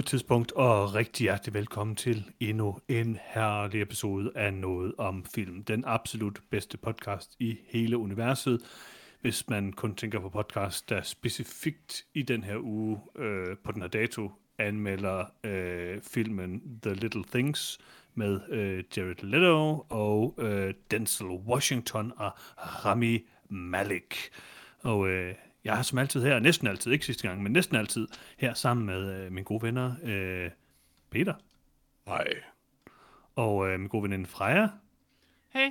gode tidspunkt, og rigtig hjertelig velkommen til endnu en herlig episode af Noget om Film. Den absolut bedste podcast i hele universet, hvis man kun tænker på podcast, der specifikt i den her uge, øh, på den her dato, anmelder øh, filmen The Little Things med øh, Jared Leto og øh, Denzel Washington og Rami Malek. Og øh, jeg har som altid her, næsten altid, ikke sidste gang, men næsten altid her sammen med øh, mine gode venner, øh, Peter. Nej. Og øh, min gode veninde Freja. Hey.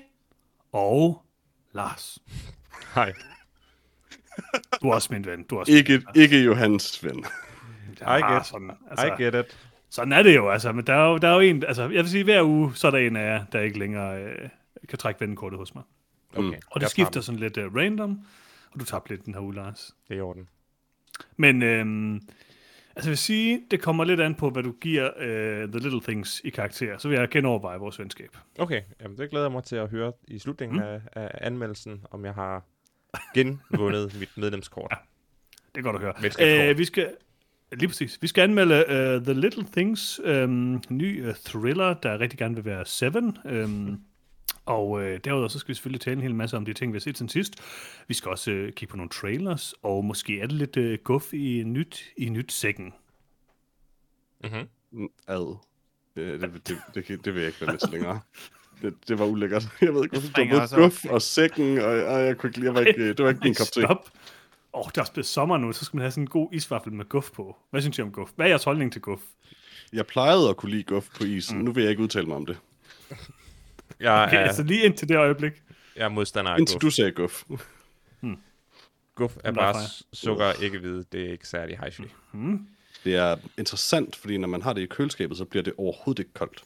Og Lars. Hej. Du er også min ven. Du er også Ikke, ikke Johans ven. Ja, I get, sådan, altså, I get it. Sådan er det jo, altså. Men der er jo, der er jo en, altså, jeg vil sige, hver uge, så er der en af jer, der ikke længere øh, kan trække vennekortet hos mig. Okay. Og det skifter sådan lidt uh, random, og du tabte lidt den her uge, Lars. Det er i orden. Men øhm, altså jeg vil sige, det kommer lidt an på, hvad du giver uh, The Little Things i karakter. Så vil jeg genoverveje vores venskab. Okay, jamen det glæder jeg mig til at høre i slutningen mm. af, af anmeldelsen, om jeg har genvundet mit medlemskort. Det er godt at høre. Uh, vi skal, lige præcis, vi skal anmelde uh, The Little Things, um, ny uh, thriller, der rigtig gerne vil være Seven. Um, og øh, derudover så skal vi selvfølgelig tale en hel masse om de ting, vi har set siden sidst. Vi skal også øh, kigge på nogle trailers, og måske er det lidt øh, guf i nyt, i nyt sækken. Mm-hmm. Ad. Det, det, det, det, det, det vil jeg ikke være med til længere. Det, det var ulækkert. Jeg ved ikke, hvorfor du springer var guf og sækken, og, og jeg kunne ikke lide, jeg var ikke, det var ikke min kop te. Stop. Åh, oh, der er også blevet sommer nu, så skal man have sådan en god isvaffel med guf på. Hvad synes I om guf? Hvad er jeres holdning til guf? Jeg plejede at kunne lide guf på isen. Mm. Nu vil jeg ikke udtale mig om det. Jeg, Okay, er, altså lige indtil det øjeblik. jeg er modstander af Indtil guf. du sagde guf. Guf er bare sukker, ikke hvide. Det er ikke særlig high Hmm. Det er interessant, fordi når man har det i køleskabet, så bliver det overhovedet ikke koldt.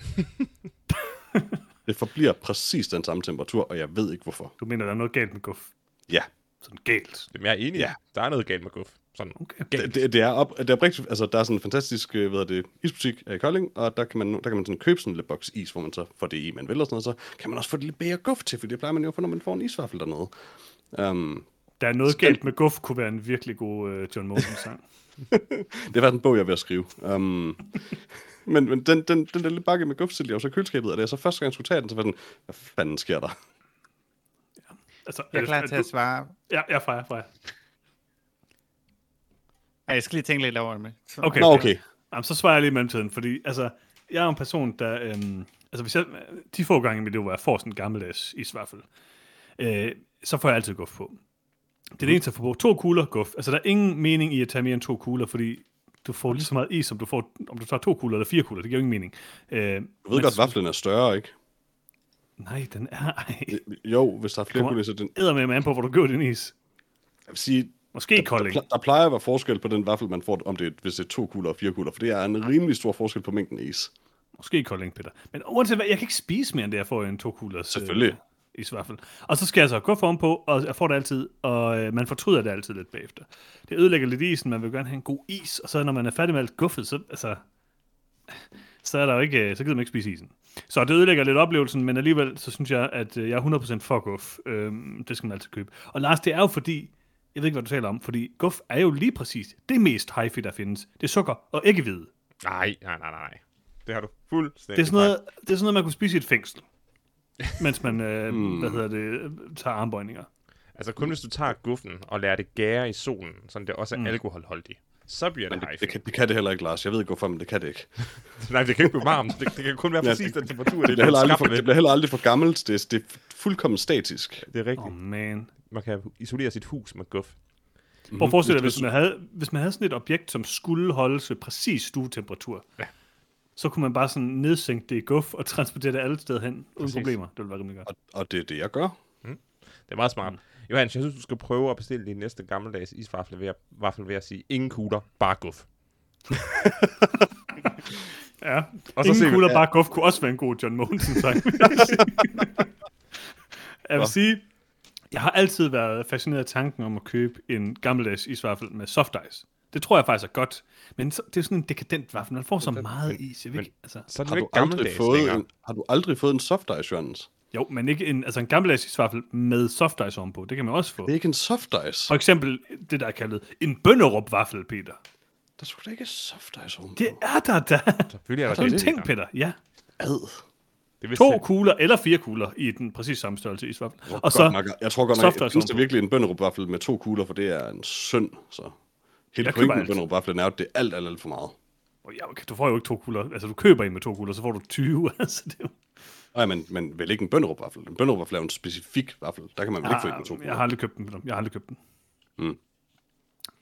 det forbliver præcis den samme temperatur, og jeg ved ikke hvorfor. Du mener, der er noget galt med guf? Ja, Sådan galt. Jamen, jeg er enig. Ja. Ja. Der er noget galt med guf. Sådan. Okay. det, det, det er op, det er oprigtigt, altså der er sådan en fantastisk, øh, hvad det, isbutik her i Kolding, og der kan man, der kan man sådan købe sådan en lille boks is, hvor man så får det i, man vil og sådan noget, så kan man også få det lidt bedre guf til, for det plejer man jo at få, når man får en isvaffel dernede. Um, Der er noget galt med guf, kunne være en virkelig god uh, John Mogensen-sang. det er faktisk en bog, jeg er ved at skrive. Um, men, men den, den, den der lille bakke med guf, så jeg så i køleskabet, og da jeg så første gang jeg skulle tage den, så var den, hvad fanden sker der? Altså, Jeg er klar til du- at svare. Ja, jeg er fra, fra. Ja, jeg skal lige tænke lidt over det. Så- Okay. Nå, okay. Jamen, så svarer jeg lige i mellemtiden, fordi altså, jeg er en person, der... Øhm, altså, hvis jeg, de få gange i mit liv, hvor jeg får sådan en gammeldags isvaffel, øh, så får jeg altid guf på. Det er det eneste, jeg får på. To kugler guf. Altså, der er ingen mening i at tage mere end to kugler, fordi du får lige så meget is, som du får, om du tager to kugler eller fire kugler. Det giver jo ingen mening. Øh, Du ved godt, vaflen er større, ikke? Nej, den er... Ej, Jo, hvis der er flere kugler, så den... æder med an på, hvor du gør din is. Jeg vil sige, Måske i der, Kolding. ple- der plejer at være forskel på den vaffel, man får, om det hvis det er to kugler og fire kugler, for det er en rimelig stor forskel på mængden af is. Måske i Kolding, Peter. Men uanset hvad, jeg kan ikke spise mere end det, jeg får i en to kuglers Selvfølgelig. Øh, isvaffel. Og så skal jeg så gå foran på, og jeg får det altid, og øh, man fortryder det altid lidt bagefter. Det ødelægger lidt isen, man vil gerne have en god is, og så når man er færdig med alt guffet, så, altså, så er der jo ikke, øh, så gider man ikke spise isen. Så det ødelægger lidt oplevelsen, men alligevel, så synes jeg, at øh, jeg er 100% for guf. Øhm, det skal man altid købe. Og Lars, det er jo fordi, jeg ved ikke, hvad du taler om, fordi guf er jo lige præcis det mest hi der findes. Det er sukker og ikke hvide. Nej, nej, nej, nej. Det har du fuldstændig Det er, sådan noget, det er sådan noget, man kunne spise i et fængsel. mens man, øh, Hmm. hvad hedder det, tager armbøjninger. Altså kun hvis du tager guffen og lader det gære i solen, så det også er mm. alkoholholdigt, så bliver det Men det, high det, kan, det kan det heller ikke, Lars. Jeg ved ikke, hvorfor, men det kan det ikke. Nej, det kan ikke blive varmt. Det, det kan kun være præcis den temperatur, Det det, bliver heller aldrig for, det bliver heller aldrig for gammelt. Det, er- det er fuldkommen statisk. Det er rigtigt. Oh, man. Man kan isolere sit hus med guf. Prøv at forestille dig, Hvis hvis man, havde, hvis man havde sådan et objekt, som skulle holdes ved præcis stuetemperatur, Ja. Så kunne man bare sådan nedsænke det i guf og transportere det alle steder hen, uden Præcis. problemer. Det ville være rimelig godt. Og, og det er det, jeg gør. Det er meget smart. Mm. Johannes, jeg synes, du skal prøve at bestille din næste gammeldags isvaffel ved at, vaffel ved at sige, ingen kugler, bare guf. Ja, Og så så ser vi- Ingen kugler ja. bare guf kunne også være en god John Mogensen sang. jeg vil sige, Jeg har altid været fascineret af tanken om at købe en gammeldags isvaffel med soft ice. Det tror jeg faktisk er godt. Men så, det er sådan en dekadent vaffel. Man får så meget is. Jeg ikke, altså. Så er det Har du, ikke aldrig fået en, har du aldrig fået en soft ice, Jørgens? Jo, men ikke en, altså en gammeldags isvaffel med soft ice ovenpå. Det kan man også få. Det er ikke en soft ice. For eksempel det, der er kaldet en bønderup-vaffel, Peter. Der skulle da ikke soft ice ovenpå. Det er der da. Selvfølgelig er der Har du det. tænkt, Peter? Ja. ad. Det To sige- kugler eller fire kugler i den præcis samme størrelse isvaffel. Og Godt så, jeg tror godt nok, jeg det er virkelig en bønderup med to kugler, for det er en synd, så. Hele pointen med bønderup er at det er alt, alt, alt for meget. Ja, okay, du får jo ikke to kugler. Altså, du køber en med to kugler, så får du 20. altså, det er jo... Nej, men, men vel ikke en bønderup En bønderup er jo en specifik vaffel. Der kan man vel ikke få en med to Ah, jeg kugler. har aldrig købt den. Jeg har aldrig købt den. Mm.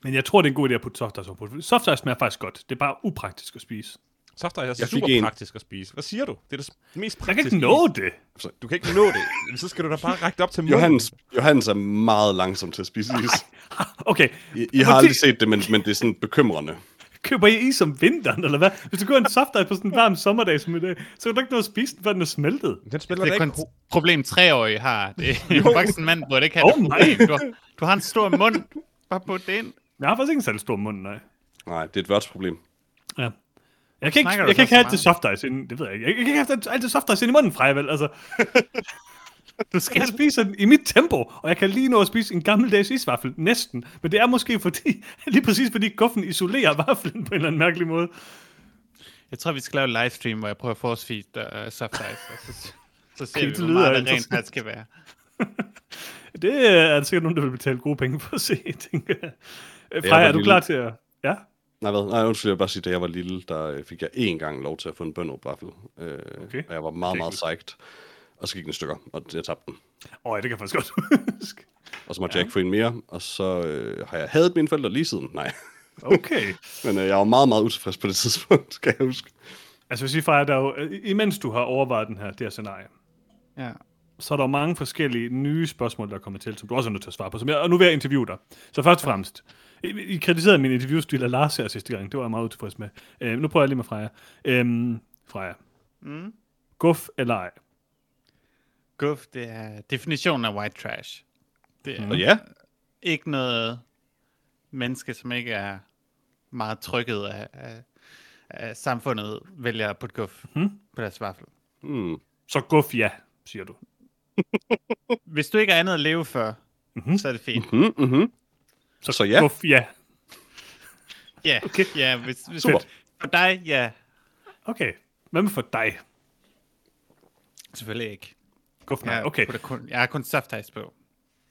Men jeg tror, det er en god idé at putte soft ice ovenpå. Soft ice smager faktisk godt. Det er bare upraktisk at spise. Soft ice er Jeg super en- praktisk at spise. Hvad siger du? Det er det mest Jeg praktiske. kan ikke nå det. Du kan ikke nå det. Så skal du da bare række det op til munden. Johannes, Johannes er meget langsom til at spise is. Okay, I, I har aldrig set det, men, men det er sådan bekymrende. køber I is om vinteren, eller hvad? Hvis du køber en soft ice på sådan en varm sommerdag som i dag, så kan du ikke nå at spise den, før den er smeltet. Den spiller Det er ikke... kun ho- problem treårige har. Det er jo faktisk en mand, burde ikke have Oh det my. Du har, du har en stor mund. Bare put det ind. Jeg har faktisk ikke en særlig stor mund, nej. Nej, det er et værtsproblem. Ja. Jeg kan ikke, jeg kan ikke have alt det soft ice ind, det ved jeg ikke. Jeg kan ikke have alt det soft ice ind i munden fra, jeg vel. Altså, Du skal jeg spise den i mit tempo, og jeg kan lige nå at spise en gammeldags isvaffel, næsten. Men det er måske fordi, lige præcis fordi guffen isolerer vaflen på en eller anden mærkelig måde. Jeg tror, vi skal lave en livestream, hvor jeg prøver at force feed uh, soft ice. Så, så ser Okay, vi, det hvor meget det rent faktisk skal være. Det er der sikkert nogen, der vil betale gode penge for at se, tænker jeg. Freja, er du klar til at... Ja? Nej, hvad? Nej, undskyld, jeg vil bare sige, da jeg var lille, der øh, fik jeg én gang lov til at få en bønderup vaffel. Øh, Okay. Og jeg var meget, Det meget psyched. Og så gik den i stykker, og jeg tabte den. Åh, ja, det kan jeg faktisk godt huske. Og så måtte ja. jeg ikke få en mere, og så øh, har jeg hadet mine forældre lige siden. Nej, Okay. men øh, jeg var meget, meget utilfreds på det tidspunkt, kan jeg huske. Altså, hvis vi Freja, der er jo, øh, imens du har overvejet den her, det her scenarie, Ja. så er der jo mange forskellige nye spørgsmål, der er kommet til, som du også er nødt til at svare på. Som jeg, og nu vil jeg interviewe dig. Så først og fremmest, I, I kritiserede min interviewstil af Lars her sidste gang. Det var jeg meget utilfreds med. Øh, nu prøver jeg lige med Freja. Øhm, Freja. Mm. Guf eller ej? Guf, det er definitionen af white trash. Det er Og ja, ikke noget menneske, som ikke er meget trykket af, af, af samfundet, vælger at putte guf Mhm. på deres vaffel. hmm. Så guf ja, siger du. Hvis du ikke har andet at leve for, Mhm. så er det fint. Mm, mm-hmm. Så, Så ja. guf ja. Ja, okay. ja hvis, hvis Super. for dig, ja, Okay. Hvad med for dig? selvfølgelig ikke. Guf nej. Jeg, Okay. putter kun, jeg har kun soft ice på.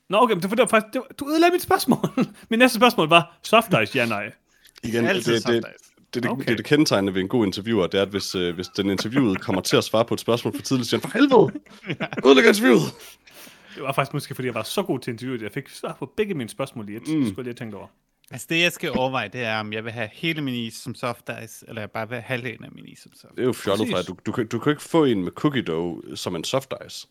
Nå, okay, men det var, det var faktisk, det var, du ødelagde mit spørgsmål. Min næste spørgsmål var soft ice, ja, nej. Igen, det, det, det, det, det, Okay. det, det kendetegnende ved en god interviewer, det er, at hvis, øh, hvis den interviewede kommer til at svare på et spørgsmål for tidligt, siger han, for helvede, udlægger interviewet. Det var faktisk måske, fordi jeg var så god til interviewet, at jeg fik svar på begge mine spørgsmål i et. Mm. Det skulle jeg lige tænkt over. Altså det, jeg skal overveje, det er, om jeg vil have hele min is som soft ice, eller jeg bare vil have halvdelen af min is som soft Det er jo fjollet fra, du, du, kan, du kan ikke få en med cookie dough som en soft ice.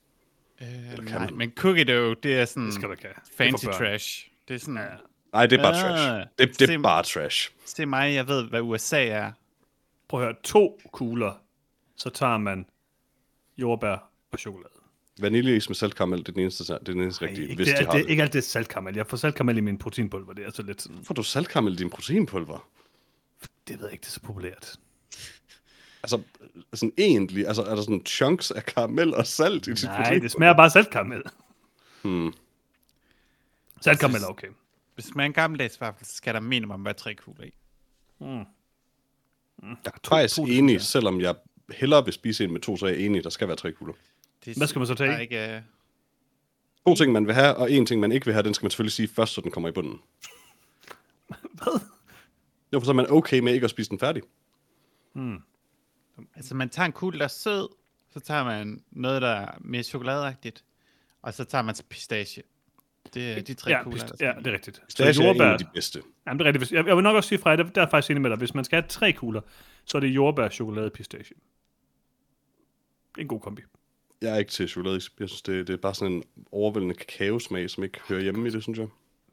øh, kan nej, man? men cookie dough, det er sådan Det skal du. Det fancy børn. trash. Det er sådan. Nej, det er bare Ah, trash. Det, det er bare trash. det er mig, jeg ved, hvad USA er. Prøv at høre, to kugler, så tager man jordbær og chokolade. Vaniljeis med saltkaramel, det er den eneste, det er den eneste Ej, rigtige, ikke, hvis det, de har det, det. er ikke alt det saltkaramel. Jeg får saltkaramel i min proteinpulver. Det er altså lidt sådan... Får du saltkaramel i din proteinpulver? Det ved jeg ikke, det er så populært. Altså, sådan egentlig, altså er der sådan chunks af karamel og salt i dit Nej, det smager bare saltkaramel. Hmm. Saltkaramel er okay. Hvis man er en gammeldags vaffel, så skal der minimum være tre kugler i. Jeg er faktisk enig, selvom jeg hellere vil spise en med to, så er jeg enig, der skal være tre kugler. Det Hvad skal man så tage i? er Ikke, uh... To ting, man vil have, og en ting, man ikke vil have, den skal man selvfølgelig sige først, så den kommer i bunden. Hvad? Derfor så er man okay med ikke at spise den færdig. Altså, man tager en kugle, der er sød, så tager man noget, der er mere chokoladeagtigt, og så tager man pistache. Det er de tre Ja, kugler. pist- der ja, det er rigtigt. Det er en jordbær, af de bedste. Jamen, det er rigtigt. Jeg, jeg vil nok også sige fra, der, der er faktisk enig med dig. Hvis man skal have tre kugler, så er det jordbær, chokolade, pistache. Er en god kombi. Jeg er ikke til chokolade. Jeg synes, det, det er bare sådan en overvældende kakaosmag, som ikke hører hjemme i det, synes jeg.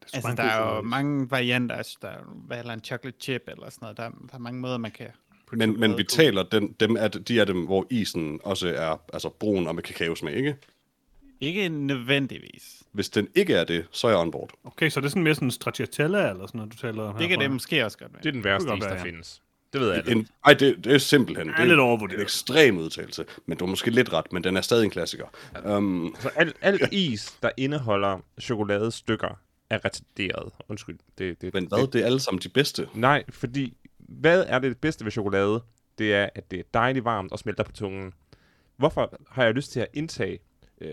Det Altså, der er jo mange varianter. Altså, der er eller en chocolate chip eller sådan noget. Der, er- der er mange måder, man kan Men, men vi taler, den, dem er, de er dem, hvor isen også er altså brun og med kakaosmag, ikke? Ikke nødvendigvis. Hvis den ikke er det, så er jeg on board. Okay, så det er sådan mere sådan en stracciatella, eller sådan noget, du taler om Det kan herfra. det måske også godt være. Det er den værste is, der ja. findes. Det ved jeg. En, ej, det, det er simpelthen det er lidt en overvurderet. ekstrem udtalelse. Men du er måske lidt ret, men den er stadig en klassiker. Um, Så alt, alt is, der indeholder chokoladestykker, er retarderet. Undskyld. Det, det, men hvad? Det er alle sammen de bedste. Nej, fordi hvad er det bedste ved chokolade? Det er, at det er dejligt varmt og smelter på tungen. Hvorfor har jeg lyst til at indtage øh,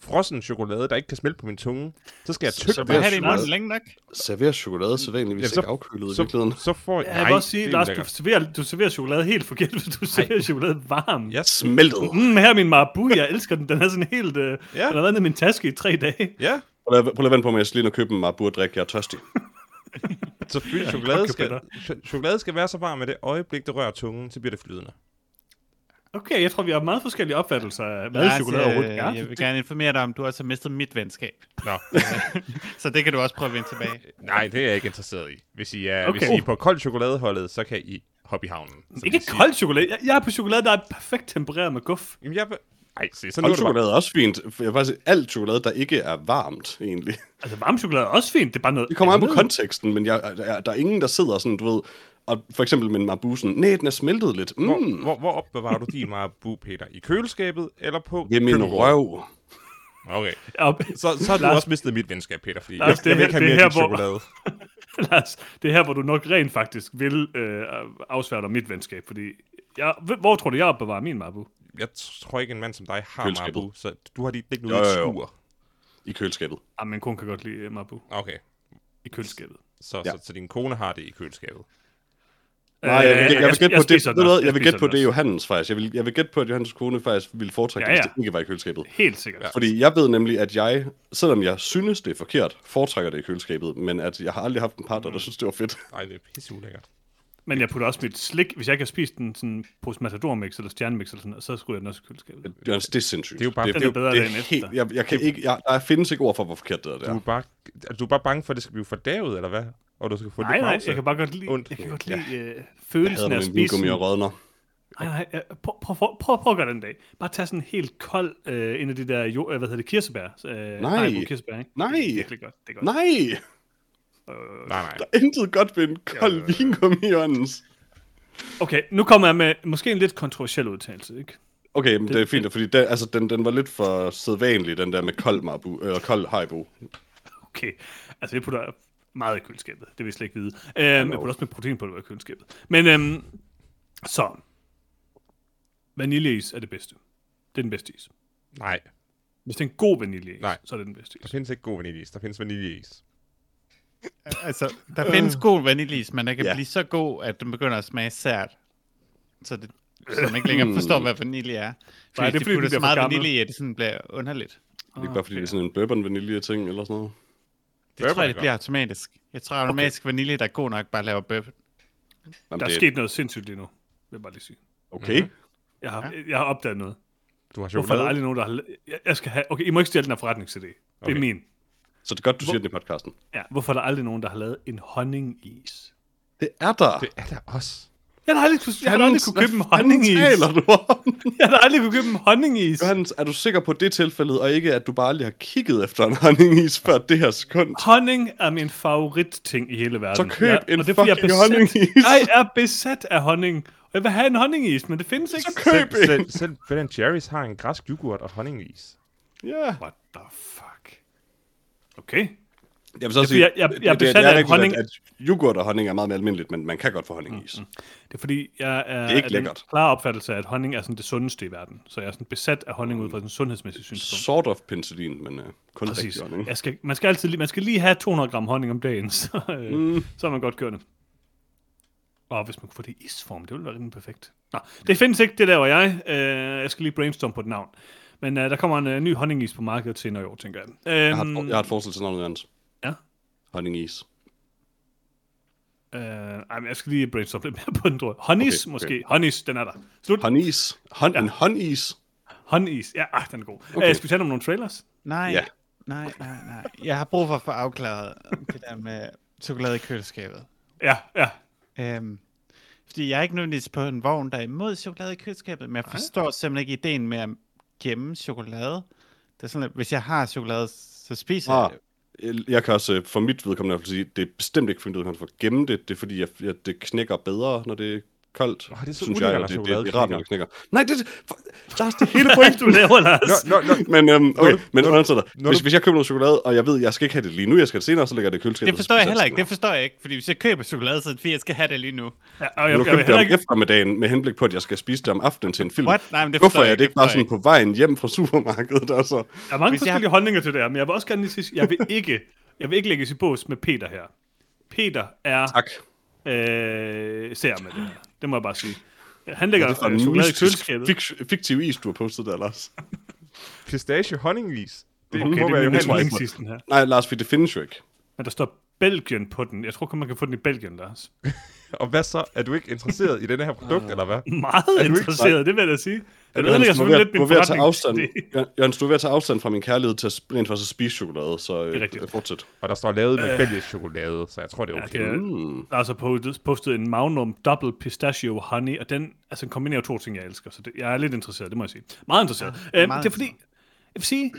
frossen chokolade, der ikke kan smelte på min tunge? Så skal jeg Så- tykke så det. Hvad har det i munden længe nok? Serverer chokolade sædvanligvis Ja, ja, så- ikke afkølet i så, virkeligheden. så får Ja, jeg vil også sige, Lars, du serverer, du serverer chokolade helt forkert, hvis du serverer chokolade varm. Ja, Smeltet. Mm, her er min marabu, jeg elsker den. Den er sådan helt... Øh, Ja. Den har været i min taske i tre dage. ja. Prøv at, prøv at vente på mig, jeg skal lige købe en Marabou og drikke, jeg er tørstig. Selvfølgelig, Ja, chokolade, skal, chokolade skal være så varm, at det øjeblik, det rører tungen, så bliver det flydende. Okay, jeg tror, vi har meget forskellige opfattelser af, hvad Lars, chokolade øh, overhovedet er. Jeg vil gerne informere dig om, du også har mistet mit venskab. Nå. Så det kan du også prøve at vende tilbage. Nej, det er jeg ikke interesseret i. Hvis I er, Okay. hvis I er på kold chokoladeholdet, så kan I hoppe i havnen. Ikke kold chokolade. Jeg, jeg er på chokolade, der er perfekt tempereret med guf. Jamen, jeg. Ej, se, så nu Kold er chokolade er også fint. Jeg vil faktisk sige, alt chokolade, der ikke er varmt, egentlig. Altså, varm chokolade er også fint. Det er bare noget Det kommer an på konteksten, men jeg, der, der er ingen, der sidder sådan, du ved, og for eksempel med en Marabou sådan, nej, den er smeltet lidt. Mm, Hvor, hvor, hvor opbevarer du din Marabu, Peter? I køleskabet eller på det er min røv. Okay. Så, så har du Lars- også mistet mit venskab, Peter, fordi Lars, jeg, det jeg vil er ikke have her- mere er her, hvor- chokolade. Lars, det er her, hvor du nok rent faktisk vil øh, afsvære dig mit venskab, fordi jeg, hvor tror du, jeg opbevarer min Marabu? Jeg tror ikke, en mand som dig har. Marabu, så du har dit ikke Jo, noget i et jo, jo. skur. I køleskabet. Ah, min kone kan godt lide øh, Marabu Okay, i køleskabet. så, Ja. så, så din kone har det i køleskabet. Nej, jeg, jeg, jeg, jeg, vil gætte på det. Ved du den hvad. Jeg vil gætte på den det. Johannes faktisk. Jeg vil, jeg vil gætte på, at Johannes kone faktisk ville foretrække, Ja, ja, ja. hvis det ikke var i køleskabet. Helt sikkert. Ja. Fordi jeg ved nemlig, at jeg, selvom jeg synes, det er forkert, foretrækker det i køleskabet, men at jeg har aldrig haft en partner, der synes, det var fedt. Nej, det er pisse ulækkert. Men jeg putter også mit slik, hvis jeg ikke har spist en sådan pose Matador-mix eller stjernemix eller sådan noget, så skulle jeg den også i køleskabet. Det er, det er sindssygt. Det er jo bare- det, Den det, er bedre det, dagen er efter. helt, jeg, jeg kan ikke, jeg, der findes ikke ord for, hvor forkert det er. Det Du er. er, bare, altså, du er bare bange for, at det skal blive fordavet, eller hvad? Og du skal få Nej, lidt nej, pause? jeg kan bare godt lide, Ondt. jeg kan godt Ja. lide øh, Jeg følelsen af at min spise vingummi og sådan, rådner. nej, nej, øh, prøv, prøv, prøv, prøv, prøv at gøre den dag. Bare tag sådan en helt kold, øh, en af de der, jo, øh, hvad hedder det, kirsebær. Øh, Nej. Kirsebær, ikke? Nej. Det er godt, det er godt. Nej! Nej, nej. Der er intet godt ved en kold ja. vingummi, Johannes. Okay, nu kommer jeg med måske en lidt kontroversiel udtalelse, ikke? Okay, men det, er fint, fordi den, altså, den, den var lidt for sædvanlig, den der med kold Marbu, eller kold Haribo. Okay, altså jeg putter meget i køleskabet, det vil jeg slet ikke vide. Øhm, jeg putter også med protein på det i køleskabet. Men øhm, så, vaniljeis er det bedste. Det er den bedste is. Nej, Hvis det er en god vaniljeis, Nej. så er det den bedste der is. findes ikke god vaniljeis. Der findes vaniljeis. Altså, der findes god vaniljeis, men den kan Ja. blive så god, at den begynder at smage sært. Så, det, så man ikke længere forstår, hvad vanilje er. Fordi Nej, det er fordi, putter den så meget vanilje i, at det sådan bliver underligt. Det er ikke bare fordi, det er sådan en bourbon vanilje ting eller sådan noget. Det Bourbon tror jeg, er det bliver automatisk. Jeg tror automatisk, okay. vanilje, der er god nok, bare laver bourbon. Jamen, Der er det, sket noget sindssygt lige nu, vil jeg bare lige sige. Okay. Jeg har, jeg har opdaget noget. Du har Hvorfor er der chokolade. aldrig nogen, der har... Jeg, jeg skal have... Okay, I må ikke stjæle den her forretningsidé. Det Okay. er min. Så det er godt, du siger det i podcasten. Ja, hvorfor er der aldrig nogen, der har lavet en honningis? Det er der. Det er der også. Jeg har aldrig, jeg har aldrig kunne købe en honningis. Hvad taler du om? Jeg har aldrig kunne købe en honningis. Johannes, er du sikker på det tilfælde, og ikke at du bare aldrig har kigget efter en honningis før det her sekund? Honning er min favoritting i hele verden. Så køb en og det fordi jeg er fucking besat- honningis. Jeg er besat af honning. Og jeg vil have en honningis, men det findes ikke. Så køb Selv, en. selv, selv Ben Jerry's har en græsk yoghurt og honningis. Ja. What the fuck? Okay. Jeg vil så Jeg- sige, jeg- jeg- jeg det, det, er rigtigt, honning. At, at yoghurt og honning er meget mere almindeligt, men man kan godt få honningis. Mm, Det er fordi, jeg er, Det er ikke den lækkert. klare opfattelse af, at honning er sådan det sundeste i verden. Så jeg er sådan besat af honning ud fra sådan en sundhedsmæssig synspunkt. Sort of penicillin, men uh, kun Præcis. rigtig honning. Jeg skal, man, skal altid, man skal lige have 200 gram honning om dagen, så, øh, mm. så er man godt kørende. Og hvis man kunne få det i isform, det ville være rimelig perfekt. Nå, det findes ikke, det der var jeg. Øh, jeg skal lige brainstorme på et navn. Men øh, der kommer en øh, ny honningis på markedet senere i år, tænker jeg. Øhm, Jeg har, et- jeg har et forslag til noget andet. Honningis. øh, ej, jeg skal lige brainstorme lidt mere på den, tror jeg. Honis, Okay, okay, okay. måske. Honis, den er der. Slut. Honis. Hon, ja. En honis. Honis. Ja, ah, den er god. Okay. Okay. Øh, skal vi tage om nogle trailers? Nej, Ja. nej, nej, nej. Jeg har brug for at få afklaret det der med chokolade i køleskabet. Ja, ja. Øhm, fordi jeg er ikke nødvendigvis på en vogn, der er imod chokolade i køleskabet, men jeg forstår simpelthen ikke ideen med at gemme chokolade. Det er sådan, at hvis jeg har chokolade, så spiser Ah, jeg det jeg- kan også øh, for mit vedkommende sige, det er bestemt ikke for mit vedkommende for at gemme det. Det er fordi, jeg, jeg, det knækker bedre, når det koldt. Åh, det er så synes jeg, det, det, chokolade det, er rart, når det knækker. Nej, det, for, Lars, det er hele pointen. du laver, Lars. Nå, nå, nå. Men, øhm, okay, du- men undersøger når hvis, hvis jeg køber noget chokolade, og jeg ved, jeg skal ikke have det lige nu, jeg skal det senere, så lægger jeg det i køleskabet. Det forstår jeg heller ikke. Det forstår jeg ikke. Fordi hvis jeg køber chokolade, så er det fordi, jeg skal have det lige nu. Ja, og Jeg, jeg, jeg, jeg, jeg købte det eftermiddagen med henblik på, at jeg skal spise det om aftenen til en film. What? Nej, men det Hvorfor er jeg det ikke bare sådan på vejen hjem fra supermarkedet? Altså? der er mange forskellige holdninger til det her, men jeg vil også gerne lige sige, jeg vil ikke, jeg vil ikke lægges i bås med Peter her. Peter er Tak. øh, ser med det her. Det må jeg bare sige. Han lægger Det er øh, chokolade i køleskabet. fik, fiktiv is, du har postet der, Lars. Pistachio honningis. Det Okay, må det være er min Johannes. yndlingssidsten her. Nej, Lars, for det findes jo ikke. Men der står Belgien på den. Jeg tror kun, man kan få den i Belgien, Lars. Og hvad så? Er du ikke interesseret i denne her produkt, eller hvad? Meget du ikke- interesseret, det vil jeg da sige. Det Johannes, ødelægger du er ved, lidt du er ved at tage afstand. Det- Jørgens, du er ved at tage afstand fra min kærlighed til rent faktisk at spise chokolade, så Det er øh, rigtigt. fortsæt. Og der står lavet med belgisk chokolade, så jeg tror, det er Ja, okay. det er- Mm. Der er så postet, postet en Magnum Double Pistachio Honey, og den altså, kombinerer to ting, jeg elsker. Så det, jeg er lidt interesseret, det må jeg sige. Meget interesseret. Ja, øhm, meget det er fordi, jeg vil sige,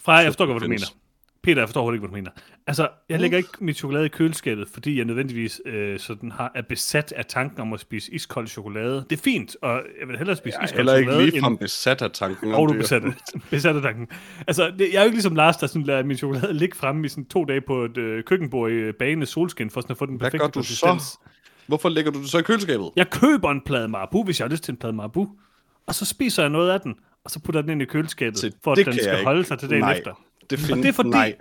fra jeg forstår godt, hvad du findes. mener. Peter, jeg forstår overhovedet ikke, hvad du mener. Altså, jeg lægger ikke mit chokolade i køleskabet, fordi jeg nødvendigvis øh, sådan har, er besat af tanken om at spise iskold chokolade. Det er fint, og jeg vil hellere spise Jeg er iskold heller ikke chokolade, ligefrem besat af tanken og du er besat af, besat af tanken. Altså, det, jeg er jo ikke ligesom Lars, der sådan lader min chokolade ligge fremme i sådan to dage på et øh, køkkenbord i øh, bagende solskin, for sådan at få den Hvad perfekte gør du konsistens. så? Hvorfor lægger du det så i køleskabet? Jeg køber en plade marabu, hvis jeg har lyst til en plade marabu, og så spiser jeg noget af den, og så putter jeg den ind i køleskabet, Se, for at den skal jeg holde sig til dagen Nej. efter. Det Og findes, det er fordi- Nej.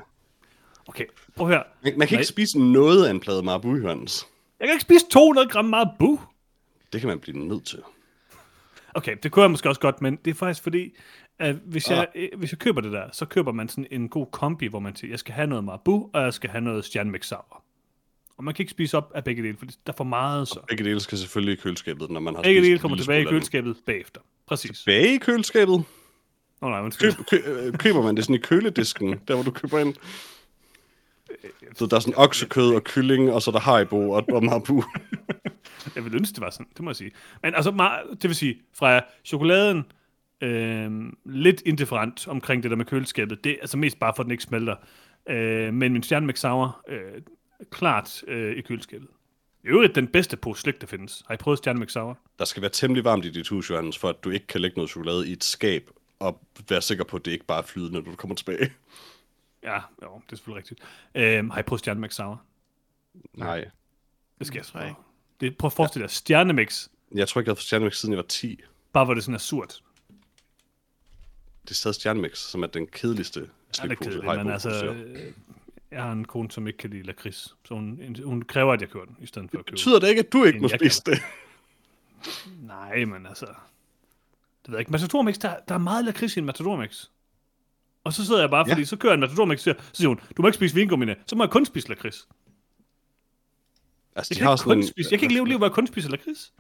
Okay, prøv at høre. Man, man kan Nej. ikke spise noget af en plade marabu, Jørgens. Jeg kan ikke spise 200 gram marabu. Det kan man blive nødt til. Okay, det kunne jeg måske også godt, men det er faktisk fordi, at hvis, jeg, øh, hvis jeg køber det der, så køber man sådan en god kombi, hvor man siger, jeg skal have noget marabu, og jeg skal have noget stjernmix sour. Og man kan ikke spise op af begge dele, for der er for meget så. Begge dele skal selvfølgelig i køleskabet, når man har Begge spist dele en kommer tilbage i køleskabet bagefter. Præcis. Tilbage i køleskabet? Oh, nej, undskyld. Køb, kø, øh, køber man det sådan i køledisken, der hvor du køber ind? Så der er sådan oksekød og kylling, og så er der haribo og, og marabu. Jeg vil ønske, det var sådan, det må jeg sige. Men altså, det vil sige, fra chokoladen, øh, lidt indifferent omkring det der med køleskabet, det er altså mest bare for, at den ikke smelter. Øh, men min stjernemix sour, øh, klart øh, i køleskabet. I øvrigt den bedste pose slik, der findes. Har I prøvet stjernemix sour? Der skal være temmelig varmt i dit hus, Johannes, for at du ikke kan lægge noget chokolade i et skab, og være sikker på, at det ikke bare er flydende, når du kommer tilbage. Ja, jo, det er selvfølgelig rigtigt. Øh, har I prøvet stjernemix sour? Nej. Det skal jeg jeg prøve. Det, prøv at forestille dig, stjernemix, Jeg tror ikke, jeg har fået stjernemix, siden jeg var 10. bare hvor det sådan er surt. Det er stadig stjernemix, som er den kedeligste Ja, det er slikpose, kedeligt, Haribo men altså, øh, jeg har en kone, som ikke kan lide lakrids, så hun, hun kræver, at jeg kører den, i stedet for at købe Betyder det ikke, at du ikke må spise det? Nej, men altså... Det ved jeg ikke. Matador Mix, der, der er meget lakrids i en Matador Mix. Og så sidder jeg bare, fordi Ja. så kører en Matador Mix, og siger, så siger hun, du må ikke spise vingummine, så må jeg kun spise lakrids. Altså, Jeg de kan, har ikke sådan en, spise, jeg kan ikke leve liv, hvor jeg kun spiser lakrids.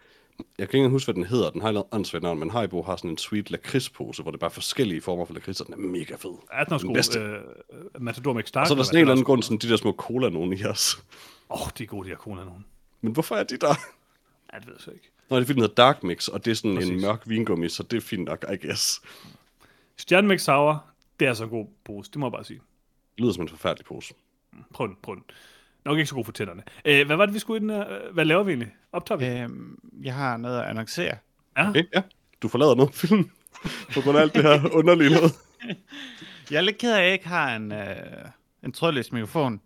Jeg kan ikke huske, hvad den hedder. Den har et åndssvagt navn, men Haribo har sådan en sweet lakridspose, hvor det er bare forskellige former for lakrids, og den er mega fed. Ja, den er sgu, bedste. øh, Matador Mix Dark. Og så er der sådan en eller anden den grund, sådan de der små cola nogen i os. Åh, oh, de er gode, de her cola nogen. Men hvorfor er de der? Ja, det ved jeg så ikke. Nå, det er fordi, den hedder Dark Mix, og det er sådan Præcis. en mørk vingummi, så det er fint nok, I guess. Stjernemix Sour, det er så en god pose, det må jeg bare sige. Det lyder som en forfærdelig pose. Prøv den, prøv den. Nok ikke så god for tænderne. Øh, hvad var det, vi skulle i den her? øh, Hvad laver vi egentlig? Optager vi? Øhm, jeg har noget at annoncere. Ja. Okay, ja. Du forlader noget film. På grund af alt det her underlige noget. Jeg er lidt ked af, at jeg ikke har en, øh, en trådløs mikrofon.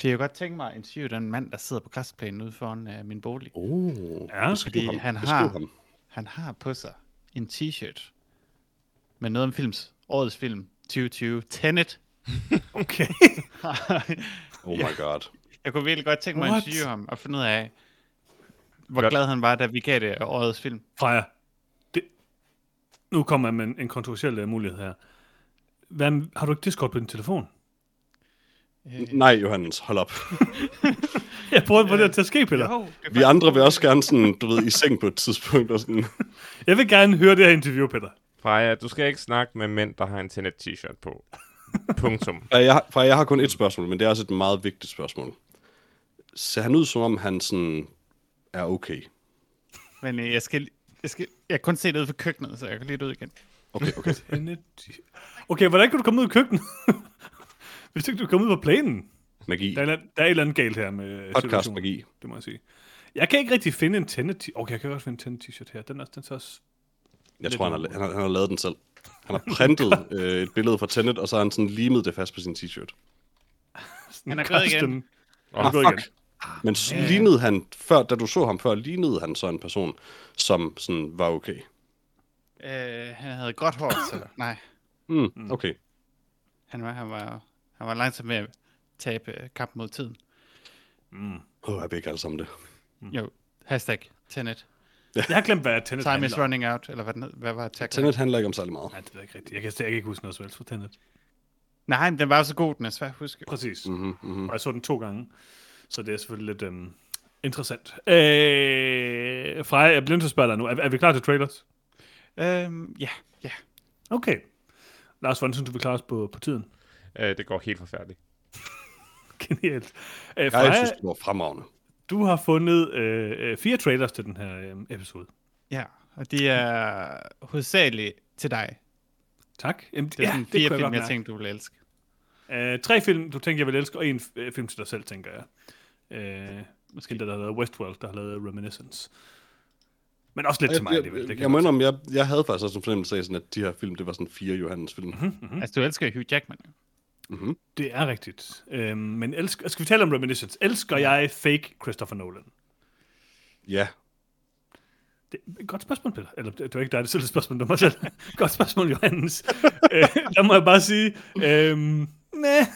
For jeg kunne godt tænke mig at interviewe den mand, der sidder på græsplænen ude foran øh, min bolig. Oh, Ja, fordi han Beskriv har- ham. Han har på sig en t-shirt med noget om films, årets film 2020, Tenet. Okay. Oh my god. jeg kunne virkelig godt tænke mig What? at interviewe ham og finde ud af, hvor Godt. glad han var, da vi gav det årets film. Freja, det, nu kommer jeg med en, en kontroversiel øh, mulighed her. Hvad, har du ikke Discord på din telefon? Nej, Johannes, hold op. Jeg prøver på det at tage ske, Peter. Vi andre vil også gerne sådan, du ved, i seng på et tidspunkt. Og sådan. Jeg vil gerne høre det her interview, Peter. Freja, du skal ikke snakke med mænd, der har en Tenet t-shirt på. Punktum. Ja, Jeg, har- for jeg har kun et spørgsmål, men det er også et meget vigtigt spørgsmål. Ser han ud, som om han sådan er okay? Men øh, jeg skal, jeg skal jeg kan kun se det ude for køkkenet, så jeg kan lige ud igen. Okay, okay. Okay, hvordan kan du komme ud i køkkenet? Hvis ikke du kan komme ud på planen. Magi. Der er, der er et eller andet galt her med Podcast magi. Det må jeg sige. Jeg kan ikke rigtig finde en Tenet t- Okay, jeg kan godt finde en Tenet t-shirt her. Den er, den er så også... Jeg tror, han har, han, har, han har lavet den selv. Han har printet øh, et billede fra Tenet, og så har han sådan limet det fast på sin t-shirt. Han er gået igen. Åh, Han er gået fuck. igen. Men Ja. lignede han, før, da du så ham før, lignede han så en person, som sådan var okay. Øh, han havde gråt hår, så nej. Mm, okay. Han var, han var, han var langsom med at tabe øh, kampen mod tiden. Mm. Åh, oh, jeg ikke alle sammen det. Jo, hashtag Tenet. Jeg har glemt, hvad Tenet Time handler is om. running out, eller hvad, den, hvad var tagline? Tenet handler ikke om særlig meget. Nej, det er ikke rigtigt. Jeg kan, jeg kan ikke huske noget helst fra Tenet. Nej, men den var så god, den er svær at huske. Præcis. Mm-hmm, mm-hmm. Og jeg så den to gange. Så det er selvfølgelig lidt øhm, interessant. Øh, Freja, jeg bliver nødt til at spørge dig nu. Er, er vi klar til trailers? Øhm, ja, ja. Okay. Lars, hvordan synes du, vi klarer os på, på tiden? Øh, det går helt forfærdeligt. Genialt. Øh, Jeg Freja, synes, det var fremragende. du har fundet øh, øh, fire trailers til den her øh, episode. Ja, og de er hovedsageligt til dig. Tak. Jamen, Det er ja, sådan fire kunne film, jeg mærke. tænkte, du ville elske. Øh, tre film, du tænker, jeg vil elske, og en øh, film til dig selv, tænker jeg. Øh, måske det, der har lavet Westworld, der har lavet Reminiscence. Men også lidt til mig jeg, jeg, Det kan jeg indrømme, jeg, jeg havde faktisk også en fornemmelse af, sådan, at de her film, det var sådan fire Johannes film. Mm-hmm. Mm. Altså, du elsker Hugh Jackman. jo. Mm-hmm. Det er rigtigt. Øhm, men elsker, skal vi tale om Reminiscence? Elsker jeg fake Christopher Nolan? Ja, Det er et godt spørgsmål, Peter. Eller det, var ikke dig, det er et spørgsmål, det var selv. godt spørgsmål, Johannes. øh, der må jeg bare sige, øhm, nej,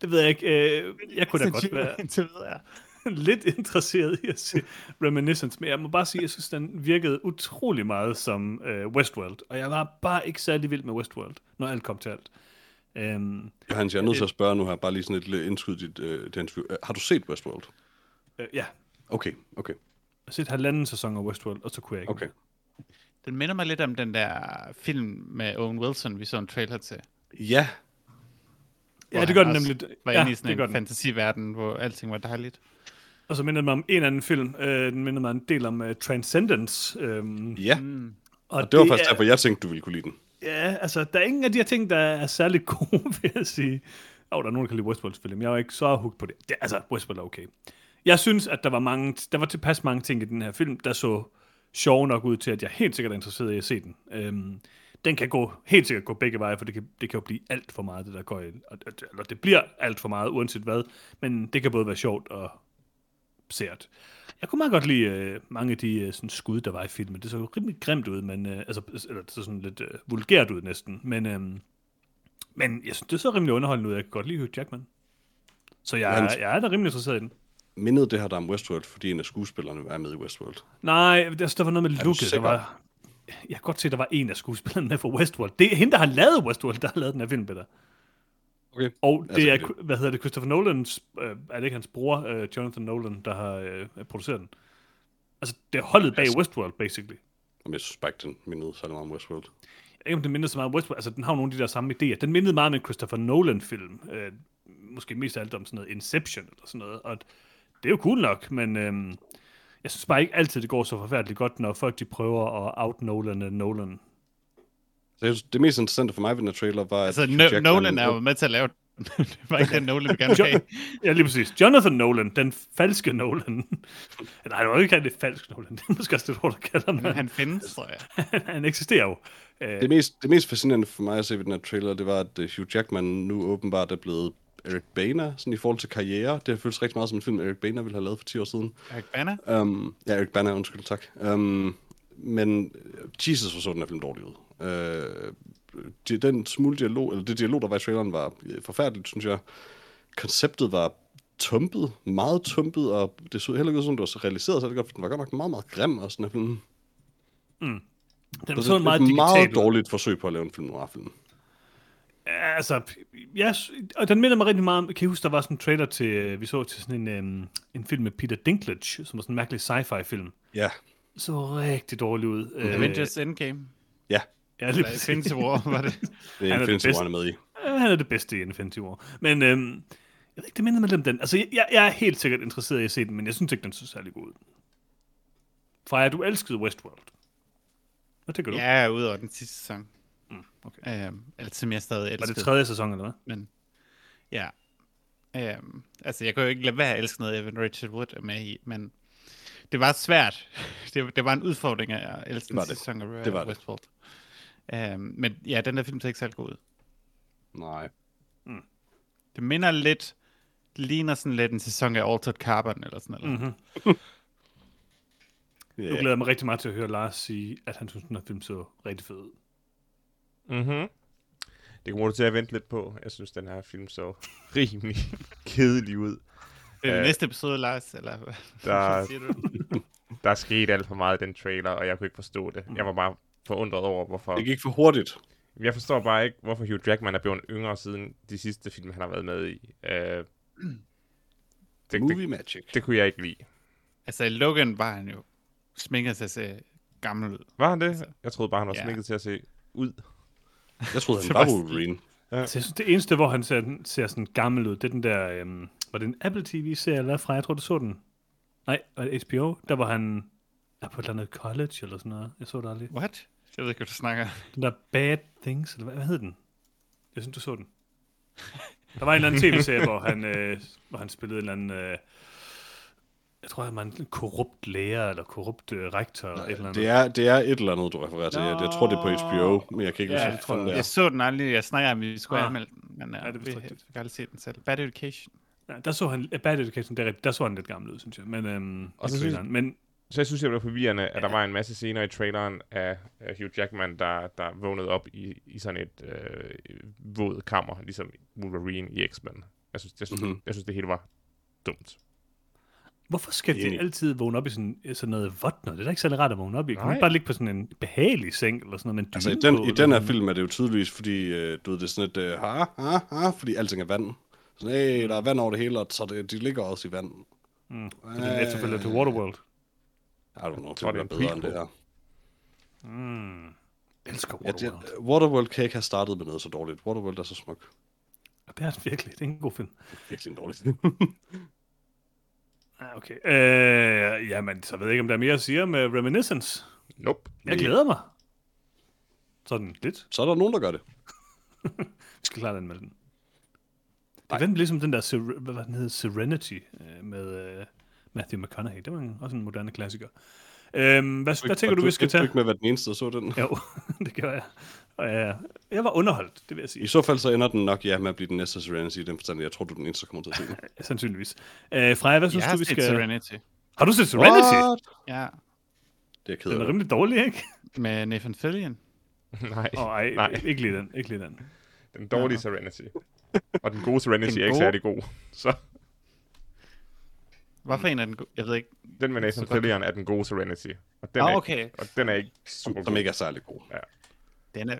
det ved jeg ikke. Øh, jeg kunne da godt være lidt interesseret i at se Reminiscence, men jeg må bare sige, at jeg synes, den virkede utrolig meget som øh, Westworld, og jeg var bare ikke særlig vild med Westworld, når alt kom til alt. Øhm, Johannes, jeg er nødt til at spørge nu her, bare lige sådan et lille indskud dit, øh, til interview. Øh, Har du set Westworld? øh, ja, Okay, okay, jeg har set halvanden sæson af Westworld, og så kunne jeg ikke. okay. Den minder mig lidt om den der film med Owen Wilson, vi så en trailer til. Ja, Ja, det gør den nemlig. Var ja, inde i det sådan en den. fantasiverden, hvor alting var dejligt. Og så minder det mig om en anden film. Øh, den minder mig en del om uh, Transcendence. Øhm, ja. Mm. Og det var faktisk derfor, jeg tænkte, du ville kunne lide den. Ja, altså, der er ingen af de her ting, der er særlig gode, vil jeg sige. Åh, oh, der er nogen, der kan lide Westworld selvfølgelig, men jeg er jo ikke så hooked på det. det altså, Westworld er okay. Jeg synes, at der var, mange, der var tilpas mange ting i den her film, der så sjov nok ud til, at jeg helt sikkert er interesseret i at se den. Øhm, den kan gå, helt sikkert gå begge veje, for det kan, det kan jo blive alt for meget, det der går i. Eller det bliver alt for meget, uanset hvad. Men det kan både være sjovt og sært. Jeg kunne meget godt lide øh, mange af de øh, sådan, skud, der var i filmen. Det så rimelig grimt ud, men, øh, altså, eller det så sådan lidt øh, vulgært ud næsten. Men, øh, men jeg synes, det så rimelig underholdende ud. Jeg kan godt lide Hugh Jackman. Så jeg, Hans- jeg er da rimelig interesseret i den. Mindede det her der om Westworld, fordi en af skuespillerne er med i Westworld? Nej, der, der var noget med looket. Der var, jeg kan godt se, at der var en af skuespillerne med fra Westworld. Det er hende, der har lavet Westworld, der har lavet den her film, Peter. Okay. Og det Altså, er, hvad hedder det, Christopher Nolans, øh, er det ikke hans bror, øh, Jonathan Nolan, der har øh, produceret den? Altså, det er holdet bag Altså- Westworld, basically. Om jeg synes bare den mindede særlig meget om Westworld. Jeg ikke, om den minder så meget om Westworld. Altså, den har jo nogle af de der samme idéer. Den mindede meget om en Christopher Nolan-film. Øh, måske mest af alt om sådan noget Inception eller sådan noget. Og det er jo cool nok, men øh, jeg synes bare ikke altid, det går så forfærdeligt godt, når folk de prøver at out-Nolan Nolan. Så synes, det mest interessante for mig ved den her trailer var, Altså, at no- Nolan er jo med til at lave den. det var ikke den Nolan, vi gerne have. Ja, lige præcis. Jonathan Nolan, den falske Nolan. Nej, det var ikke det falsk Nolan. Det er måske også det ord, der kalder Men han findes, tror jeg. Han eksisterer jo. Øh, Det mest, det mest fascinerende for mig at se ved den her trailer, det var, at øh, Hugh Jackman nu åbenbart er blevet Eric Boehner, sådan i forhold til karriere. Det har føltes rigtig meget som en film, Eric Boehner ville have lavet for 10 år siden. Eric Banner? Um, ja, Eric Banner, undskyld, tak. Um, men øh, Jesus, hvor så den her film dårlig ud. Det, den smule dialog, eller det dialog, der var i traileren, var øh, forfærdeligt, synes jeg. Konceptet var tumpet, meget tumpet, og det så heller ikke ud, som det var så realiseret, så det godt, for den var godt nok meget, meget grim og sådan en film. den Det var sådan er meget et digital. meget dårligt forsøg på at lave en film. Ja, Altså, ja, og den minder mig rigtig meget om, kan I huske, der var sådan en trailer til, øh, vi så til sådan en, um, en film med Peter Dinklage, som var sådan en mærkelig sci-fi film. Ja, Så rigtig dårligt ud. Øh, Avengers Endgame? ja. Ja, lige Eller. Infinity War, var det? Det er Han er det Infinity bedste. War, han er med i. Ja, han er det bedste i Infinity War. Men øhm, jeg ved ikke, det minder mig lidt om den. Altså, jeg, jeg, er helt sikkert interesseret i at se den, men jeg synes ikke, den så særlig god ud. Freja, du elskede Westworld. Hvad tænker du? Ja, udover den sidste sæson. Okay. Øhm, altså, som jeg stadig Var elsker. det tredje sæson, eller hvad? Men ja. Øhm, altså, jeg kan jo ikke lade være at elske noget, Evan Richard Wood er med i, men det var svært. det, det var en udfordring at elske Det var den det. sæson af Det var uh, det. Øhm, men ja, den der film ser ikke særlig god ud. Nej. Det minder lidt, det ligner sådan lidt en sæson af Altered Carbon, eller sådan noget. Mm-hmm. Nu Yeah. glæder jeg mig rigtig meget til at høre Lars sige, at han synes, den her film så rigtig fed ud. Mhm. Det kommer du til at vente lidt på. Jeg synes, den her film så rimelig kedelig ud. Det er Øh, næste episode, Lars, eller hvad Der, siger du? der er sket alt for meget i den trailer, og jeg kunne ikke forstå det. Jeg var bare forundret over, hvorfor... Det gik for hurtigt. Jeg forstår bare ikke, hvorfor Hugh Jackman er blevet yngre siden de sidste film, han har været med i. Uh, det, Movie det, magic. det kunne jeg ikke lide. Altså, i Logan var han jo sminket til at se gammel ud. Var han det? Jeg troede bare, han var Ja. sminket til at se ud. Jeg troede, han var Wolverine. Så jeg synes, det eneste, hvor han ser, ser sådan gammel ud, det er den der, øhm, var det en Apple TV-serie eller hvad fra? Jeg tror, du så den. Nej, HBO? Der var han er på et eller andet college eller sådan noget. Jeg så det aldrig. What? Jeg ved ikke, hvad du snakker. Den der Bad Things, eller hvad, hvad hed den? Jeg synes, du så den. Der var en eller anden tv-serie, hvor han, øh, hvor han spillede en eller anden... Øh, jeg tror, han var en korrupt lærer, eller korrupt øh, rektor, eller et eller andet. Det er, det er et eller andet, du refererer til. Jeg, jeg tror, det er på HBO, men jeg kan ikke Ja, huske, jeg tror, Jeg er. så den aldrig. Jeg snakker om, at vi skulle Ah. anmelde den, men Ja, ja, det er vi har rigtigt. aldrig set den selv. Bad Education. Ja, der så han, Bad Education, der, der så han lidt gammel ud, synes jeg. Men, øhm, Og så synes- traileren. men Så jeg synes, det var forvirrende, at der var en masse scener i traileren af Hugh Jackman, der, der vågnede op i, i sådan et øh, våd kammer, ligesom Wolverine i X-Men. Jeg synes, jeg, synes, Mhm. mm-hmm. jeg synes, det hele var dumt. Hvorfor skal de Enig. altid vågne op i sådan, sådan noget vådt noget? Det er da ikke særlig rart at vågne op i. Kan man Nej. bare ligge på sådan en behagelig seng, eller sådan noget Altså, i den, i den her film er det jo tydeligvis, fordi øh, du ved, det er sådan et, øh, ha, ha, ha, fordi alting er vand. Sådan, hey, der er vand over det hele, og så det, de ligger også i vand. Mm. Så det er en efterfølger til Waterworld. I don't know, det tror, det er bliver bedre end det her. Mm. Jeg elsker Ja, Waterworld. det, Waterworld kan ikke have startet med noget så dårligt. Waterworld er så smuk. Det er virkelig. Det er en god film. Virkelig en dårlig Ja, okay. Øh, jamen, så ved jeg ikke, om der er mere at sige med Reminiscence. Nope. Jeg glæder mig. Sådan lidt. så er der nogen, der gør det. Vi skal klart anmelde den. Det vendte ligesom den der, Ser- hvad var den hed, Serenity øh, med øh, Matthew McConaughey. Det var en, også en moderne klassiker. Øhm, hvad, hvad tænker Og du, vi skal tage? ikke med at være den eneste, der så den. Jo, det gør jeg. Og jeg, jeg var underholdt, det vil jeg sige. I så fald så ender den nok ja, med at blive den næste Serenity i den forstand. Jeg tror, du er den eneste, der kommer til at se den. Sandsynligvis. Øh, Freja, hvad synes Jeg du, vi skal... Serenity. Har du set Serenity? What? Ja, Det er ked Den er rimelig dårlig, ikke? med Nathan Fillion. Nej, Åh, oh, ej, Nej. ikke lige den. Ikke lige den. den dårlige Serenity. Og den gode Serenity Den er ikke gode? særlig god. Så Hvorfor en af den? go- Jeg ved ikke. den med Nathan. Fillion er den gode Serenity. Og den, Ah, er, okay. ikke, og den er ikke super Som god. ikke er særlig god. Den er...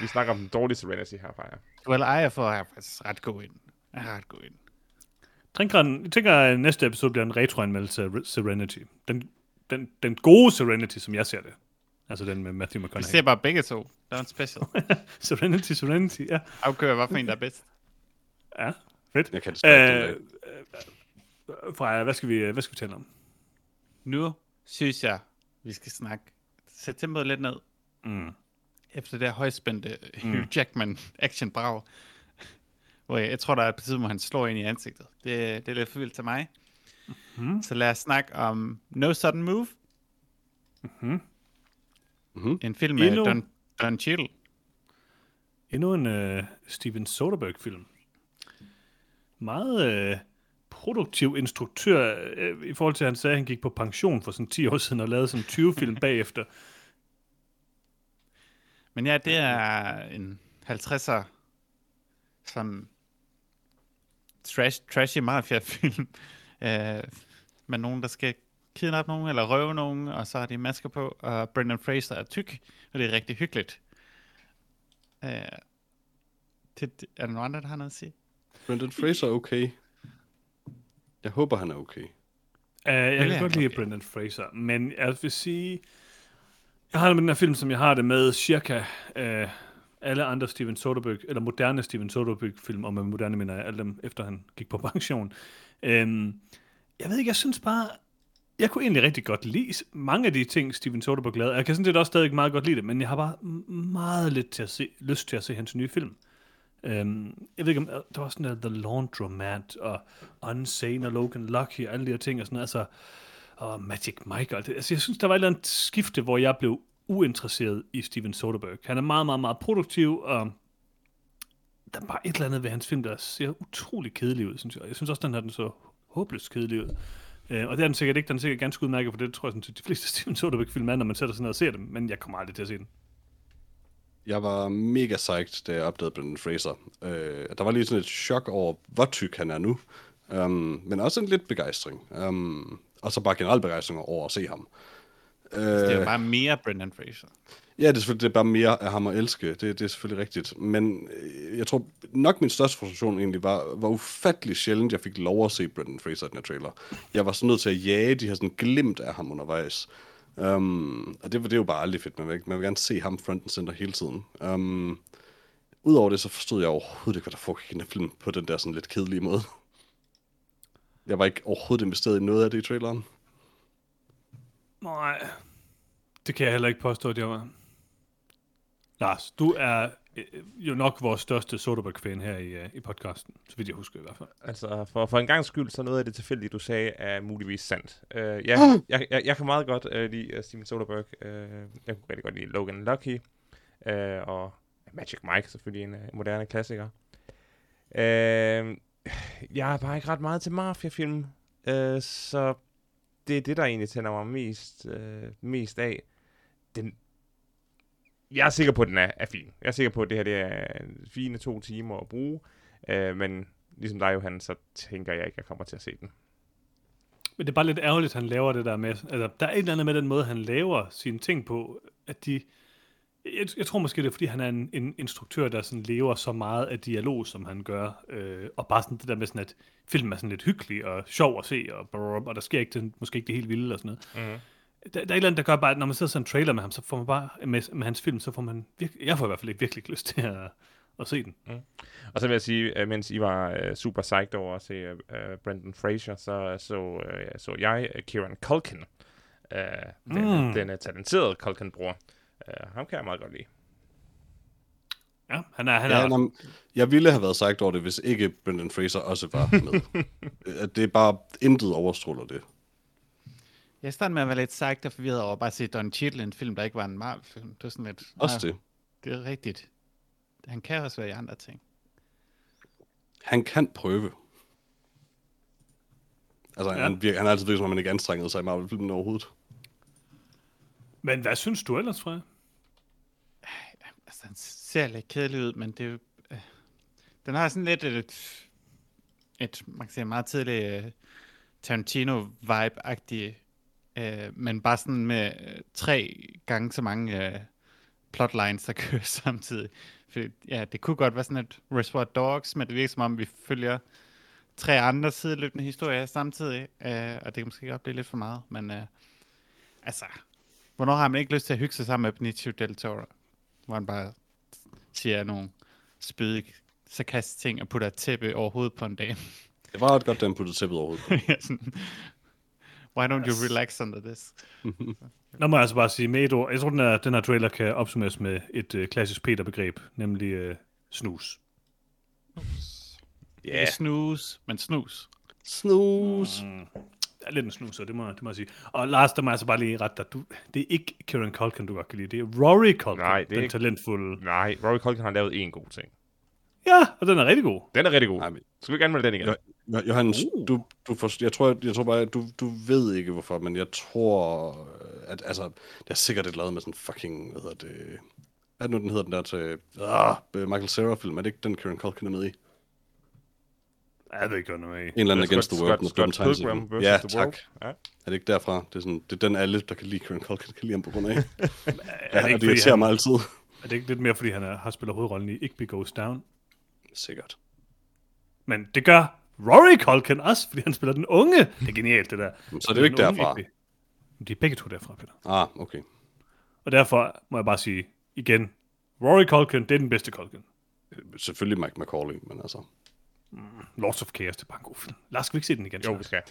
Vi snakker om den dårlige Serenity her, Freja. Well, Eye for er faktisk ret god ind. Er ret god ind. Drinkeren, jeg tænker, at næste episode bliver en retroanmeldelse af Re- Serenity. Den, den, den gode Serenity, som jeg ser det. Altså den med Matthew Vi McConaughey. ser bare begge to. Der er en special. Serenity, Serenity, ja. Afkører, hvad for en, der er bedst. Ja, fedt. Jeg kan desværre Øh, ikke øh, Freja, hvad skal, vi, hvad skal vi tale om? Nu synes jeg, vi skal snakke. Sæt tempoet lidt ned. Mm. Efter det her højspændte Hugh Jackman action brag. Hvor jeg, jeg tror, der er et tidspunkt, hvor han slår ind i ansigtet. Det, det er lidt for vildt til mig. Mhm. Så lad os snakke om No Sudden Move. Mhm. Mhm. En film med Endnu- Don, Don Cheadle. Endnu en øh, Steven Soderbergh-film. Meget øh, produktiv instruktør, øh, i forhold til, at han sagde, at han gik på pension for sådan 10 år siden og lavede sådan 20 film bagefter. Men ja, det er en 50'er sådan trash, trashy mafia-film øh, med nogen, der skal kidnappe nogen eller røve nogen, og så har de masker på, og Brendan Fraser er tyk, og det er rigtig hyggeligt. Øh, det, er der nogen andre, der har noget at sige? Brendan Fraser er okay. Jeg håber, han er okay. Uh, jeg kan godt lide okay. Brendan Fraser, men jeg vil sige, jeg har det med den her film, som jeg har det med cirka uh, alle andre Steven Soderbergh, eller moderne Steven Soderbergh-film, og med moderne mener jeg alle dem, efter han gik på pension. Um, jeg ved ikke, jeg synes bare, jeg kunne egentlig rigtig godt lide mange af de ting, Steven Soderbergh lavede. Jeg kan sådan set også stadig meget godt lide det, men jeg har bare meget lidt til at se, lyst til at se hans nye film. Øhm, jeg ved ikke om, øh, der var sådan der The Laundromat, og Unsane, og Logan Lucky, og alle de her ting, og sådan noget, altså, og Magic Mike, og alt det. Altså, jeg synes, der var et eller andet skifte, hvor jeg blev uinteresseret i Steven Soderbergh. Han er meget, meget, meget produktiv, og der er bare et eller andet ved hans film, der ser utrolig kedelig ud, synes jeg. Jeg synes også, den her den så håbløst kedelig ud. Øh, og det er den sikkert ikke. Den er sikkert ganske udmærket, for det tror jeg, sådan, de fleste Steven Soderbergh-film er, når man sætter sig ned og ser dem. Men jeg kommer aldrig til at se den. Jeg var mega psyched, da jeg opdagede Brendan Fraser. Øh, der var lige sådan et chok over, hvor tyk han er nu. Um, men også en lidt begejstring. Um, og så bare generelt begejstring over at se ham. Det er jo bare mere Brendan Fraser. Ja, det er selvfølgelig det er bare mere af ham at elske. Det, det er selvfølgelig rigtigt. Men øh, jeg tror nok min største frustration egentlig var, hvor ufattelig sjældent jeg fik lov at se Brendan Fraser i den her trailer. Jeg var så nødt til at jage de her sådan glimt af ham undervejs. Um, og det, det er jo bare aldrig fedt. Man vil, man vil gerne se ham front and center hele tiden. Um, Udover det, så forstod jeg overhovedet ikke, hvad der foregik i den film på den der sådan lidt kedelige måde. Jeg var ikke overhovedet investeret i noget af det i traileren. Nej, det kan jeg heller ikke påstå, at jeg var. Lars, du er jo nok vores største Soderbergh-fan her i, uh, i podcasten, så vidt jeg husker i hvert fald. Altså, for, for en gang skyld, så noget af det tilfældige, du sagde, er muligvis sandt. Uh, ja, jeg, jeg, jeg kan meget godt uh, lide uh, Steven Soderbergh. Uh, jeg kunne rigtig godt lide Logan Lucky. Uh, og Magic Mike, selvfølgelig en uh, moderne klassiker. Uh, jeg er bare ikke ret meget til mafia-film. Uh, så det er det, der egentlig tænder mig mest, uh, mest af. Den, jeg er sikker på, at den er, er fin. Jeg er sikker på, at det her det er fine to timer at bruge. Uh, men ligesom dig, Johan, så tænker jeg ikke, at jeg kommer til at se den. Men det er bare lidt ærgerligt, at han laver det der med, altså, der er et eller andet med den måde, han laver sine ting på, at de, jeg, jeg tror måske, det er, fordi han er en, en instruktør, der sådan lever så meget af dialog, som han gør, øh, og bare sådan det der med sådan, at filmen er sådan lidt hyggelig og sjov at se, og, brrr, og der sker ikke det, måske ikke det helt vilde og sådan noget. Mm. Der, der er et eller andet, der gør bare, at når man sidder sådan en trailer med ham, så får man bare, med, med hans film, så får man virkelig, jeg får i hvert fald ikke virkelig lyst til at, at se den. Og så vil jeg sige, at mens I var uh, super psyched over at se uh, Brendan Fraser, så så, uh, så jeg uh, Kieran Culkin. Uh, den, Mm. mm. den uh, talenterede Culkin-bror. Uh, ham kan jeg meget godt lide. Ja, han er, han Ja, er, nå, jeg ville have været sagt over det, hvis ikke Brendan Fraser også var med. At det er bare, intet overstråler det. Jeg startede med at være lidt sagt og forvirret over bare at se Don Cheadle, en film, der ikke var en Marvel-film. Det var sådan lidt... Også "Ah, det. Det er rigtigt. Han kan også være i andre ting. Han kan prøve. Altså, Ja. han, virker, han har altid virket, som om han ikke anstrengede sig i Marvel-filmen overhovedet. men hvad synes du ellers, Freja? Altså, han ser lidt kedelig ud, men det er. Øh, den har sådan lidt et... Et, man kan sige, meget tidligt uh, Tarantino-vibe-agtigt, uh, men bare sådan med uh, tre gange så mange uh, plotlines, der kører samtidig. For, ja, det kunne godt være sådan et Reservoir Dogs, men det virker som om, vi følger tre andre sideløbende historier samtidig, uh, og det kan måske godt blive lidt for meget, men uh, altså, hvornår har man ikke lyst til at hygge sig sammen med Benicio Del Toro? hvor han bare siger nogle spydige, sarkastiske ting og putter et tæppe over hovedet på en dame. Det var et godt, den puttede tæppet overhovedet. Ja, sådan, Why don't you relax under this? Nå må jeg altså bare sige med et ord. Jeg tror, den her, den her trailer kan opsummeres med et øh, klassisk Peter-begreb, nemlig øh, snus. Yeah. Ikke snus, men snus. Snus. Mm. Det er lidt en snus, det må, det må jeg sige. Og Lars, der må jeg altså bare lige rette dig. Du, det er ikke Kieran Culkin, du godt kan lide. Det er Rory Culkin, Nej, det er den ikke- talentfulde. Nej, Rory Culkin har lavet en god ting. Ja, og den er rigtig god. Den er rigtig god. Nej, men- Skal vi ikke anmelde den igen? Jo- Johannes, uh. du, du forst- jeg, tror, jeg tror bare, du, du ved ikke hvorfor, men jeg tror, at altså, det er sikkert et lavet med sådan fucking, hvad hedder det, hvad er det nu, den hedder den der til, ah, Michael Cera-film, er det ikke den Kieran Culkin er med i? Den er med i. En eller anden Against the World, Scott, Scott Pilgrim versus Ja, the tak. World. Ja. Er det ikke derfra? Det er, sådan, det er den alle, der kan lide Kieran Culkin, kan lide ham på grund af. Er ja, det og ikke, det irriterer han, mig altid. er det ikke lidt mere, fordi han er, har spillet hovedrollen i Igby Goes Down? Sikkert. Men det gør Rory Culkin også, fordi han spiller den unge. Det er genialt, det der. Så er det jo ikke unge derfra. Men De er begge to derfra, Peter. Ah, okay. Og derfor må jeg bare sige igen, Rory Culkin, det er den bedste Culkin. Selvfølgelig Mike McCauley, men altså... Lords of Chaos, det er bare en god film. Lad os skal vi ikke se den igen? Jo, vi skal.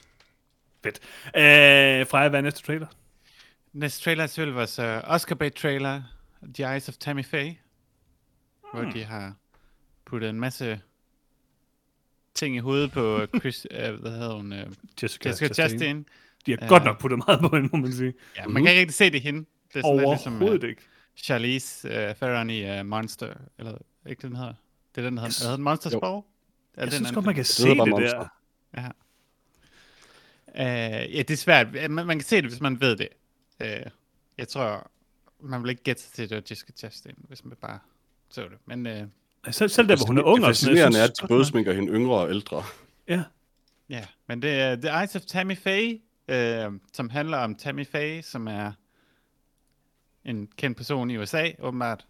Fedt. Øh, Freja, hvad er næste trailer? Næste trailer er selvfølgelig vores uh, Oscar bait trailer, The Eyes of Tammy Faye, hmm. hvor de har puttet en masse ting i hovedet på Chris, uh, hvad hedder hun, uh, Jessica, Jessica Chastain. De har Ja. godt nok puttet meget på hende, må man sige. Ja, man kan ikke rigtig se det hende. Det er sådan lidt ligesom Overhovedet uh, ikke. Charlize uh, Theron i uh, Monster, eller ikke den hedder. Det er den, der hedder, hedder den? Monsters Jo. Ball? Er Jeg det synes godt, man kan Det se det bare der. Monster. Ja. Uh, ja, det er svært. Man, man kan se det, hvis man ved det. Uh, jeg tror, man vil ikke gætte sig til, at det var Jessica Chastain, hvis man bare så det. Men uh, Selv, selv der, hvor hun er ung. Det fascinerende er, at de både sminker hende yngre og ældre. Ja, ja, men det er The Eyes of Tammy Faye, uh, som handler om Tammy Faye, som er en kendt person i USA, åbenbart.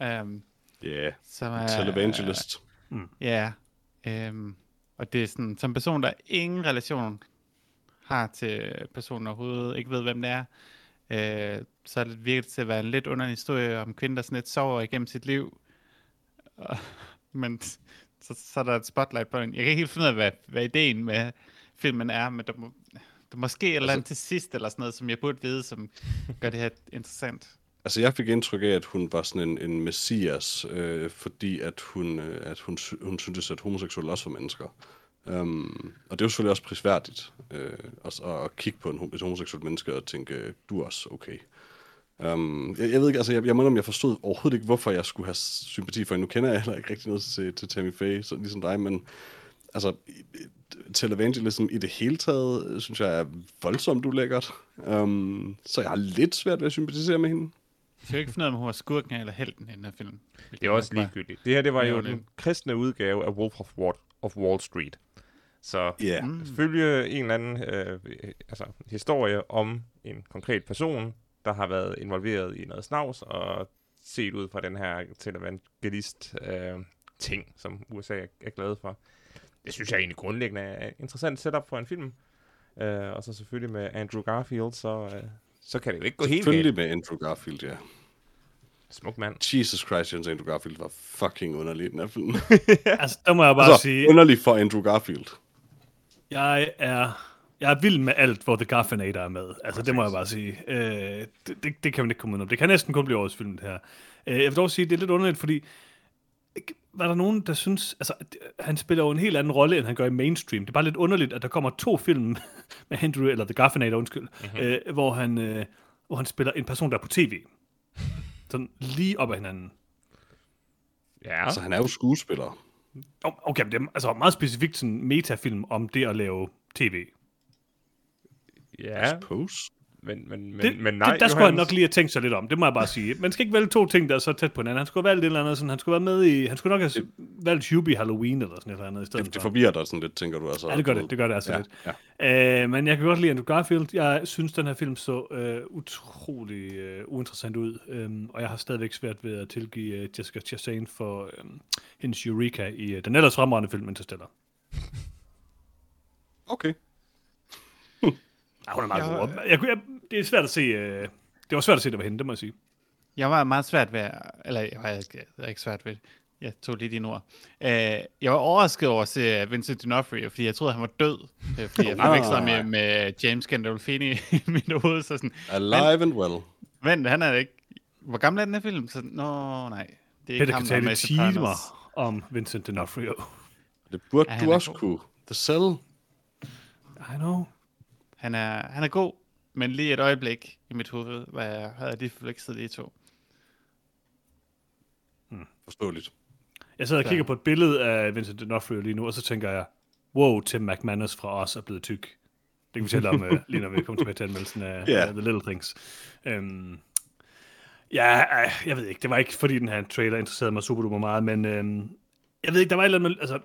Um, Ja, yeah. som er, televangelist. Ja, øhm, og det er sådan, som person, der ingen relation har til personen overhovedet, ikke ved, hvem det er, øh, så er det virkelig til at være en lidt underlig historie om kvinder, der sådan lidt sover igennem sit liv. Men så, så er der et spotlight på den. Jeg kan ikke helt finde ud af, hvad, hvad ideen med filmen er, men der, må, der måske et eller andet til sidst, eller sådan noget, som jeg burde vide, som gør det her interessant. Altså, jeg fik indtryk af, at hun var sådan en, en messias, øh, fordi at hun, øh, at hun, hun syntes, at homoseksuelle også var mennesker. Um, og det er jo selvfølgelig også prisværdigt øh, at, at kigge på en, et homoseksuelt menneske og tænke, du er også okay. Um, jeg, jeg ved ikke, altså jeg, jeg må om jeg forstod overhovedet ikke, hvorfor jeg skulle have sympati for hende. Nu kender jeg heller ikke rigtig noget til, til Tammy Faye, så, ligesom dig, men altså, televangelism i det hele taget, synes jeg er voldsomt ulækkert. Um, så jeg har lidt svært ved at sympatisere med hende. Jeg kan ikke finde ud af, om hun var skurken eller helten i den her film. Det er også ligegyldigt. Det her, det var jo den kristne udgave af Wolf of Wall, of Wall Street. Så Ja. Yeah. Følge en eller anden øh, altså, historie om en konkret person, der har været involveret i noget snavs, og set ud fra den her televangelist øh, ting, som USA er, er glade for. Det synes jeg egentlig grundlæggende er et interessant setup for en film. Øh, og så selvfølgelig med Andrew Garfield, så, øh, så kan det jo ikke gå helt Selvfølgelig med Andrew Garfield, ja. Smuk mand. Jesus Christ, Jens Andrew Garfield var fucking underlig i den her film. altså, der må jeg bare altså, sige, underlig for Andrew Garfield. jeg er, jeg er vild med alt, hvor The Garfinator er med. Altså, det må jeg bare sige. Øh, det, det, det kan man ikke komme ud om. Det kan næsten kun blive årets film, det her. Øh, jeg vil dog sige, det er lidt underligt, fordi var der nogen, der synes, altså, at han spiller jo en helt anden rolle, end han gør i mainstream. Det er bare lidt underligt, at der kommer to film med Andrew, eller The Garfinator, undskyld, mm-hmm. øh, hvor, han, øh, hvor han spiller en person, der er på tv. Sådan lige op ad hinanden. Ja, Altså, han er jo skuespiller. Okay, men det er altså meget specifikt sådan en metafilm om det at lave tv. Ja. Suppose. Men, men, men, Det, men nej, det, der skulle han Johannes. nok lige have tænkt sig lidt om, det må jeg bare sige. Man skal ikke vælge to ting, der er så tæt på hinanden. Han skulle have valgt et eller andet, sådan, han skulle være med i, han skulle nok have valgt Hubie Halloween eller sådan et eller andet i stedet Det, det for. forvirrer dig sådan lidt, tænker du altså. Ja, det gør det, det gør det altså ja, lidt. Ja. Øh, men jeg kan godt lide Andrew Garfield. Jeg synes, den her film så øh, utrolig øh, uinteressant ud, øhm, og jeg har stadigvæk svært ved at tilgive øh, Jessica Chastain for øh, hendes Eureka i øh, den ellers fremragende film Interstellar. Okay. Ja, hun er meget Jeg- god. Jeg, jeg, det er svært at se, øh, det var svært at se, det var hende, det må jeg sige. Jeg var meget svært ved, at- eller jeg var ikke, jeg var ikke svært ved, jeg tog lige dine ord. Uh, jeg var overrasket over at se Vincent D'Onofrio, fordi jeg troede, han var død. Uh, fordi jeg forvekslede med, med James Gandolfini i mit hoved. Så sådan, Alive and well. vent, han er ikke... Hvor gammel er den her film? Så, Nå, nej. Det er Peter ham, kan tale timer om Vincent D'Onofrio. Det burde Ja, du også god. kunne. The Cell. I know. Han er, han er god, men lige et øjeblik i mit hoved, hvad jeg havde lige forvekslet de to. Forståeligt. Jeg sidder og Så- kigger på et billede af Vincent D'Onofrio lige nu, og så tænker jeg, wow, Tim McManus fra os er blevet tyk. Det kan vi tale om, øh, lige når vi kommer tilbage til anmeldelsen af yeah. The Little Things. Um, ja, øh, jeg ved ikke, det var ikke fordi den her trailer interesserede mig super duper meget, men øhm, jeg ved ikke, der var et eller andet, med- altså,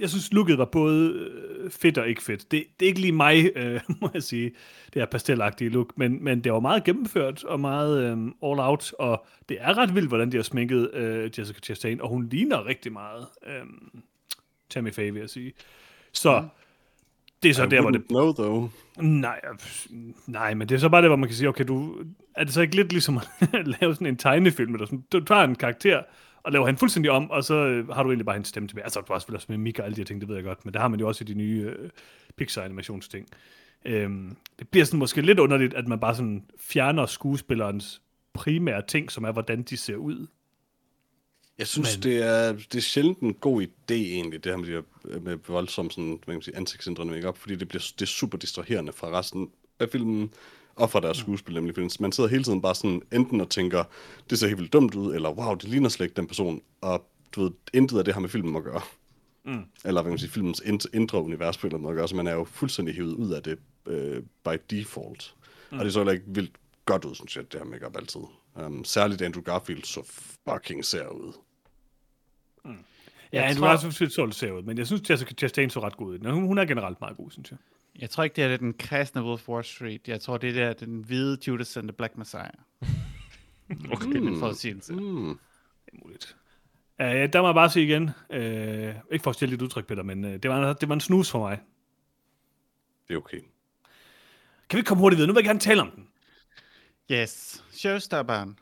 jeg synes, looket var både øh, fedt og ikke fedt. Det, det er ikke lige mig, øh, må jeg sige, det her pastelagtige look, men, men det var meget gennemført og meget øh, all out, og det er ret vildt, hvordan de har sminket øh, Jessica Chastain, og hun ligner rigtig meget øh, Tammy Faye, vil jeg sige. Så det er så I der, hvor det know, though. Nej, øh, nej, men det er så bare det, hvor man kan sige, okay, du, er det så ikke lidt ligesom at lave sådan en tegnefilm, eller sådan, du tager en karakter, og laver han fuldstændig om, og så øh, har du egentlig bare hendes stemme tilbage. Altså, du har selvfølgelig også med Mika og alle de her ting, det ved jeg godt, men det har man jo også i de nye øh, Pixar-animationsting. Øhm, det bliver sådan måske lidt underligt, at man bare sådan fjerner skuespillerens primære ting, som er, hvordan de ser ud. Jeg synes, Men- det, er, det er sjældent en god idé egentlig, det her med, de her, med voldsom sådan, hvad kan man sige, ansigtsændrende make fordi det, bliver, det er super distraherende fra resten af filmen og fra deres skuespil, nemlig fordi man sidder hele tiden bare sådan enten og tænker, det ser helt vildt dumt ud, eller wow, det ligner slet ikke den person, og du ved, intet af det har med filmen at gøre. Mm. Eller hvad kan man sige, filmens ind- indre univers på en eller anden måde at gøre, så man er jo fuldstændig hævet ud af det øh, by default. Mm. Og det så heller ikke vildt godt ud, synes jeg, det her make-up altid. Um, særligt Andrew Garfield så fucking ser ud. Ja, Jeg han tror- tror... også lidt så ser ud, men jeg synes, Jessica Chastain så ret god ud. Hun, hun er generelt meget god, synes jeg. Jeg tror ikke, det er den kristne Wolf Wall Street. Jeg tror, det er den hvide Judas and the Black Messiah. Okay. Det er min forudsigelse. Mm. Det er muligt. Uh, der må jeg bare sige igen, uh, ikke for at stille dit udtryk, Peter, men uh, det, var, det var en snus for mig. Det er okay. Kan vi ikke komme hurtigt videre? Nu vil jeg gerne tale om den. Yes. Showstopperen.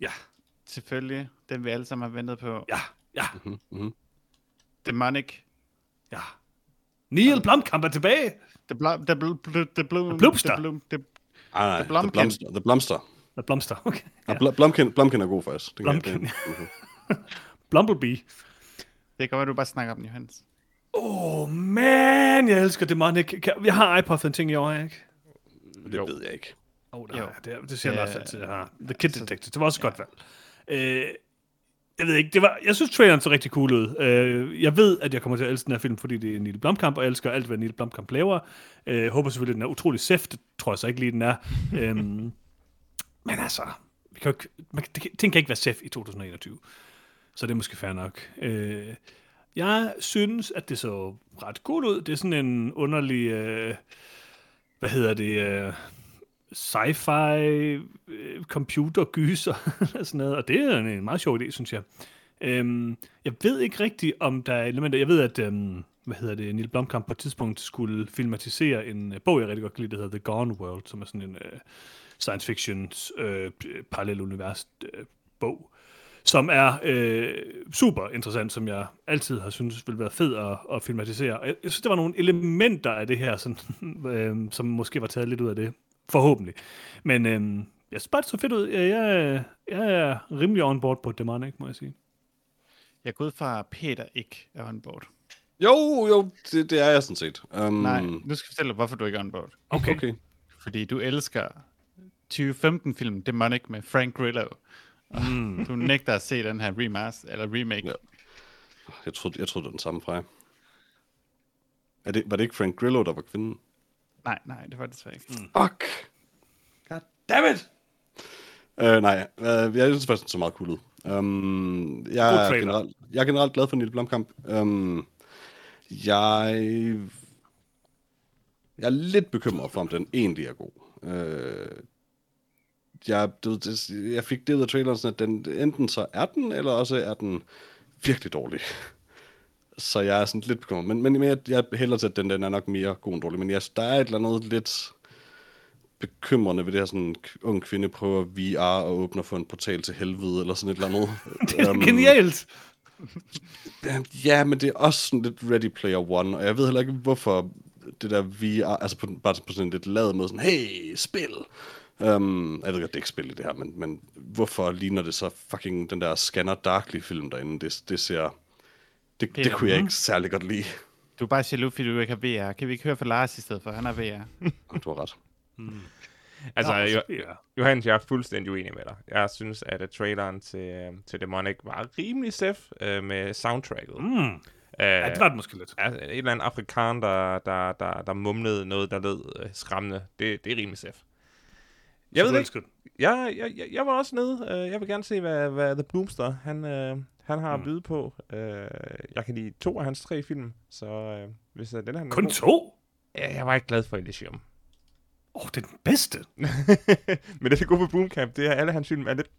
Ja, Selvfølgelig. Den vi alle sammen har ventet på. ja, ja, Demonic. ja. Neil Blomkamp er tilbage. The Blum, the Blum, Blumster. The Blum, the, Ah, nej, The The Blumkin. Blumster. The Blumster. Eller Blomster, okay. Ja. Bl- Blumkin, Blumkin er god faktisk. Det kan Blumkin. Jeg, Blumblebee. det kan godt være, du bare snakker om den, Johannes. Åh, oh, man, jeg elsker Demonic. Jeg har iPod den ting i år, ikke? det Jo. ved jeg ikke. Oh, Jo. jo. det, det siger jeg også altid, jeg har. The Kid Detective, det var også ja. godt valg. Øh, jeg ved ikke, det var, jeg synes traileren så rigtig cool ud. Øh, jeg ved, at jeg kommer til at elske den her film, fordi det er Neil Blomkamp, og jeg elsker alt, hvad Neil Blomkamp laver. Øh, håber selvfølgelig, at den er utrolig sæft. Det tror jeg så ikke lige, den er. øhm, men altså, vi kan ikke, man, det, ting kan ikke være sæft i 2021. Så det er måske fair nok. Øh, jeg synes, at det så ret godt ud. Det er sådan en underlig... Øh, hvad hedder det? Øh, sci-fi øh, computergyser og sådan noget, og det er en, en meget sjov idé, synes jeg. Øhm, jeg ved ikke rigtigt, om der er elementer... Jeg ved, at øhm, hvad hedder det, Neil Blomkamp på et tidspunkt skulle filmatisere en øh, bog, jeg rigtig godt kan lide, der hedder The Gone World, som er sådan en øh, science fiction øh, parallel univers øh, bog, som er øh, super interessant, som jeg altid har syntes ville være fed at, at filmatisere. Og Jeg, jeg synes, der var nogle elementer af det her, sådan, øh, som måske var taget lidt ud af det. Forhåbentlig. Men øh, jeg synes bare, det så fedt ud. Jeg, jeg, jeg er rimelig on board på Demonic, må jeg sige. Jeg går ud fra, Peter ikke er on board. Jo, jo, det, det er jeg sådan set. Um, Nej, nu skal jeg fortælle dig, hvorfor du ikke er on board. Okay. Okay. Fordi du elsker 2015-film Demonic med Frank Grillo. Mm. du nægter at se den her remaster, eller remake. Ja. Jeg troede, jeg troede, det var den samme fra jer. Er det, var det ikke Frank Grillo, der var kvinden? Nej, nej, det var det desværre ikke. Mm. Fuck! God damn it! Uh, nej, uh, jeg synes faktisk, det så meget cool ud. Um, jeg, er generelt, jeg er generelt glad for Neil Blomkamp. Um, jeg, jeg er lidt bekymret for, om den egentlig er god. Uh, jeg, det, jeg fik det ud af traileren, sådan, at den, enten så er den, eller også er den virkelig dårlig. Så jeg er sådan lidt bekymret. Men, men jeg, jeg hælder til, at den, den er nok mere god end dårlig. Men jeg, der er et eller andet lidt bekymrende ved det her sådan ung kvinde prøver VR og åbner for en portal til helvede, eller sådan et eller andet. Det er Øhm, genialt. Ja, men det er også sådan lidt Ready Player One, og jeg ved heller ikke, hvorfor det der VR, altså på, bare på sådan lidt lavet måde, sådan, hey, spil! Um, jeg ved godt, det er ikke spil i det her, men, men hvorfor ligner det så fucking den der Scanner Darkly-film derinde? Det, det ser... Det, det Peter, kunne jeg ikke særlig godt lide. Du er bare jaloux, fordi du ikke har VR. Kan vi ikke høre fra Lars i stedet for? Han har VR. Du har ret. Altså, Nå, jo, ja. Johannes, jeg er fuldstændig uenig med dig. Jeg synes, at uh, traileren til, uh, til Demonic var rimelig safe uh, med soundtracket. Mm. Mm. Ja, det var det måske lidt. Altså, en eller anden afrikan, der, der, der, der mumlede noget, der lød uh, skræmmende. Det, det er rimelig safe. Jeg Så ved ikke, jeg, jeg, jeg, jeg var også nede. Uh, jeg vil gerne se, hvad, hvad The Bloomster, han, uh, han har at Mm. byde på. Uh, jeg kan lide to af hans tre film, så uh, hvis uh, den her... Kun to? Ja, jeg var ikke glad for Elysium. Åh, oh, det er den bedste. Men det er gode ved Boomcamp, det er, at alle hans film er lidt...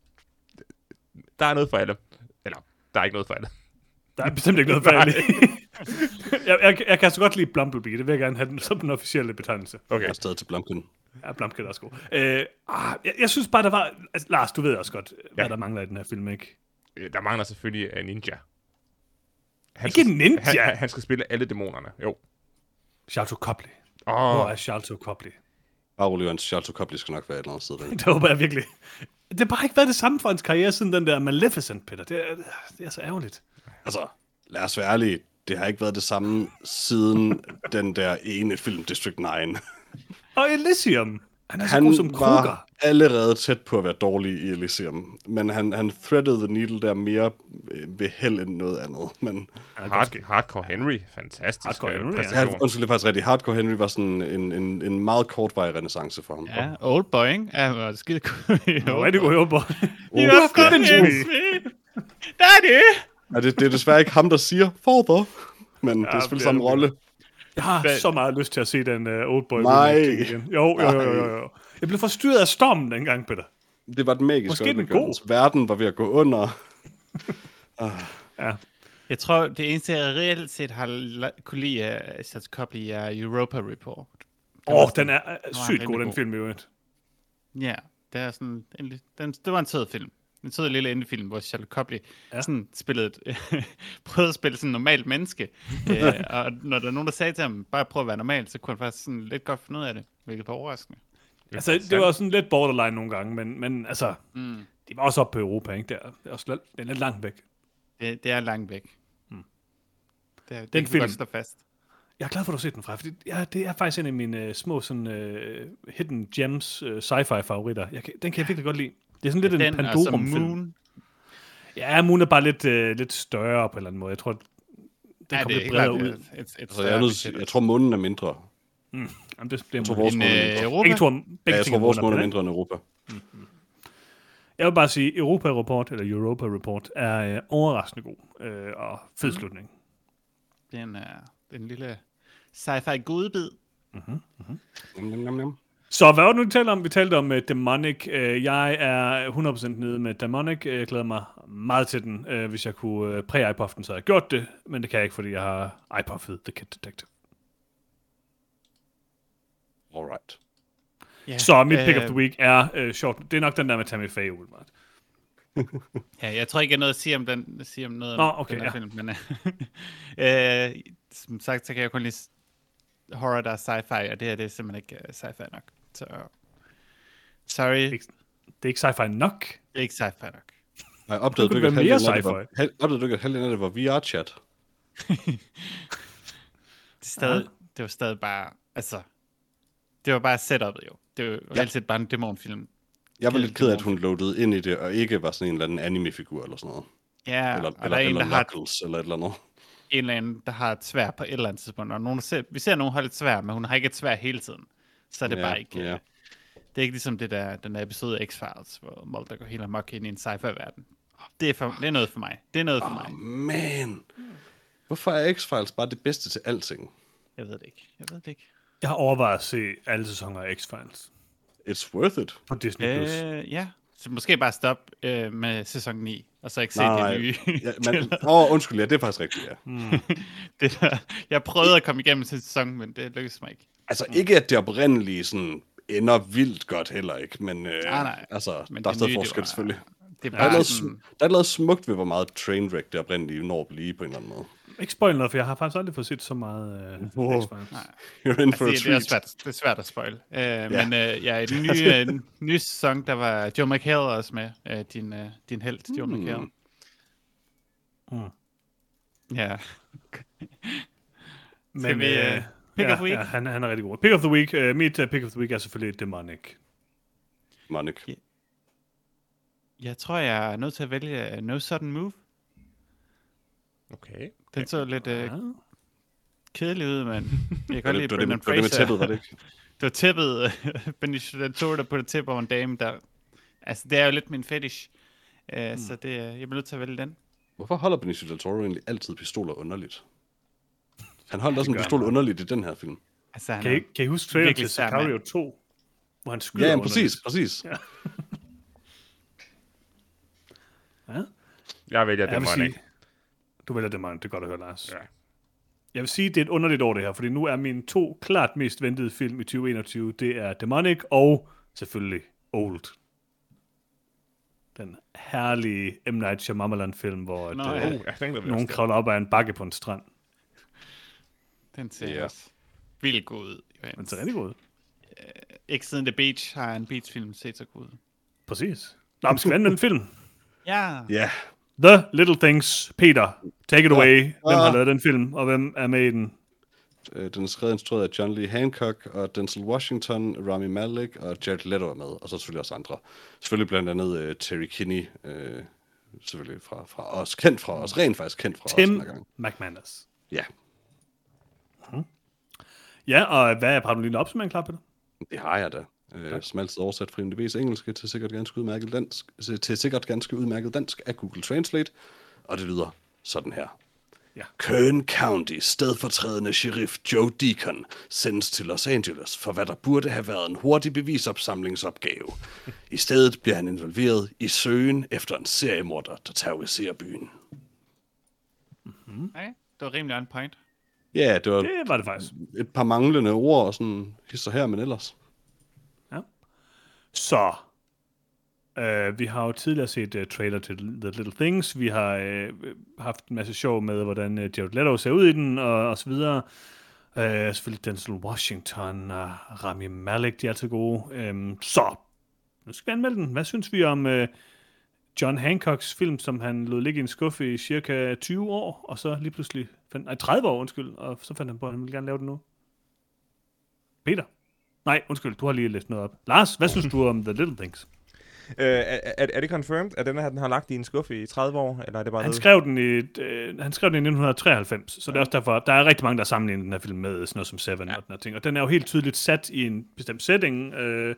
Der er noget for alle. Eller, der er ikke noget for alle. Der er bestemt ikke noget færdigt. jeg, jeg, jeg kan så godt lide Blumblebee. Det vil jeg gerne have den som den officielle betegnelse. Okay. Jeg er stadig til Blomkin. Ja, Blumkin er også god. Øh, ah, jeg, jeg synes bare, der var... Altså, Lars, du ved også godt, hvad Ja. der mangler i den her film, ikke? Øh, Der mangler selvfølgelig uh, Ninja. Han Ikke skal- Ninja? Han, han, skal spille alle dæmonerne. Jo. Chateau Copley. Åh, Hvor er Charlton Copley? Bare rolig. Charles Copley skal nok være et eller andet sted. Der. Det håber jeg virkelig. Det har bare ikke været det samme for hans karriere siden den der Maleficent, Peter. Det er, det er så ærgerligt. Altså, lad os være ærlige. Det har ikke været det samme siden den der ene film, District 9. Og Elysium. Han er så Han god som Kruger. var allerede tæt på at være dårlig i Elysium. Men han, han threaded the needle der mere øh, ved held end noget andet. Men det Hard. Hardcore Henry. Fantastisk Hardcore øh, Henry, ja. undskyld, det er faktisk rigtigt. Hardcore Henry var sådan en, en, en meget kortvarig renaissance for ham. Ja, old boy, ikke? Ja, var skide cool. Det rigtig god håber. Oh, You have convinced me. Daddy! Ja, det, det er desværre ikke ham, der siger father. Men det er Ja, selvfølgelig det er samme det. rolle. Jeg har Hvad- så meget lyst til at se den uh, Old Boy Nej. igen. Jo, jo, jo, jo, jo. Jeg blev forstyrret af stormen dengang, Peter. Det var et magisk Måske den god. Verden var ved at gå under. Ja. Jeg tror, det eneste, jeg reelt set har la- kunne lide af Charles Copley er Europa Report. Åh, oh, den er uh, han sygt god, den film i øvrigt. Ja, det er sådan en, den, det var en sød film. En sød lille indie-film, hvor Charlotte Copley Ja. sådan spillede prøvede at spille sådan en normalt menneske. øh, og når der er nogen, der sagde til ham, bare prøv at være normal, så kunne han faktisk sådan lidt godt finde ud af det, hvilket var overraskende. Altså, det var sådan lidt borderline nogle gange, men, men altså, Mm. de var også oppe på Europa, ikke? Det er, det er, også lidt, det er lidt langt væk. Det, det er langt væk. Mm. Det, er, det Den film- godt fast. Jeg er glad for, at du har set den fra, fordi ja, det er faktisk en af mine uh, små sådan, uh, hidden gems uh, sci-fi favoritter. Jeg kan, den kan jeg virkelig godt lide. Det er sådan lidt en Den som Pandorum-film. Moon. Ja, Moon er bare lidt, uh, lidt større på en eller anden måde. Jeg tror, den Ja, kommer det er lidt bredere ud. et, et, et Altså, jeg, til- jeg tror, månen er mindre. Jamen, det bliver Jeg tror, vores En, måne er øh, mindre. Europa? Begge, to, begge Ja, jeg tror, vores måneder, måne er mindre end Europa. Jeg vil bare sige, Europa Report, eller Europa Report, er uh, overraskende god uh, og fed slutning. Den er en lille sci-fi godbid. Jam, jam, jam, jam. Så hvad var det nu, vi talte om? Vi talte om uh, Demonic. Uh, jeg er 100% nede med Demonic. Uh, jeg glæder mig meget til den. Uh, hvis jeg kunne uh, præ-iPuff den, så havde jeg gjort det. Men det kan jeg ikke, fordi jeg har iPuffet The Kid Detective. Alright. Ja, Så mit pick of the week er uh, short. Det er nok den der med Tammy Faye, umiddelbart. Ja, jeg tror ikke, jeg har noget at sige om, den, sige om noget Nå, om okay, den her ja. film, men øh, som sagt, så kan jeg kun lide s- horror, der er sci-fi, og det her det er simpelthen ikke uh, sci-fi nok. Så sorry, det Ikke- Det er ikke sci-fi nok. er ikke sci-fi nok. Jeg opdagede du ikke, det at halvdelen af det var, det VR-chat? Det, er stadig, det var stadig bare, altså, det var bare setupet jo. Det var jo Ja. set bare en dæmonfilm. Jeg var lidt ked af, at hun loadede ind i det, og ikke var sådan en eller anden anime-figur eller sådan noget. Ja, Eller, eller, der er en, eller der har Knuckles, eller et eller andet. en eller anden, der har et svær på et eller andet tidspunkt. Og nogen, ser, vi ser nogen har et svær, men hun har ikke et svær hele tiden. Så er det Ja, bare ikke... ja. øh, Det er ikke ligesom det der, den der episode af X-Files, hvor Mulder går helt amok ind i en sci-fi-verden. Det er, for, det er noget for mig. Det er noget for mig. Oh, man. Hvorfor er X-Files bare det bedste til alting? Jeg ved det ikke. Jeg ved det ikke. Jeg har overvejet at se alle sæsoner af X-Files It's worth it. på Disney+. Plus. Øh, ja. Så måske bare stoppe øh, med sæson 9, og så ikke se Nej, det nye. Ja, men, åh, undskyld, ja, det er faktisk rigtigt, ja. det der, jeg prøvede at komme igennem til sæson, men det lykkedes mig ikke. Altså, ikke at det oprindelige sådan ender vildt godt heller ikke, men øh, Nej, nej. altså, Men der er stadig nye, det forskel var- selvfølgelig. Det er Der er, bare noget, sådan, der er noget smukt ved, hvor meget trainwreck det oprindelige når blive på en eller anden måde. Ikke spoil noget, for jeg har faktisk aldrig fået set så meget uh, Wow. You're in for Altså, a det, det, er svært, det er svært at spoil. Uh, ja. Men uh, ja, i den nye, uh, nye sæson, der var Joe McHale også med. Uh, din, uh, din held, Joe Mm. McHale. Mm. Ja. Men vi, øh, pick ja, of the week? Ja, han, han er rigtig god. Pick of the week. Uh, mit uh, pick of the week er selvfølgelig Demonic. Monik. Jeg tror, jeg er nødt til at vælge uh, No Sudden Move. Okay. Den så lidt uh, Ja. kedelig ud, men jeg kan godt lide det, det, Brendan det, var det med Fraser. tæppet, var det ikke? Det var tæppet, Benicio del Toro, der puttede tæppe over en dame, der... Altså, det er jo lidt min fetish. Uh, mm. Så det, uh, jeg bliver nødt til at vælge den. Hvorfor holder Benicio del Toro egentlig altid pistoler underligt? Han holdt også en pistol han. underligt i den her film. Altså, han Kan I, kan I huske trailer virkelig til Sicario mand. 2? Hvor han skyder Ja, ja under præcis, det? præcis. Ja. Ja. Jeg vælger Demonic. sige, du vælger Demonic, det er godt at høre, Lars. Ja. Jeg vil sige, det er et underligt år det her, fordi nu er mine to klart mest ventede film i 2021, det er Demonic og selvfølgelig Old. Den herlige M. Night Shyamalan-film, hvor Nå, ja. øh, jeg tænkte, det nogen kravler op ad en bakke på en strand. Den ser Ja. også vildt god ud. Jo. Den ser rigtig god ud. Ikke siden The Beach har en Beach-film set så god ud. Præcis. Nå, men skal vi anmelde en film? Ja. Ja, The Little Things. Peter, take it away. Hvem har Ah. lavet den film, og hvem er med i den? øh, den er skrevet instrueret af John Lee Hancock og Denzel Washington, Rami Malek og Jared Leto er med, og så selvfølgelig også andre. Selvfølgelig blandt andet uh, Terry Kinney, uh, selvfølgelig fra, fra os, kendt fra os, rent faktisk kendt fra os Tim her gang. McManus. Ja, Ja, og hvad er, har du lige en opsummering klar, Peter? det har jeg da. Uh, som altid oversat fra MDB's engelske til sikkert ganske udmærket dansk, til sikkert ganske udmærket dansk af Google Translate, og det lyder sådan her. Ja. Kern County stedfortrædende sheriff Joe Deacon sendes til Los Angeles for hvad der burde have været en hurtig bevisopsamlingsopgave. I stedet bliver han involveret i søgen efter en seriemorder, der terroriserer byen. Okay. Det var rimelig on point. Ja, det var Det var det faktisk. et par manglende ord og sådan hister her, men ellers. Så, øh, vi har jo tidligere set uh, trailer til The Little Things. Vi har øh, haft en masse sjov med, hvordan uh, Jared Leto ser ud i den, og, og så videre. Øh, selvfølgelig Denzel Washington og Rami Malek, de er altid gode. Øhm, så, nu skal vi anmelde den. Hvad synes vi om øh, John Hancocks film, som han lod ligge i en skuffe i cirka 20 år, og så lige pludselig, fandt, nej 30 år, undskyld, og så fandt han på, at han ville gerne lave det nu. Peter? Nej, undskyld, du har lige læst noget op. Lars, hvad synes du om The Little Things? Øh, er, er, er det confirmed, at den her den har lagt i en skuffe i 30 år, eller er det bare Han skrev den i, et, øh, han skrev den i 1993, så det er også derfor, der er rigtig mange, der sammenligner den her film med sådan noget som Seven ja. og den her ting. Og den er jo helt tydeligt sat i en bestemt setting. Øh,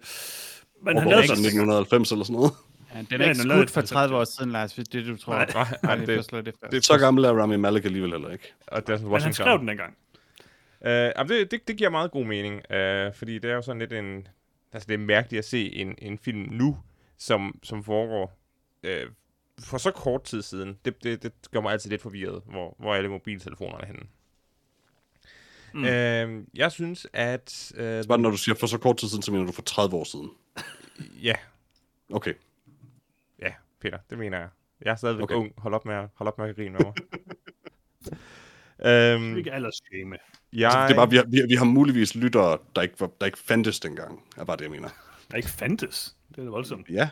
men han Og lavede sådan 1990 eller sådan noget. Ja, den Ja, er ikke skudt for et 30 år siden, Lars, hvis det du tror. Nej. Nej, nej, det, det, det, det, Så gammel er Rami Malek alligevel heller ikke. og det er sådan Men han skrev den dengang. Uh, det, det, det giver meget god mening, uh, fordi det er jo sådan lidt en... Altså det er mærkeligt at se en, en film nu, som, som foregår uh, for så kort tid siden. Det, det, det gør mig altid lidt forvirret, hvor, hvor er alle mobiltelefonerne er henne. Mm. Uh, jeg synes, at... Uh, Bare når du siger for så kort tid siden, så mener du for 30 år siden. ja, Okay. Peter, det mener jeg. Jeg er stadigvæk Okay. ung. Hold op med at, hold op med at grine med mig. Øhm, Ikke aldersshame. jeg, Altså, det er bare, vi har, vi, har, vi har muligvis lyttere, der ikke, var, der ikke fandtes dengang, er bare det, jeg mener. Der ikke fandtes. Det er da voldsomt. Ja.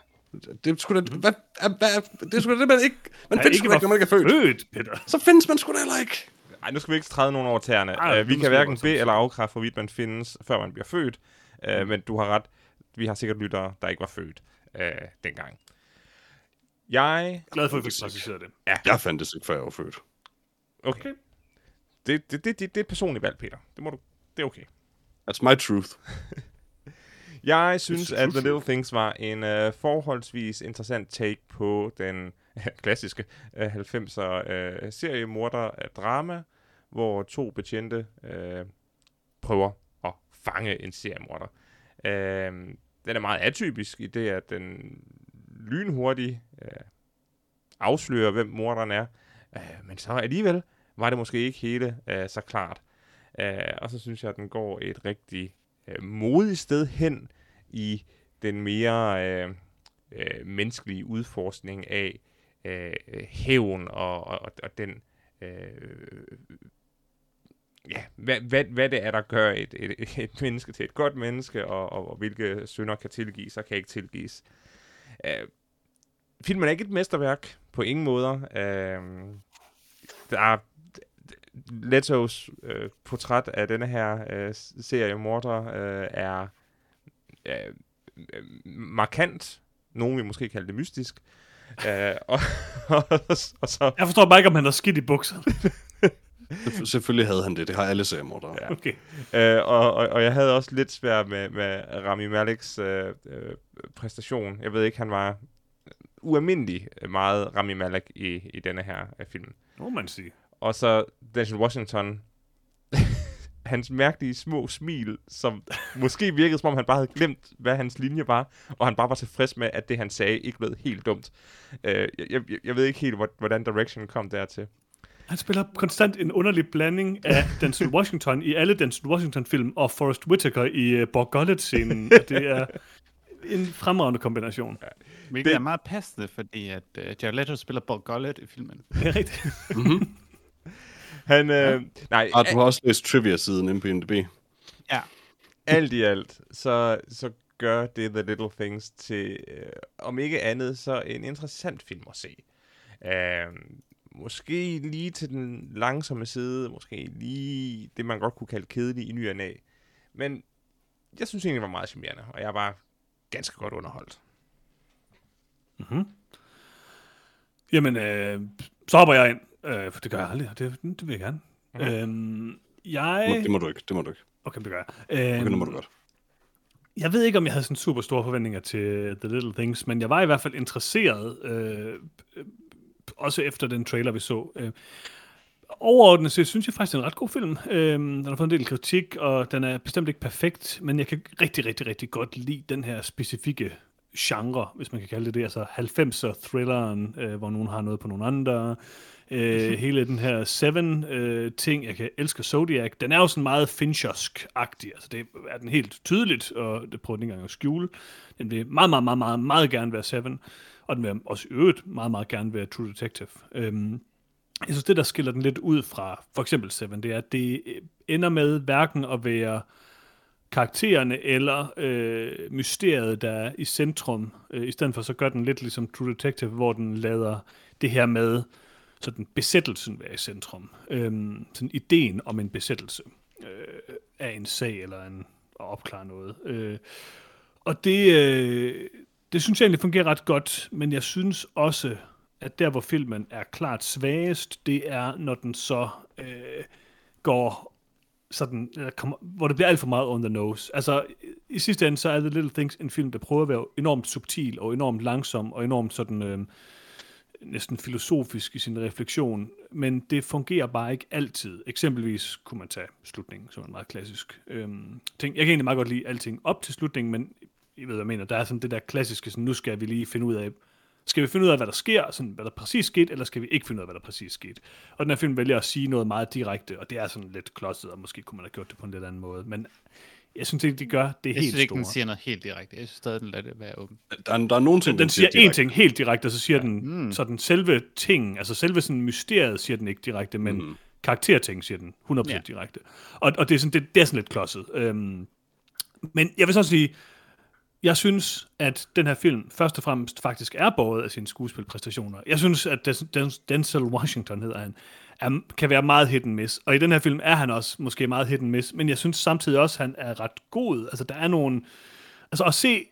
Det er sgu da, hvad, hvad, det er sgu da det, man ikke, man findes da ikke, når man ikke er født. født, Peter. Så findes man sgu da heller ikke. Ej, nu skal vi ikke træde nogen over tæerne. Ej, Uh, vi kan hverken bede eller afkræfte, hvorvidt man findes, før man bliver født. Uh, men du har ret. Vi har sikkert lyttere, der ikke var født uh, dengang. Jeg... Glad for, at vi fik præciseret det. Jeg fandtes ikke, før jeg var født. Okay. Det, det, det, det, det er personligt valg, Peter. Det, må du, det er okay. That's my truth. Jeg synes, at The. Little Things var en uh, forholdsvis interessant take på den klassiske uh, 90'er uh, seriemorder-drama, hvor to betjente uh, prøver at fange en seriemorder. Uh, den er meget atypisk i det, at den lynhurtigt øh, afslører, hvem morderen er. Øh, men så alligevel var det måske ikke hele øh, så klart. Øh, og så synes jeg, at den går et rigtig øh, modigt sted hen i den mere øh, øh, menneskelige udforskning af øh, øh, hævn og, og, og den øh, ja, hvad, hvad, hvad det er, der gør et, et, et menneske til et godt menneske, og, og, og hvilke synder kan tilgives og kan ikke tilgives. Øh, filmen er ikke et mesterværk på ingen måder. Øh, der er Letos øh, portræt af denne her øh, serie morder øh, er øh, øh, markant. Nogen vil måske kalde det mystisk. øh, og, og, og så Jeg forstår bare ikke, om han har skidt i bukserne. Selvfø- Selvfølgelig havde han det. Det har alle seriemordere. Ja. Okay. Øh, og, og, og jeg havde også lidt svært med, med Rami Maleks øh, øh, præstation. Jeg ved ikke, han var ualmindelig meget Rami Malek i, i denne her øh, film. Må man sige. Og så Denzel Washington, hans mærkelige små smil, som måske virkede, som om han bare havde glemt, hvad hans linje var, og han bare var tilfreds med, at det, han sagde, ikke blev helt dumt. Øh, jeg, jeg, jeg ved ikke helt, hvor- hvordan direction kom dertil. Han spiller konstant en underlig blanding af Denzel Washington i alle Denzel Washington-film, og Forrest Whitaker i uh, Borg Gullet-scenen. Og det er en fremragende kombination. Hvilket Det- er meget passende, fordi at uh, Jared Leto spiller Bob Gullet i filmen. Det er rigtigt. Han, øh, nej, Og du har også læst trivia-siden inde på IMDb. Ja. alt i alt, så, så gør det The Little Things til, øh, om ikke andet, så en interessant film at se. Øh, måske lige til den langsomme side, måske lige det, man godt kunne kalde kedelig i ny og næ. Men jeg synes egentlig, det var meget charmerende, og jeg var ganske godt underholdt. Jamen, øh, så hopper jeg ind, øh, for det gør jeg aldrig, og det, det vil jeg gerne. Mm-hmm. Øhm, jeg... Det må du ikke, det må du ikke. Okay, det gør jeg. Okay, nu må du Øhm, godt. Jeg ved ikke, om jeg havde sådan super store forventninger til The Little Things, men jeg var i hvert fald interesseret, øh, øh, også efter den trailer, vi så. Øh, overordnet set synes jeg faktisk, det er en ret god film. Øh, den har fået en del kritik, og den er bestemt ikke perfekt, men jeg kan rigtig, rigtig, rigtig godt lide den her specifikke genre, hvis man kan kalde det det. Altså 90'er thrilleren, øh, hvor nogen har noget på nogle andre. Øh, hele den her Seven-ting, jeg kan elske Zodiac, den er jo sådan meget Finchersk-agtig. Altså det er den helt tydeligt, og det prøver den ikke engang at skjule. Den vil meget, meget, meget, meget, meget gerne være Seven, og den vil også i øvrigt meget, meget gerne være True Detective. Øhm, jeg synes, det, der skiller den lidt ud fra for eksempel Seven, det er, at det øh, ender med hverken at være karaktererne eller øh, mysteriet, der er i centrum. Øh, I stedet for så gør den lidt ligesom True Detective, hvor den lader det her med sådan besættelsen være i centrum. Øh, sådan ideen om en besættelse øh, af en sag eller en, at opklare noget. Øh, og det, øh, det synes jeg egentlig fungerer ret godt, men jeg synes også, at der hvor filmen er klart svagest, det er, når den så øh, går sådan, eller kommer, hvor det bliver alt for meget on the nose. Altså, i sidste ende, så er The Little Things en film, der prøver at være enormt subtil og enormt langsom og enormt sådan øh, næsten filosofisk i sin refleksion, men det fungerer bare ikke altid. Eksempelvis kunne man tage slutningen, som er en meget klassisk øh, ting. Jeg kan egentlig meget godt lide alting op til slutningen, men I ved, hvad jeg mener. Der er sådan det der klassiske, sådan, nu skal vi lige finde ud af, skal vi finde ud af, hvad der sker, sådan, hvad der præcis skete, eller skal vi ikke finde ud af, hvad der præcis skete? Og den her film vælger at sige noget meget direkte, og det er sådan lidt klodset, og måske kunne man have gjort det på en lidt anden måde. Men jeg synes ikke, de gør det Jeg helt synes ikke, store. den siger noget helt direkte. Jeg synes stadig, den lader det være åben. Der, er- der er nogle ting, Den siger én direkte. ting helt direkte, og så siger ja. den mm. sådan selve ting, altså selve sådan mysteriet siger den ikke direkte, men mm. karakterting siger den 100% ja. Ja. direkte. Og, og det, er sådan, det, det er sådan lidt klodset. Øhm, men jeg vil så sige, jeg synes, at den her film først og fremmest faktisk er båret af sine skuespilpræstationer. Jeg synes, at Denzel Washington hedder han, er, kan være meget hit and miss. Og i den her film er han også måske meget hit and miss, men jeg synes samtidig også, at han er ret god. Altså, der er nogle... Altså, at se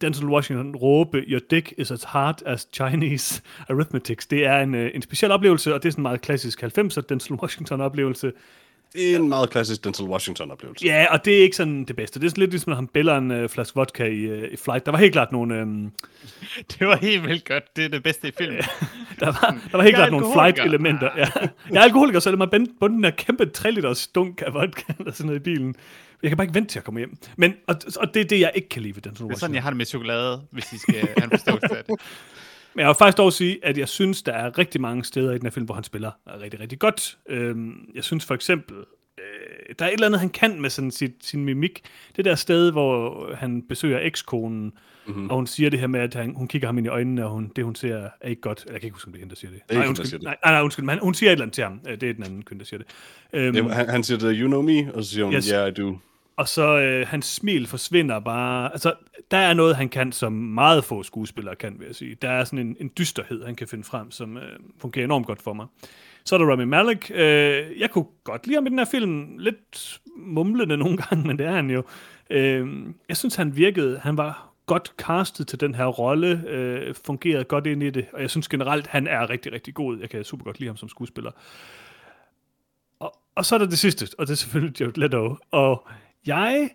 Denzel Washington råbe, your dick is as hard as Chinese arithmetics, det er en, øh, en speciel oplevelse, og det er sådan en meget klassisk 90'er Denzel Washington-oplevelse. Det er en meget klassisk Denzel Washington-oplevelse. Ja, og det er ikke sådan det bedste. Det er sådan lidt ligesom, at han bæller en øh, flaske vodka i, øh, i Flight. Der var helt klart nogle... Øh, Det var helt vildt godt. Det er det bedste i filmen. der, var, der var helt er klart nogle. Flight-elementer. Ja. Jeg er alkoholiker, så lad mig bunde bunde den her kæmpe 3 liter stunk af vodka eller sådan noget i bilen. Jeg kan bare ikke vente til at komme hjem. Men, og, og det er det, jeg ikke kan lide ved Denzel Det er Washington. sådan, jeg har det med chokolade, hvis I skal have en forståelse af det. Men jeg vil faktisk dog sige, at jeg synes, der er rigtig mange steder i den her film, hvor han spiller rigtig, rigtig godt. Øhm, jeg synes for eksempel, øh, der er et eller andet, han kan med sådan sit, sin mimik. Det der sted, hvor han besøger ekskonen, mm-hmm. og hun siger det her med, at han, hun kigger ham ind i øjnene, og hun, det, hun ser, er ikke godt. Eller jeg kan ikke huske, om det er hende, der siger det. ikke nej, undskyld, siger det. nej, nej, undskyld, men hun siger et eller andet til ham. Øh, Det er den anden kvinde, der siger det. Øhm, Det, han, han siger det, you know me, og så siger hun, Yes. yeah, I do og så øh, hans smil forsvinder bare. Altså, der er noget, han kan, som meget få skuespillere kan, vil jeg sige. Der er sådan en, en dysterhed, han kan finde frem, som øh, fungerer enormt godt for mig. Så er der Rami Malek. Øh, jeg kunne godt lide ham i den her film. Lidt mumlende nogle gange, men det er han jo. Øh, jeg synes, han virkede, han var godt castet til den her rolle, øh, fungerede godt ind i det, og jeg synes generelt, han er rigtig, rigtig god. Jeg kan super godt lide ham som skuespiller. Og, og så er der det sidste, og det er selvfølgelig Jared Leto. Og jeg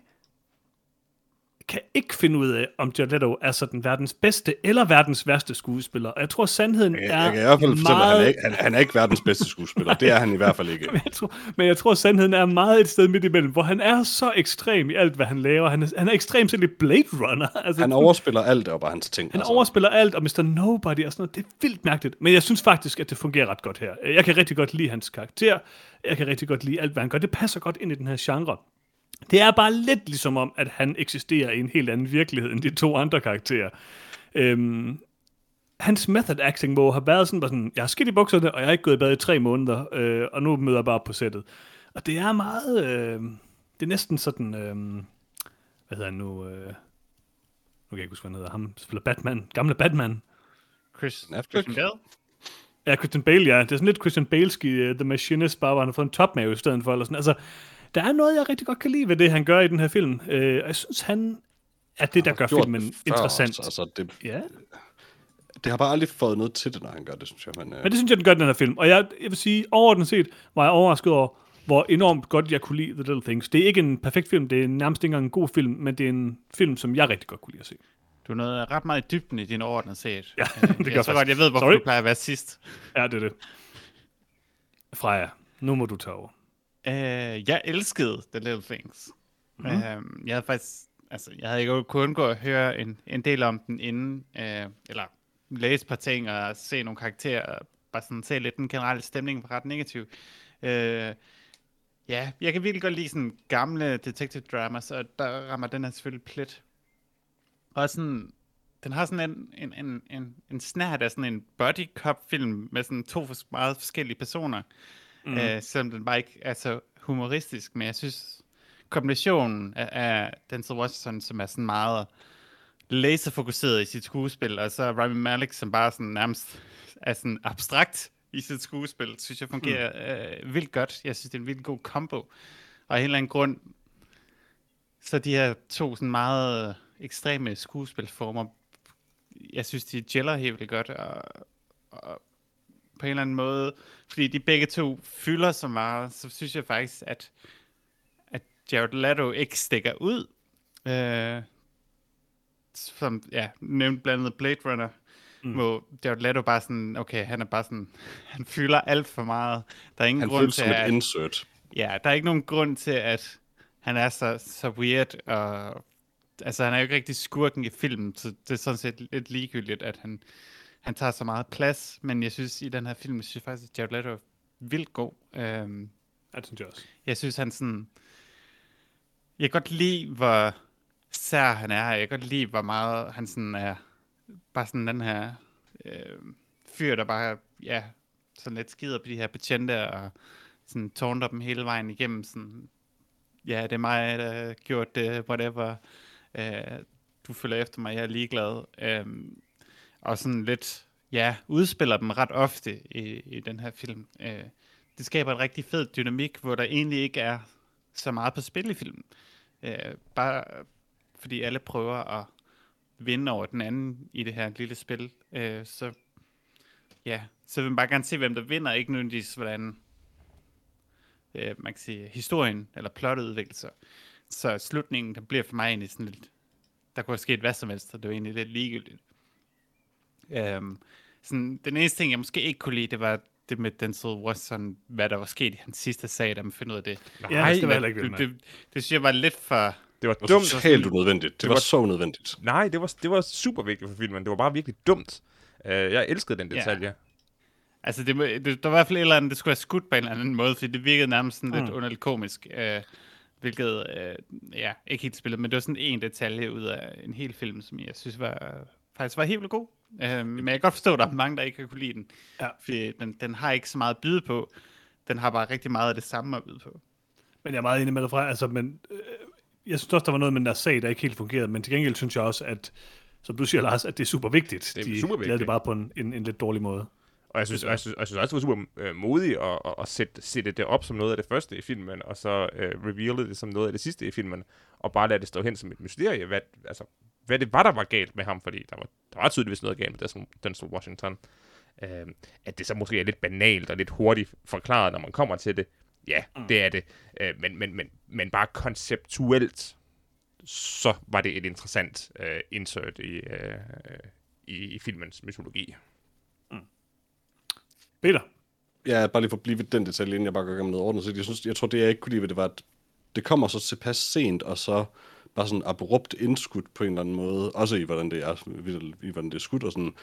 kan ikke finde ud af, om Jared Leto er sådan verdens bedste eller verdens værste skuespiller. Og jeg tror, sandheden Jeg, er jeg kan i hvert fald fortælle, meget... at han er, ikke, han, han er ikke verdens bedste skuespiller. Det er han i hvert fald ikke. Men jeg, tror, men jeg tror, sandheden er meget et sted midt imellem, hvor han er så ekstrem i alt, hvad han laver. Han er, han er ekstrem selv i Blade Runner. Altså, Han overspiller alt, og bare hans ting. han overspiller alt, og Mr. Nobody og sådan noget. Det er vildt mærkeligt. Men jeg synes faktisk, at det fungerer ret godt her. Jeg kan rigtig godt lide hans karakter. Jeg kan rigtig godt lide alt, hvad han gør. Det passer godt ind i den her genre. Det er bare lidt ligesom om, at han eksisterer i en helt anden virkelighed end de to andre karakterer. Øhm, hans method acting må have været sådan, bare sådan, jeg har skidt i bukserne, og jeg har ikke gået i bad i tre måneder, øh, og nu møder jeg bare på sættet. Og det er meget, øh, det er næsten sådan, øh, hvad hedder han nu, øh, nu kan jeg ikke huske, hvad han hedder, ham spiller Batman, gamle Batman. Christian Bale? Ja, Christian Bale, ja. Det er sådan lidt Christian Baleski, uh, The Machinist, bare hvor han har fået en topmave i stedet for. Eller sådan. Altså, der er noget, jeg rigtig godt kan lide ved det, han gør i den her film. Uh, jeg synes, han er det, der gør filmen det før interessant. også, Altså, det, Ja, det har bare aldrig fået noget til det, når han gør det, synes jeg. Men, øh, men det synes jeg, den gør, den her film. Og jeg, jeg vil sige, overordnet set var jeg overrasket over, hvor enormt godt jeg kunne lide The Little Things. Det er ikke en perfekt film, det er nærmest ikke engang en god film, men det er en film, som jeg rigtig godt kunne lide at se. Du er noget ret meget i dybden i din ordnet set. Ja, Øh, det gør jeg tror faktisk. godt, jeg ved, hvorfor Sorry. du plejer at være sidst. Ja, det er det. Freja, nu må du tage over. Uh, jeg elskede The Little Things. Mm. Uh, jeg havde faktisk, altså, jeg havde ikke kunnet undgå at høre en, en del om den inden, uh, eller læse et par ting og se nogle karakterer, og bare sådan se lidt den generelle stemning var ret negativ. Uh, ja, jeg kan virkelig godt lide sådan gamle detective dramas, og der rammer den her selvfølgelig plet. Og sådan, den har sådan en, en, en, en, en snært af sådan en body cop film med sådan to meget forskellige personer. Mm. Øh, selvom den bare ikke er så humoristisk, men jeg synes, kombinationen af, af Denzel Washington, som er sådan meget laserfokuseret i sit skuespil, og så Rami Malek, som bare sådan nærmest er sådan abstrakt i sit skuespil, synes jeg fungerer mm. øh, vildt godt. Jeg synes, det er en vildt god combo. Og af en eller anden grund, så de her to sådan meget ekstreme skuespilformer, jeg synes, de gælder helt vildt godt, og, og på en eller anden måde, fordi de begge to fylder så meget, så synes jeg faktisk, at, at Jared Leto ikke stikker ud. Øh, som, ja, nævnt blandt andet Blade Runner, mm. hvor Jared Leto bare sådan, okay, han er bare sådan, han fylder alt for meget. Der er ingen han grund til, som et at, insert. ja, der er ikke nogen grund til, at han er så, så weird, og altså, han er jo ikke rigtig skurken i filmen, så det er sådan set lidt ligegyldigt, at han, han tager så meget plads, men jeg synes, i den her film, jeg synes faktisk, at Jared Leto er vildt god. Øhm, Ja, det synes jeg også. jeg synes, han sådan... Jeg kan godt lide, hvor sær han er. Jeg kan godt lide, hvor meget han sådan er... Bare sådan den her øh, fyr, der bare, ja, sådan lidt skider på de her betjente, og sådan tårner dem hele vejen igennem. Sådan, ja, det er mig, der har gjort det, whatever. Øh, du følger efter mig, jeg er ligeglad. Øh, og sådan lidt, ja, udspiller dem ret ofte i, i den her film. Øh, det skaber en rigtig fed dynamik, hvor der egentlig ikke er så meget på spil i filmen. Øh, bare fordi alle prøver at vinde over den anden i det her lille spil. Øh, så ja, så vil man bare gerne se, hvem der vinder, ikke nødvendigvis, hvordan øh, man kan sige, historien eller plottet udvikler sig. Så slutningen, der bliver for mig egentlig sådan lidt, der kunne have sket hvad som helst, og det var egentlig lidt ligegyldigt. Øhm, sådan, den eneste ting, jeg måske ikke kunne lide, det var det med Denzel Washington, hvad der var sket i hans sidste sag, da man finder ud af det. Ja, det jeg heller ikke det, det, det, synes jeg var lidt for... Det var Det var dumt. totalt unødvendigt. Det, det var, var- så unødvendigt. Nej, det var, det var super vigtigt for filmen. Det var bare virkelig dumt. Uh, jeg elskede den Ja. detalje. Altså, det, det, der var i hvert fald et eller andet, det skulle være skudt på en eller anden måde, fordi det virkede nærmest sådan lidt Mm. underligt komisk. Øh, hvilket, øh, ja, ikke helt spillet, men det var sådan en detalje ud af en hel film, som jeg synes var, faktisk var helt vildt god. Øh, men jeg kan godt forstå, at der er mange, der ikke kan kunne lide den. Ja. Fordi den, den har ikke så meget at byde på. Den har bare rigtig meget af det samme at byde på. Men jeg er meget enig med dig fra, altså, men øh, jeg synes også, der var noget med den der sag, der ikke helt fungerede, men til gengæld synes jeg også, at, som du siger, Lars, at det er super vigtigt. Det er De super lavede vigtigt. det bare på en, en, en lidt dårlig måde. Og jeg synes, og jeg synes, og jeg synes også, det var super øh, modigt at, at, at sætte, sætte det op som noget af det første i filmen, og så øh, reveale det som noget af det sidste i filmen, og bare lade det stå hen som et mysterie, hvad, altså, hvad det var, der var galt med ham, fordi der var, der var tydeligvis noget galt med Denzel- Denzel Washington. Øh, at det så måske er lidt banalt og lidt hurtigt forklaret, når man kommer til det. Ja, mm. det er det. Øh, men, men, men, men bare konceptuelt, så var det et interessant øh, insert i, øh, i, i filmens mytologi. Peter? Ja, bare lige for at blive ved den detalje, inden jeg bare går i gang med noget ordentligt. Så jeg, synes, jeg tror, det jeg ikke kunne lide ved det, var, at det kommer så tilpas sent, og så bare sådan abrupt indskudt på en eller anden måde, også i hvordan det er, i hvordan det er skudt og sådan,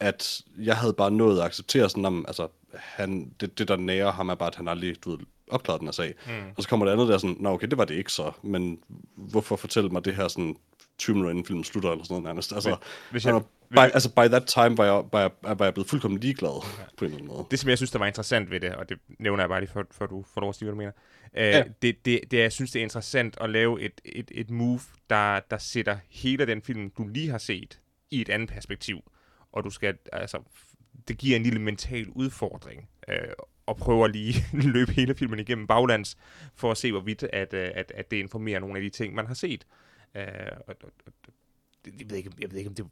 at jeg havde bare nået at acceptere sådan, om, altså, han, det, det der nærer ham er bare, at han aldrig, du ved, opklaret den her sag. Mm. Og så kommer det andet der sådan, nå okay, det var det ikke så, men hvorfor fortælle mig det her sådan 20 minutter inden filmen slutter, eller sådan noget nærmest. Altså, hvis jeg, jeg- by, altså, by that time var jeg, var jeg, var jeg blevet fuldkommen ligeglad, på en eller anden måde. Det, som jeg synes, der var interessant ved det, og det nævner jeg bare lige, før, før du får lov at sige, hvad du mener. Øh, Ja. det, det, det, jeg synes, det er interessant at lave et, et, et move, der, der sætter hele den film, du lige har set, i et andet perspektiv. Og du skal, altså, det giver en lille mental udfordring, øh, og prøver lige løbe hele filmen igennem baglands, for at se, hvorvidt at, øh, at, at det informerer nogle af de ting, man har set. Øh, og, og, og, det, jeg, ved ikke, jeg ved ikke, om det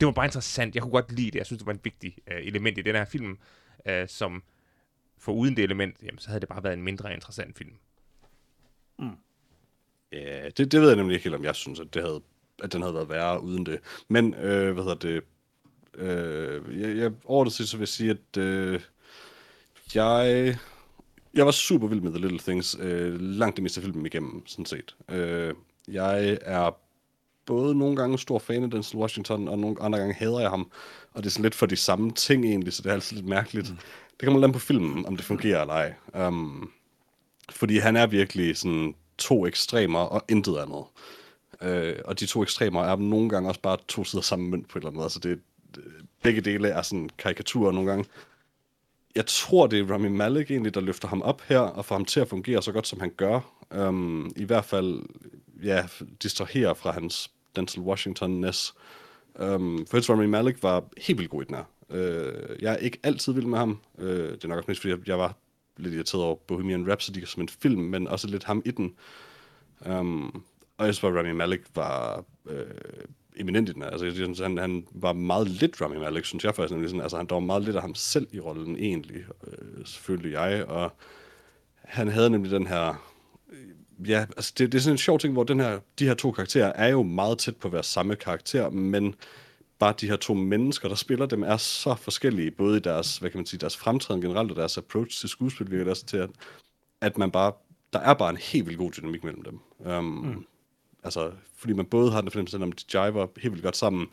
det var bare interessant. Jeg kunne godt lide det. Jeg synes, det var en vigtig øh, element i den her film, øh, som for uden det element, jamen, så havde det bare været en mindre interessant film. Mm. Ja, det, det ved jeg nemlig ikke helt, om jeg synes, at, det havde, at den havde været værre uden det. Men, øh, hvad hedder det, øh, jeg, jeg overordnet set, så vil jeg sige, at øh, jeg, jeg var super vild med The Little Things, øh, langt det meste af filmen igennem, sådan set. Øh, jeg er både nogle gange stor fan af Denzel Washington, og nogle andre gange hader jeg ham. Og det er sådan lidt for de samme ting egentlig, så det er altid lidt mærkeligt. Mm. Det kan man lade på filmen, om det fungerer eller ej. Um, fordi han er virkelig sådan to ekstremer og intet andet. Øh, og de to ekstremer er nogle gange også bare to sider samme mønt på et eller andet. Altså det, det, begge dele er sådan karikaturer nogle gange. Jeg tror, det er Rami Malek egentlig, der løfter ham op her, og får ham til at fungere så godt, som han gør. Um, I hvert fald, ja, distraherer fra hans Denzel Washington-ness. Um, for Rami Malek var helt vildt god i den her. Uh, jeg er ikke altid vild med ham. Uh, det er nok også mest, fordi jeg, jeg var lidt irriteret over Bohemian Rhapsody som en film, men også lidt ham i den. Um, og jeg synes bare, Rami Malek var øh, eminent i den her. Altså, jeg synes, han, han var meget lidt Rami Malek, synes jeg faktisk. Nemlig sådan, altså, han der var meget lidt af ham selv i rollen egentlig, øh, selvfølgelig jeg. Og han havde nemlig den her... øh, Ja, altså det, det er sådan en sjov ting, hvor den her, de her to karakterer er jo meget tæt på at være samme karakter, men bare de her to mennesker, der spiller dem, er så forskellige, både i deres, hvad kan man sige, deres fremtræden generelt, og deres approach til skuespil, virker det også til, at, at man bare, der er bare en helt vildt god dynamik mellem dem. Um, mm. Altså, fordi man både har den fornemmelse, at de jiver helt vildt godt sammen,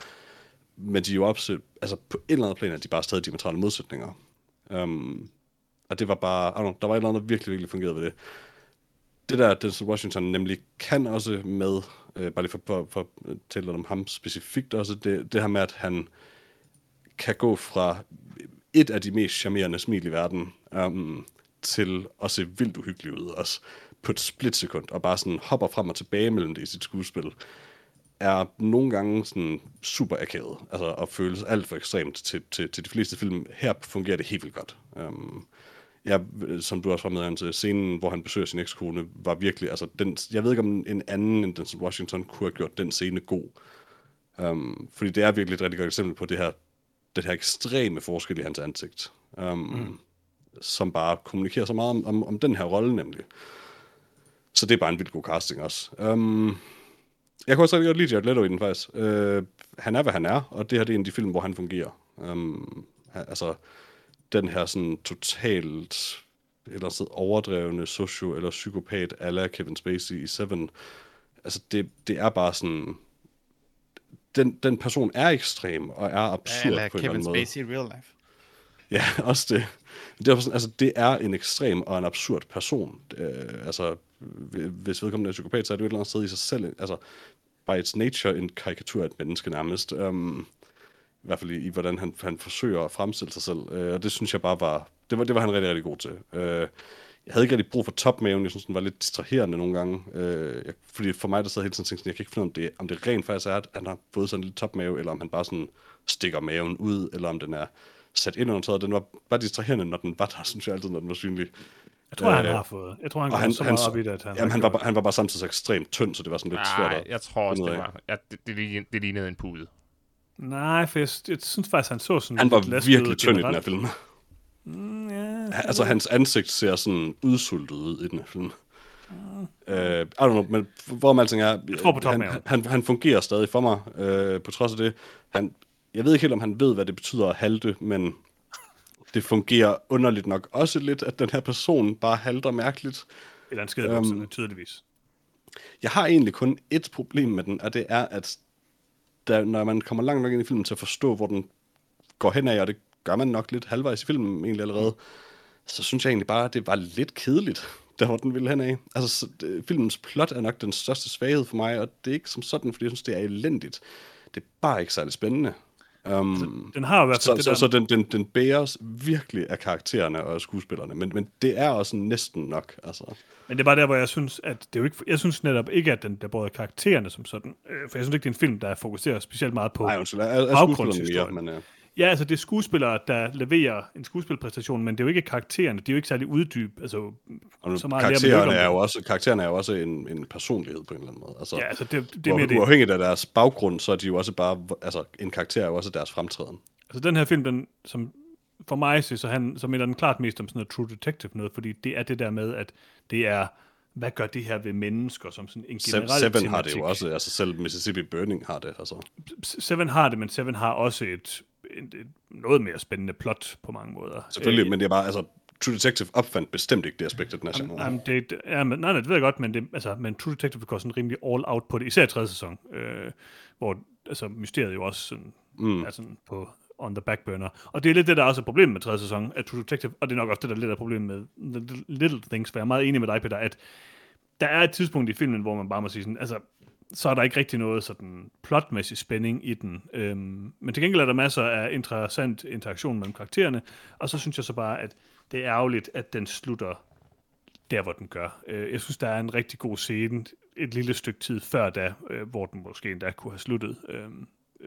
men de er jo også, altså på et eller andet plan, at de bare stadig diametrale modsætninger. Um, og det var bare, I don't know, der var et eller andet, der virkelig, virkelig fungerede ved det. Det der, Denzel Washington nemlig kan også med, øh, bare lige for, for, for at tale lidt om ham specifikt også, det, det her med, at han kan gå fra et af de mest charmerende smil i verden, um, til at se vildt uhyggelig ud også, på et splitsekund, og bare sådan hopper frem og tilbage mellem det i sit skuespil, er nogle gange sådan super akavet, altså og føles alt for ekstremt til, til, til de fleste film. Her fungerer det helt vildt godt. Um, jeg, som du også var med til scenen, hvor han besøger sin ekskone, var virkelig, altså den, jeg ved ikke om en anden end Denzel Washington kunne have gjort den scene god. Um, fordi det er virkelig et rigtig godt eksempel på det her, det her ekstreme forskel i hans ansigt. Um, mm. Som bare kommunikerer så meget om, om, om den her rolle nemlig. Så det er bare en vildt god casting også. Um, jeg kunne også rigtig godt lide Jared Leto i den faktisk. Uh, han er, hvad han er, og det her det er en af de film, hvor han fungerer. Um, altså, den her sådan totalt eller sted overdrevne socio- eller psykopat ala Kevin Spacey i Seven. Altså, det, det er bare sådan... Den, den person er ekstrem og er absurd Eller på en eller Kevin anden måde. Spacey i real life. Ja, også det. Det er, sådan, altså, det er en ekstrem og en absurd person. Øh, altså, Øh, hvis vedkommende er psykopat, så er det jo et eller andet sted i sig selv. Altså, by its nature en karikatur af et menneske nærmest. Um, I hvert fald i, i hvordan han, han forsøger at fremstille sig selv. Uh, og det synes jeg bare var... Det var, det var han rigtig, rigtig god til. Uh, jeg havde ikke rigtig brug for topmaven. Jeg synes, den var lidt distraherende nogle gange. Uh, jeg, fordi for mig, der sad hele tiden tænkte, jeg kan ikke finde ud af, om det, om det rent faktisk er, at han har fået sådan en lille topmave, eller om han bare sådan stikker maven ud, eller om den er sat ind under tøjet. Den var bare distraherende, når den var der, synes jeg altid, når den var synlig. Jeg tror, han Øh, har fået. Jeg tror, han han- så han- meget op i det, at han, Jamen, han var, bare- han var bare samtidig så ekstremt tynd, så det var sådan lidt svært Nej, at jeg tror også, det var... Ja, det, det, lignede- det lignede en pude. Nej, for jeg, jeg synes faktisk, han så sådan Han var virkelig tynd i den her generelt. film. Mm, ja, Altså, hans ansigt ser sådan udsultet ud i den her film. Uh, I don't know, men hvorom alting er... Jeg tror på han, topmaven. han, han fungerer stadig for mig, uh, på trods af det. Han, jeg ved ikke helt, om han ved, hvad det betyder at halte, men det fungerer underligt nok også lidt, at den her person bare halter mærkeligt. Eller en skide Øhm, tydeligvis. Jeg har egentlig kun et problem med den, og det er, at der, når man kommer langt nok ind i filmen til at forstå, hvor den går hen af, og det gør man nok lidt halvvejs i filmen egentlig allerede, så synes jeg egentlig bare, at det var lidt kedeligt der hvor den ville hen af. Altså, så, det, filmens plot er nok den største svaghed for mig, og det er ikke som sådan, fordi jeg synes, det er elendigt. Det er bare ikke særlig spændende. Um, Den har i hvert fald så, det der... så den, den, den bæres virkelig af karaktererne og skuespillerne, men, men det er også næsten nok. Altså. Men det er bare der, hvor jeg synes, at det er jo ikke, jeg synes netop ikke, at den der både karaktererne som sådan, øh, for jeg synes ikke, det er en film, der fokuserer specielt meget på... Nej, undskyld, er, er skuespillerne mere, men uh, Ja, altså det er skuespillere, der leverer en skuespilpræstation, men det er jo ikke karaktererne, de er jo ikke særlig uddyb, altså og nu, så meget karaktererne, er det. jo også, karaktererne er jo også en, en personlighed på en eller anden måde. Altså, Ja, altså det, det er mere det. uafhængigt af deres baggrund, så er de jo også bare, altså en karakter er jo også deres fremtræden. Altså den her film, den, som for mig så, han, så minder den klart mest om sådan noget True Detective noget, fordi det er det der med, at det er, hvad gør det her ved mennesker, som sådan en generel Seven har det jo tematik. også, altså selv Mississippi Burning har det, altså. Seven har det, men Seven har også et, et, et noget mere spændende plot på mange måder. Selvfølgelig, Øh, men det er bare, altså True Detective opfandt bestemt ikke det aspekt af den her genre. Jamen, det, ja, men, nej, nej, det ved jeg godt, men, det, altså, men True Detective går sådan rimelig all out på det, især i tredje sæson, øh, hvor altså, mysteriet jo også sådan, mm. er sådan på on the back burner. Og det er lidt det, der også er problemet med tredje sæson af True Detective, og det er nok også det, der er lidt af problemet med The Little Things, for jeg er meget enig med dig, Peter, at der er et tidspunkt i filmen, hvor man bare må sige sådan, altså, så er der ikke rigtig noget sådan plotmæssig spænding i den. Øhm, men til gengæld er der masser af interessant interaktion mellem karaktererne, og så synes jeg så bare, at det er ærgerligt, at den slutter der, hvor den gør. Øh, jeg synes, der er en rigtig god scene et lille stykke tid før da, øh, hvor den måske endda kunne have sluttet. Øh,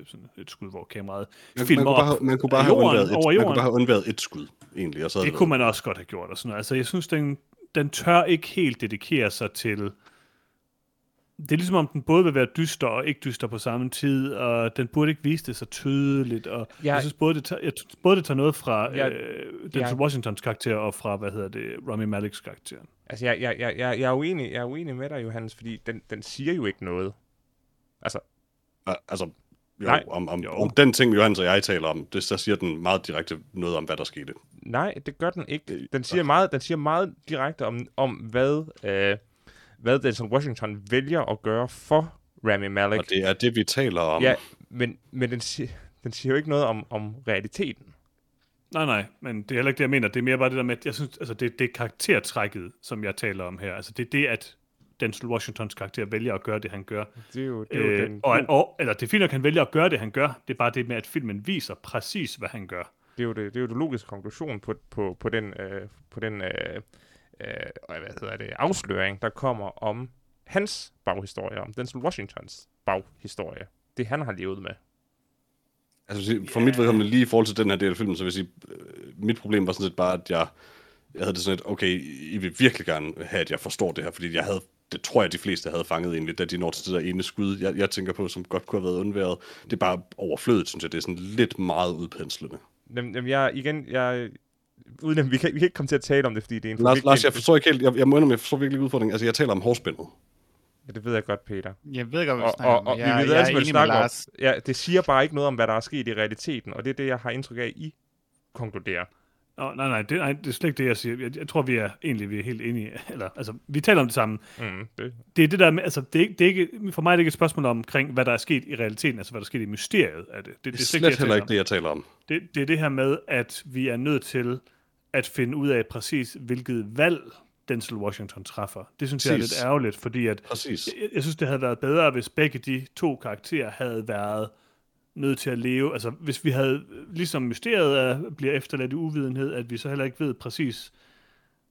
sådan et skud, hvor kameraet Man, man, filmer kunne bare, op have- man kunne bare have undværet et, man kunne bare have undværet et skud, egentlig. Og så havde Det kunne man også godt have gjort. Og sådan noget. Altså, jeg synes, den, den tør ikke helt dedikere sig til... Det er ligesom om, den både vil være dyster og ikke dyster på samme tid, og den burde ikke vise det så tydeligt. Og Ja. jeg synes, både det, tager, jeg, synes, både det tager noget fra Ja. øh, Denzel Ja. Washingtons karakter og fra, hvad hedder det, Rami Maleks karakter. Altså, jeg, jeg, jeg, jeg, jeg, er uenig, jeg er uenig med dig, Johannes, fordi den, den siger jo ikke noget. Altså, Altså, jo, Nej. om, om, Jo. om den ting, Johannes og jeg taler om, det, der siger den meget direkte noget om, hvad der skete. nej, det gør den ikke. Den siger meget, den siger meget direkte om, om hvad, øh, hvad Denzel Washington vælger at gøre for Rami Malek. Og det er det, vi taler om. Ja, men, men den, siger, den siger jo ikke noget om, om realiteten. Nej, nej, men det er heller ikke det, jeg mener. Det er mere bare det der med, at jeg synes, altså det, det er karaktertrækket, som jeg taler om her. Altså det er det, at Denzel Washingtons karakter vælger at gøre det, han gør. Det er jo, det er jo Øh, den, og, og, eller det er fint, at han vælger at gøre det, han gør. Det er bare det med, at filmen viser præcis, hvad han gør. det er jo det, det er jo det logiske konklusion på, på, på den, øh, på den øh, øh, hvad hedder det, afsløring, der kommer om hans baghistorie, om Denzel Washingtons baghistorie. Det han har levet med. Altså, for mit vedkommende, lige i forhold til den her del af filmen, så vil jeg sige, øh, mit problem var sådan set bare, at jeg, jeg havde det sådan et, okay, I vil virkelig gerne have, at jeg forstår det her, fordi jeg havde, det tror jeg, de fleste havde fanget egentlig, da de når til det der ene skud, jeg, jeg tænker på, som godt kunne have været undværet. Det er bare overflødet, synes jeg. Det er sådan lidt meget udpenslende. Jamen jeg, igen, jeg, uden at vi kan, vi kan ikke komme til at tale om det, fordi det er en for Lars, Lars, jeg forstår ikke helt, jeg, jeg må indrømme, jeg forstår virkelig udfordringen. Altså, jeg taler om hårspændet. Ja, det ved jeg godt, Peter. Jeg ved godt, hvad vi Og, snakker og, om. og vi Jeg, ved jeg altid, hvad vi snakker om. Ja, det siger bare ikke noget om, hvad der er sket i realiteten, og det er det, jeg har indtryk af, I konkluderer. Nå, nej, nej, det, nej, det er slet ikke det, jeg siger. Jeg, jeg tror, vi er egentlig vi er helt enige. Eller, altså, vi taler om det samme. Mm, det, Det er det der med, altså, det er, ikke- det er ikke, for mig er det ikke et spørgsmål omkring, hvad der er sket i realiteten, altså hvad der er sket i mysteriet af det. Det, Det er slet slet jeg heller ikke om. det, jeg taler om. Det, det er det her med, at vi er nødt til at finde ud af præcis, hvilket valg Denzel Washington træffer. Det synes jeg er Præcis. lidt ærgerligt, fordi at Præcis. jeg, jeg synes, det havde været bedre, hvis begge de to karakterer havde været nødt til at leve. Altså, hvis vi havde, ligesom mysteriet er, bliver efterladt i uvidenhed, at vi så heller ikke ved præcis,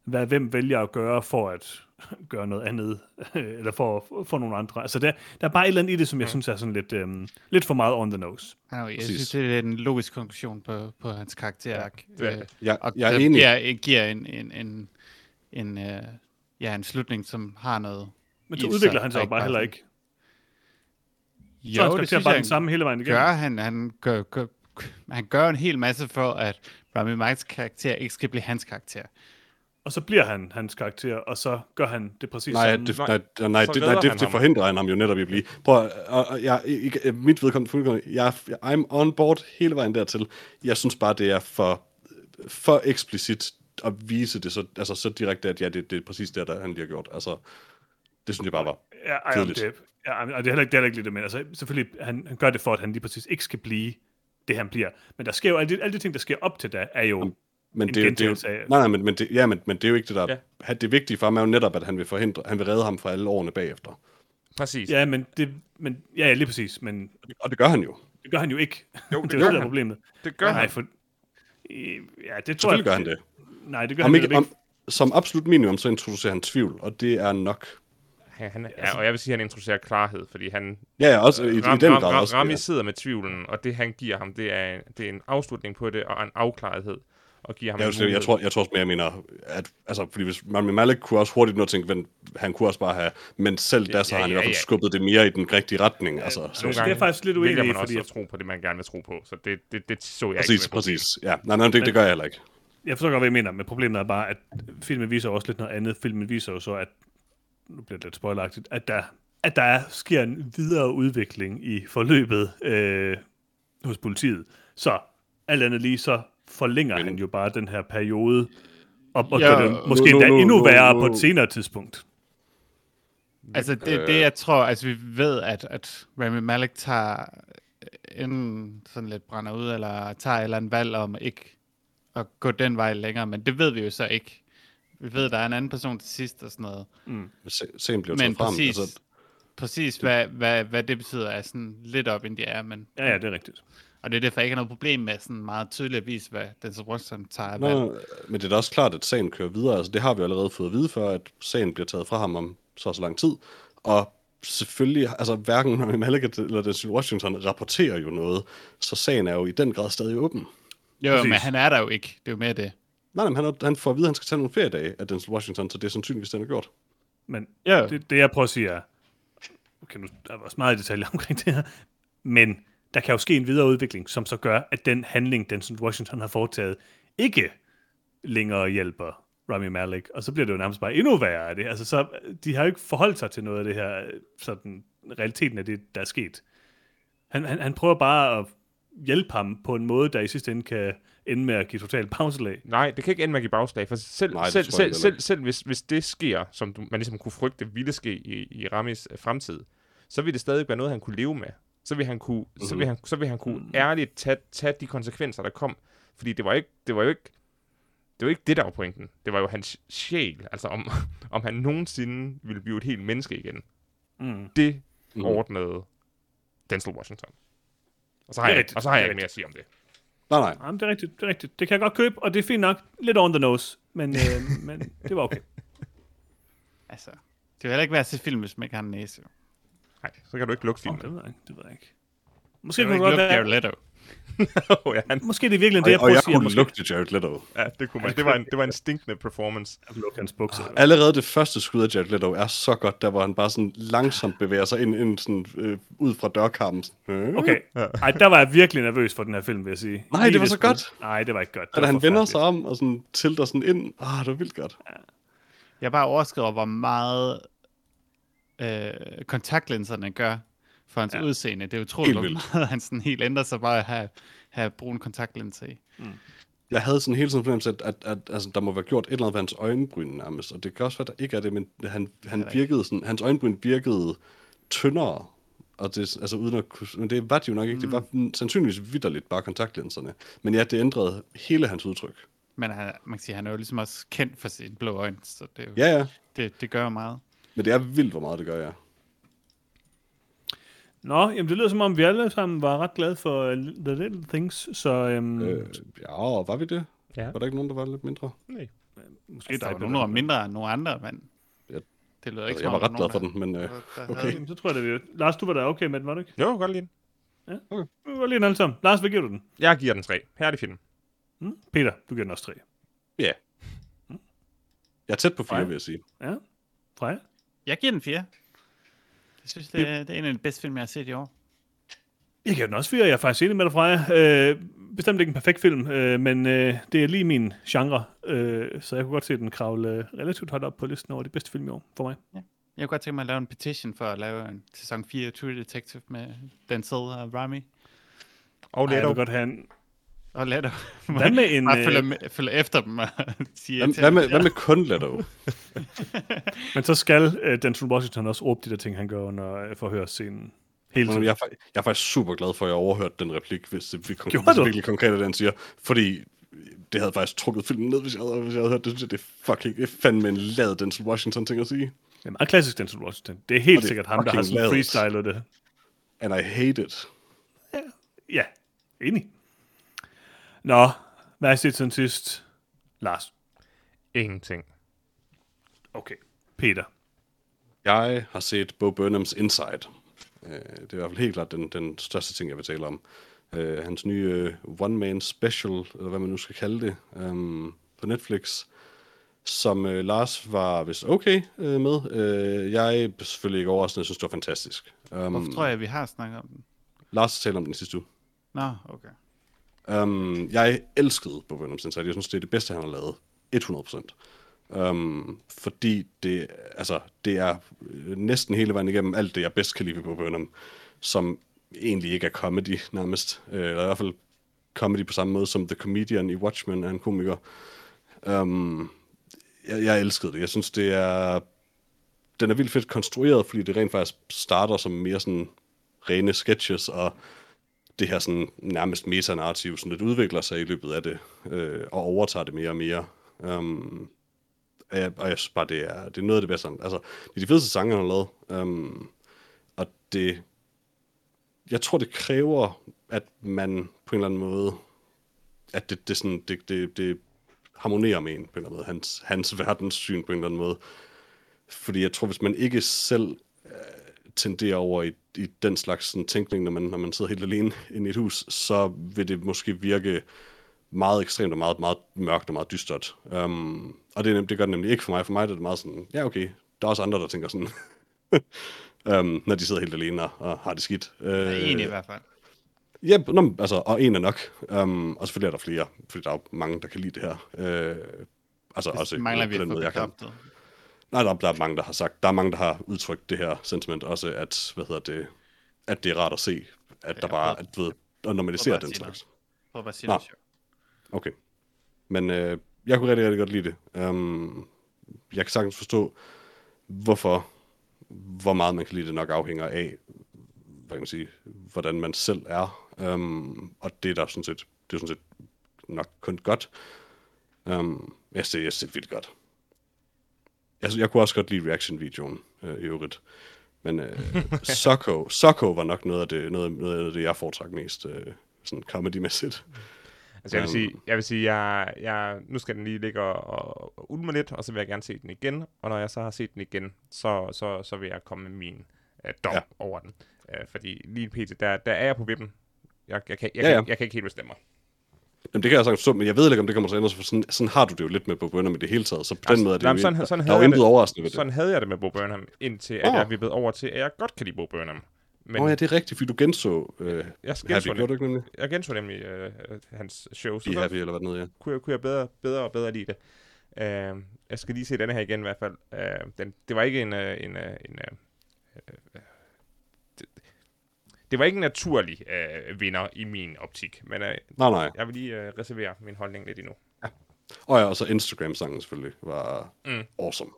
hvad hvem vælger at gøre for at gøre noget andet, eller for at få nogle andre. Altså, der, der er bare et eller andet i det, som jeg synes er sådan lidt, øhm, lidt for meget on the nose. Ja, jeg Præcis. synes, det er en logisk konklusion på, på hans karakter. det er Øh, det. Jeg, og jeg er enig. Giver, giver en, en, en, en, øh, ja, en slutning, som har noget Men så udvikler sig, han sig jo ikke bare heller sådan- ikke. Så Jo, det synes bare jeg, den samme hele vejen igennem. gør han. Han gør, gør, han gør en hel masse for, at Rami Maleks karakter ikke skal blive hans karakter. Og så bliver han hans karakter, og så gør han det præcis Nej, samme. det, Nej, nej, nej, det, nej det, han det ham. forhindrer han ham jo netop i at blive. Prøv, og, og, jeg, ikke, mit vedkommende, fuldkommen, jeg, I'm on board hele vejen dertil. Jeg synes bare, det er for, for eksplicit at vise det så, altså, så direkte, at ja, det, det er præcis det, der han lige har gjort. Altså, det synes jeg bare var. Ja, ej, Kedeligt. det, ja, ej, det er heller ikke, det er heller ikke lidt det, men altså, selvfølgelig, han, han gør det for, at han lige præcis ikke skal blive det, han bliver. Men der sker jo, alle de, alle de ting, der sker op til da, er jo Men En det, er jo- det er jo, gentagelse af- nej, nej, men, men, det, ja, men, men det er jo ikke det, der... Ja. Det vigtige for ham er jo netop, at han vil, forhindre, han vil redde ham fra alle årene bagefter. Præcis. Ja, men det, men, ja, ja, lige præcis, men Og det gør han jo. det gør han jo ikke. Jo, det det er gør jo det, der er han. problemet. Det gør Nej, han. for... Ja, det tror jeg... gør han det. Nej, det gør Om han ikke, ikke. om, som absolut minimum, så introducerer han tvivl, og det er nok. Han, han, ja, og jeg vil sige, at han introducerer klarhed, fordi han, Ja, ja, også i, i Ram, den Ram, grad Ram, også. Rami ja. sidder med tvivlen, og det han giver ham, det er, det er en afslutning på det, og en afklarethed, og giver ham Jeg, en jeg, tror, jeg tror også mere, jeg mener, at, altså, fordi hvis Rami Malek kunne også hurtigt nå at tænke, men han kunne også bare have, men selv da, så Ja, har han i ja, hvert fald ja. skubbet det mere i den rigtige retning. Altså, så, Nogle det er faktisk lidt uenig i, man også fordi- at tro på det, man gerne vil tro på, så det, det, det så jeg præcis, ikke. præcis. Ja, nej, nej, det, det gør jeg heller ikke. Jeg forstår godt, hvad jeg mener, men problemet er bare, at filmen viser også lidt noget andet. Filmen viser jo så, at, nu bliver det lidt spoileragtigt, at der, at der er, sker en videre udvikling i forløbet øh, hos politiet. Så alt andet lige, så forlænger Men- han jo bare den her periode, og, og Ja, gør det måske endda nu- endnu nu- værre nu- på et senere tidspunkt. Altså, det, det jeg tror, altså vi ved, at, at Rami Malek tager enten sådan lidt brænder ud, eller tager et eller andet valg om ikke at gå den vej længere, men det ved vi jo så ikke. Vi ved, der er en anden person til sidst og sådan noget. Se- Scenen bliver Men frem. præcis, Altså, præcis hvad, hvad, hvad det betyder, er sådan lidt op in the air, men, Ja, ja, det er rigtigt. og det er derfor, jeg ikke har noget problem med sådan meget tydeligt at vise, hvad den Washington tager. Nå, men det er da også klart, at sagen kører videre. Altså, det har vi allerede fået at vide før, at sagen bliver taget fra ham om så så lang tid. Og selvfølgelig, altså hverken Rami Malek eller Denzel Washington rapporterer jo noget, så sagen er jo i den grad stadig åben. Jo, jo, præcis. men han er der jo ikke. Det er jo mere det. Nej, men han, er- han får at vide, at han skal tage nogle feriedage af Denzel Washington, så det er sandsynligvis, det han har gjort. Men Ja. det, det, jeg prøver at sige er, okay, nu der er også meget detaljer omkring det her, men der kan jo ske en videre udvikling, som så gør, at den handling, den som Washington har foretaget, ikke længere hjælper Rami Malek, og så bliver det jo nærmest bare endnu værre af det. Altså, så, de har jo ikke forholdt sig til noget af det her, sådan, realiteten af det, der er sket. Han, han, han prøver bare at hjælpe ham på en måde, der i sidste ende kan ende med at give total pauselag. Nej, det kan ikke ende med at give bagslag, for selv, Nej, selv, selv, selv, selv hvis, hvis det sker, som du, man ligesom kunne frygte ville ske i, i Ramis øh, fremtid, så vil det stadig være noget, han kunne leve med. Så vil han kunne, mm-hmm. så vil han, så vil han kunne ærligt tage, tage de konsekvenser, der kom. Fordi det var ikke, det var jo ikke, det var ikke det, der var pointen. Det var jo hans sjæl, altså om, om han nogensinde ville blive et helt menneske igen. Mm. Det Mhm. ordnede Denzel Washington. Og så har jeg, og så har jeg ikke mere at sige om det. Nej, nej. Jamen, det er rigtigt, det er rigtigt. Det kan jeg godt købe, og det er fint nok. Lidt on the nose, men, øh, men det var okay. Altså, det vil heller ikke være at se film, hvis man ikke har en næse. Nej, så kan du ikke lukke Oh, filmen. det ved jeg ikke. Det ved jeg ikke. Måske det ikke godt lukke være, Jared Leto. Oh, ja, han, måske det er virkelig det, Og, jeg og prøver jeg at sige. kunne Måske lugte Jared Leto. ja, det kunne man. Det var en, det var en stinkende performance. lukke hans bukser. Allerede det første skud af Jared Leto er så godt, der hvor han bare sådan langsomt bevæger sig ind, ind sådan, øh, ud fra dørkarmen. Øh. Okay, ej, der var jeg virkelig nervøs for den her film, vil jeg sige. Nej, det var så godt. Nej, det var ikke godt. Det Og da var han vender sig om og sådan tilter sådan ind. Ah, det var vildt godt. Jeg er bare overrasket over, hvor meget øh, kontaktlinserne gør for hans Ja. udseende. Det er utroligt, meget han sådan helt ændrer sig bare at have, have brune kontaktlinser i. Jeg havde sådan hele tiden fornemmelse, at, at, at altså, der må være gjort et eller andet ved hans øjenbryn nærmest. Og det kan også være, der ikke er det, men han, han virkede sådan, hans øjenbryn virkede tyndere. Og det, altså uden at kunne, men det var det jo nok ikke. Det var sandsynligvis vidderligt bare kontaktlinserne. Men ja, det ændrede hele hans udtryk. Men han, man kan sige, han er jo ligesom også kendt for sine blå øjne, så det, er jo, Ja, ja. det, det gør meget. Men det er vildt, hvor meget det gør, ja. Nå, jamen det lyder som om, vi alle sammen var ret glade for uh, The Little Things, så øhm, Øh, ja, og var vi det? Ja. Var der ikke nogen, der var lidt mindre? Nej. måske Altså, der dig, var nogen, der var mindre end nogle andre, men Ja. det lyder ikke Jeg var ret der glad for nogen, den, men der- øh, der- der okay. Jamen, så tror jeg, det vi... Lars, du var da okay med den, var du ikke? Jo, godt lide den. Vi var lige den alle sammen. Lars, hvad giver du den? Jeg giver den 3. Herlig film. Hmm? Peter, du giver den også tre. Ja. Jeg er tæt på fire, Nej. vil jeg sige. Ja? Freja? Jeg giver den fire. Jeg synes, det er, det er en af de bedste film, jeg har set i år. Jeg giver den også fire. Jeg er faktisk enig med dig, Freja. Øh, bestemt ikke en perfekt film, øh, men øh, det er lige min genre, øh, så jeg kunne godt se den kravle øh, relativt højt op på listen over de bedste film i år for mig. Jeg kunne godt tænke mig at lave en petition for at lave en sæson 4 af True Detective med Denzel og Rami. Og Ej, jeg vil godt have en... Og lad Hvad med en... Bare Øh, følge, med, følge efter dem og sige... Hvad, hvad, med, hvad med kun Leto? men så skal øh, Denzel Washington også råbe de der ting, han gør under øh, forhørsscenen. Hele tiden. Jeg er, jeg er faktisk super glad for, at jeg overhørte den replik, hvis det vi hvis det virkelig konkret, er det, han siger. Fordi det havde faktisk trukket filmen ned, hvis jeg havde, hvis jeg havde hørt det. Synes jeg, det er fucking det er fandme en lad Denzel Washington ting at sige. Det er meget klassisk Denzel Washington. Det er helt det er sikkert ham, der har sådan freestylet det. And I hate it. Ja, enig. Nå, hvad har I set siden sidst? Lars. Ingenting. Okay. Peter. Jeg har set Bo Burnhams Inside. Øh, det er i hvert fald helt klart den, den største ting, jeg vil tale om. Øh, hans nye uh, one-man special, eller hvad man nu skal kalde det, um, på Netflix, som øh, Lars var vist okay øh, med. Øh, jeg er selvfølgelig ikke overraskende, jeg synes, det var fantastisk. Um, Hvorfor tror jeg, at vi har snakket om den? Lars talte om den sidste uge. Nå, okay. Um, jeg elskede Bo Burnhams Inside. Jeg synes, det er det bedste, han har lavet. 100%. Um, øhm, fordi det, altså, det er øh, næsten hele vejen igennem alt det, jeg bedst kan lide ved Bo Burnham, som egentlig ikke er comedy nærmest. Uh, eller i hvert fald comedy på samme måde som The Comedian i Watchmen er en komiker. Um, jeg, jeg elskede det. Jeg synes, det er... Den er vildt fedt konstrueret, fordi det rent faktisk starter som mere sådan rene sketches, og det her sådan nærmest metanarrativ sådan lidt udvikler sig i løbet af det, øh, og overtager det mere og mere. Um, og, jeg, og jeg synes bare, det er, det er noget af det bedste. Altså, det er de fedeste sange, han har lavet. Um, og det... Jeg tror, det kræver, at man på en eller anden måde... At det, det, sådan, det, det, det harmonerer med en på en eller anden måde. Hans, hans verdenssyn på en eller anden måde. Fordi jeg tror, hvis man ikke selv øh, tenderer over i, i den slags sådan, tænkning, når man, når man sidder helt alene inde i et hus, så vil det måske virke meget ekstremt og meget, meget mørkt og meget dystert. Um, og det, er nem- det gør det nemlig ikke for mig. For mig er det meget sådan, ja okay, der er også andre, der tænker sådan, um, når de sidder helt alene og, og har det skidt. Uh, er enig i hvert fald. Ja, men, altså, og en er nok. Um, og selvfølgelig er der flere, fordi der er jo mange, der kan lide det her. Uh, altså også Det mangler på vi at den få måde, jeg kan. bekræftet. Nej, der, der er mange, der har sagt, der er mange, der har udtrykt det her sentiment også, at, hvad hedder det, at det er rart at se, at der bare, at, ved, at normalisere den slags. Nå. noget sjovt. Okay. Men øh, jeg kunne rigtig, rigtig godt lide det. Um, jeg kan sagtens forstå, hvorfor, hvor meget man kan lide det nok afhænger af, hvad kan man sige, hvordan man selv er. Um, og det er der sådan set, det er sådan set nok kun godt. Um, jeg ser, jeg ser vildt godt. Altså, jeg kunne også godt lide reaction-videoen øh, i øvrigt. Men øh, Socko, Socko var nok noget af det, noget, noget af det jeg foretrak mest, øh, sådan comedy-mæssigt. Altså, jeg vil Øhm. sige, jeg vil sige jeg, jeg, nu skal den lige ligge og, og, ulme lidt, og så vil jeg gerne se den igen. Og når jeg så har set den igen, så, så, så vil jeg komme med min øh, dom Ja. over den. Øh, fordi lige pt, der, der er jeg på vippen. Jeg, jeg, kan, jeg, Ja, ja, ja. Kan, jeg kan ikke helt bestemme mig. Jamen, det kan jeg sagtens forstå, men jeg ved ikke, om det kommer til at ændre sig, for sådan, sådan har du det jo lidt med Bob Burnham i det hele taget, så på den Altså, måde er det jamen, jo, sådan- sådan der er havde jo intet det. overraskende ved det. Sådan havde jeg det med Bo Burnham, indtil at Åh. jeg vippede over til, at jeg godt kan lide Bo Burnham. Men Åh oh, ja, det er rigtigt, fordi du genså øh, jeg, Happy, genså gjorde du ikke nemlig? jeg genså nemlig øh, øh, hans show, så Happy, eller hvad den hedder, ja. kunne jeg, kunne jeg bedre, bedre og bedre lide det. Uh, jeg skal lige se denne her igen i hvert fald. Uh, den, det var ikke en... Uh, en, uh, en uh, det, det var ikke en naturlig uh, vinder i min optik, men uh, Nej, nej. jeg vil lige uh, reservere min holdning lidt endnu. Og ja, og så Instagram-sangen selvfølgelig var mm. awesome.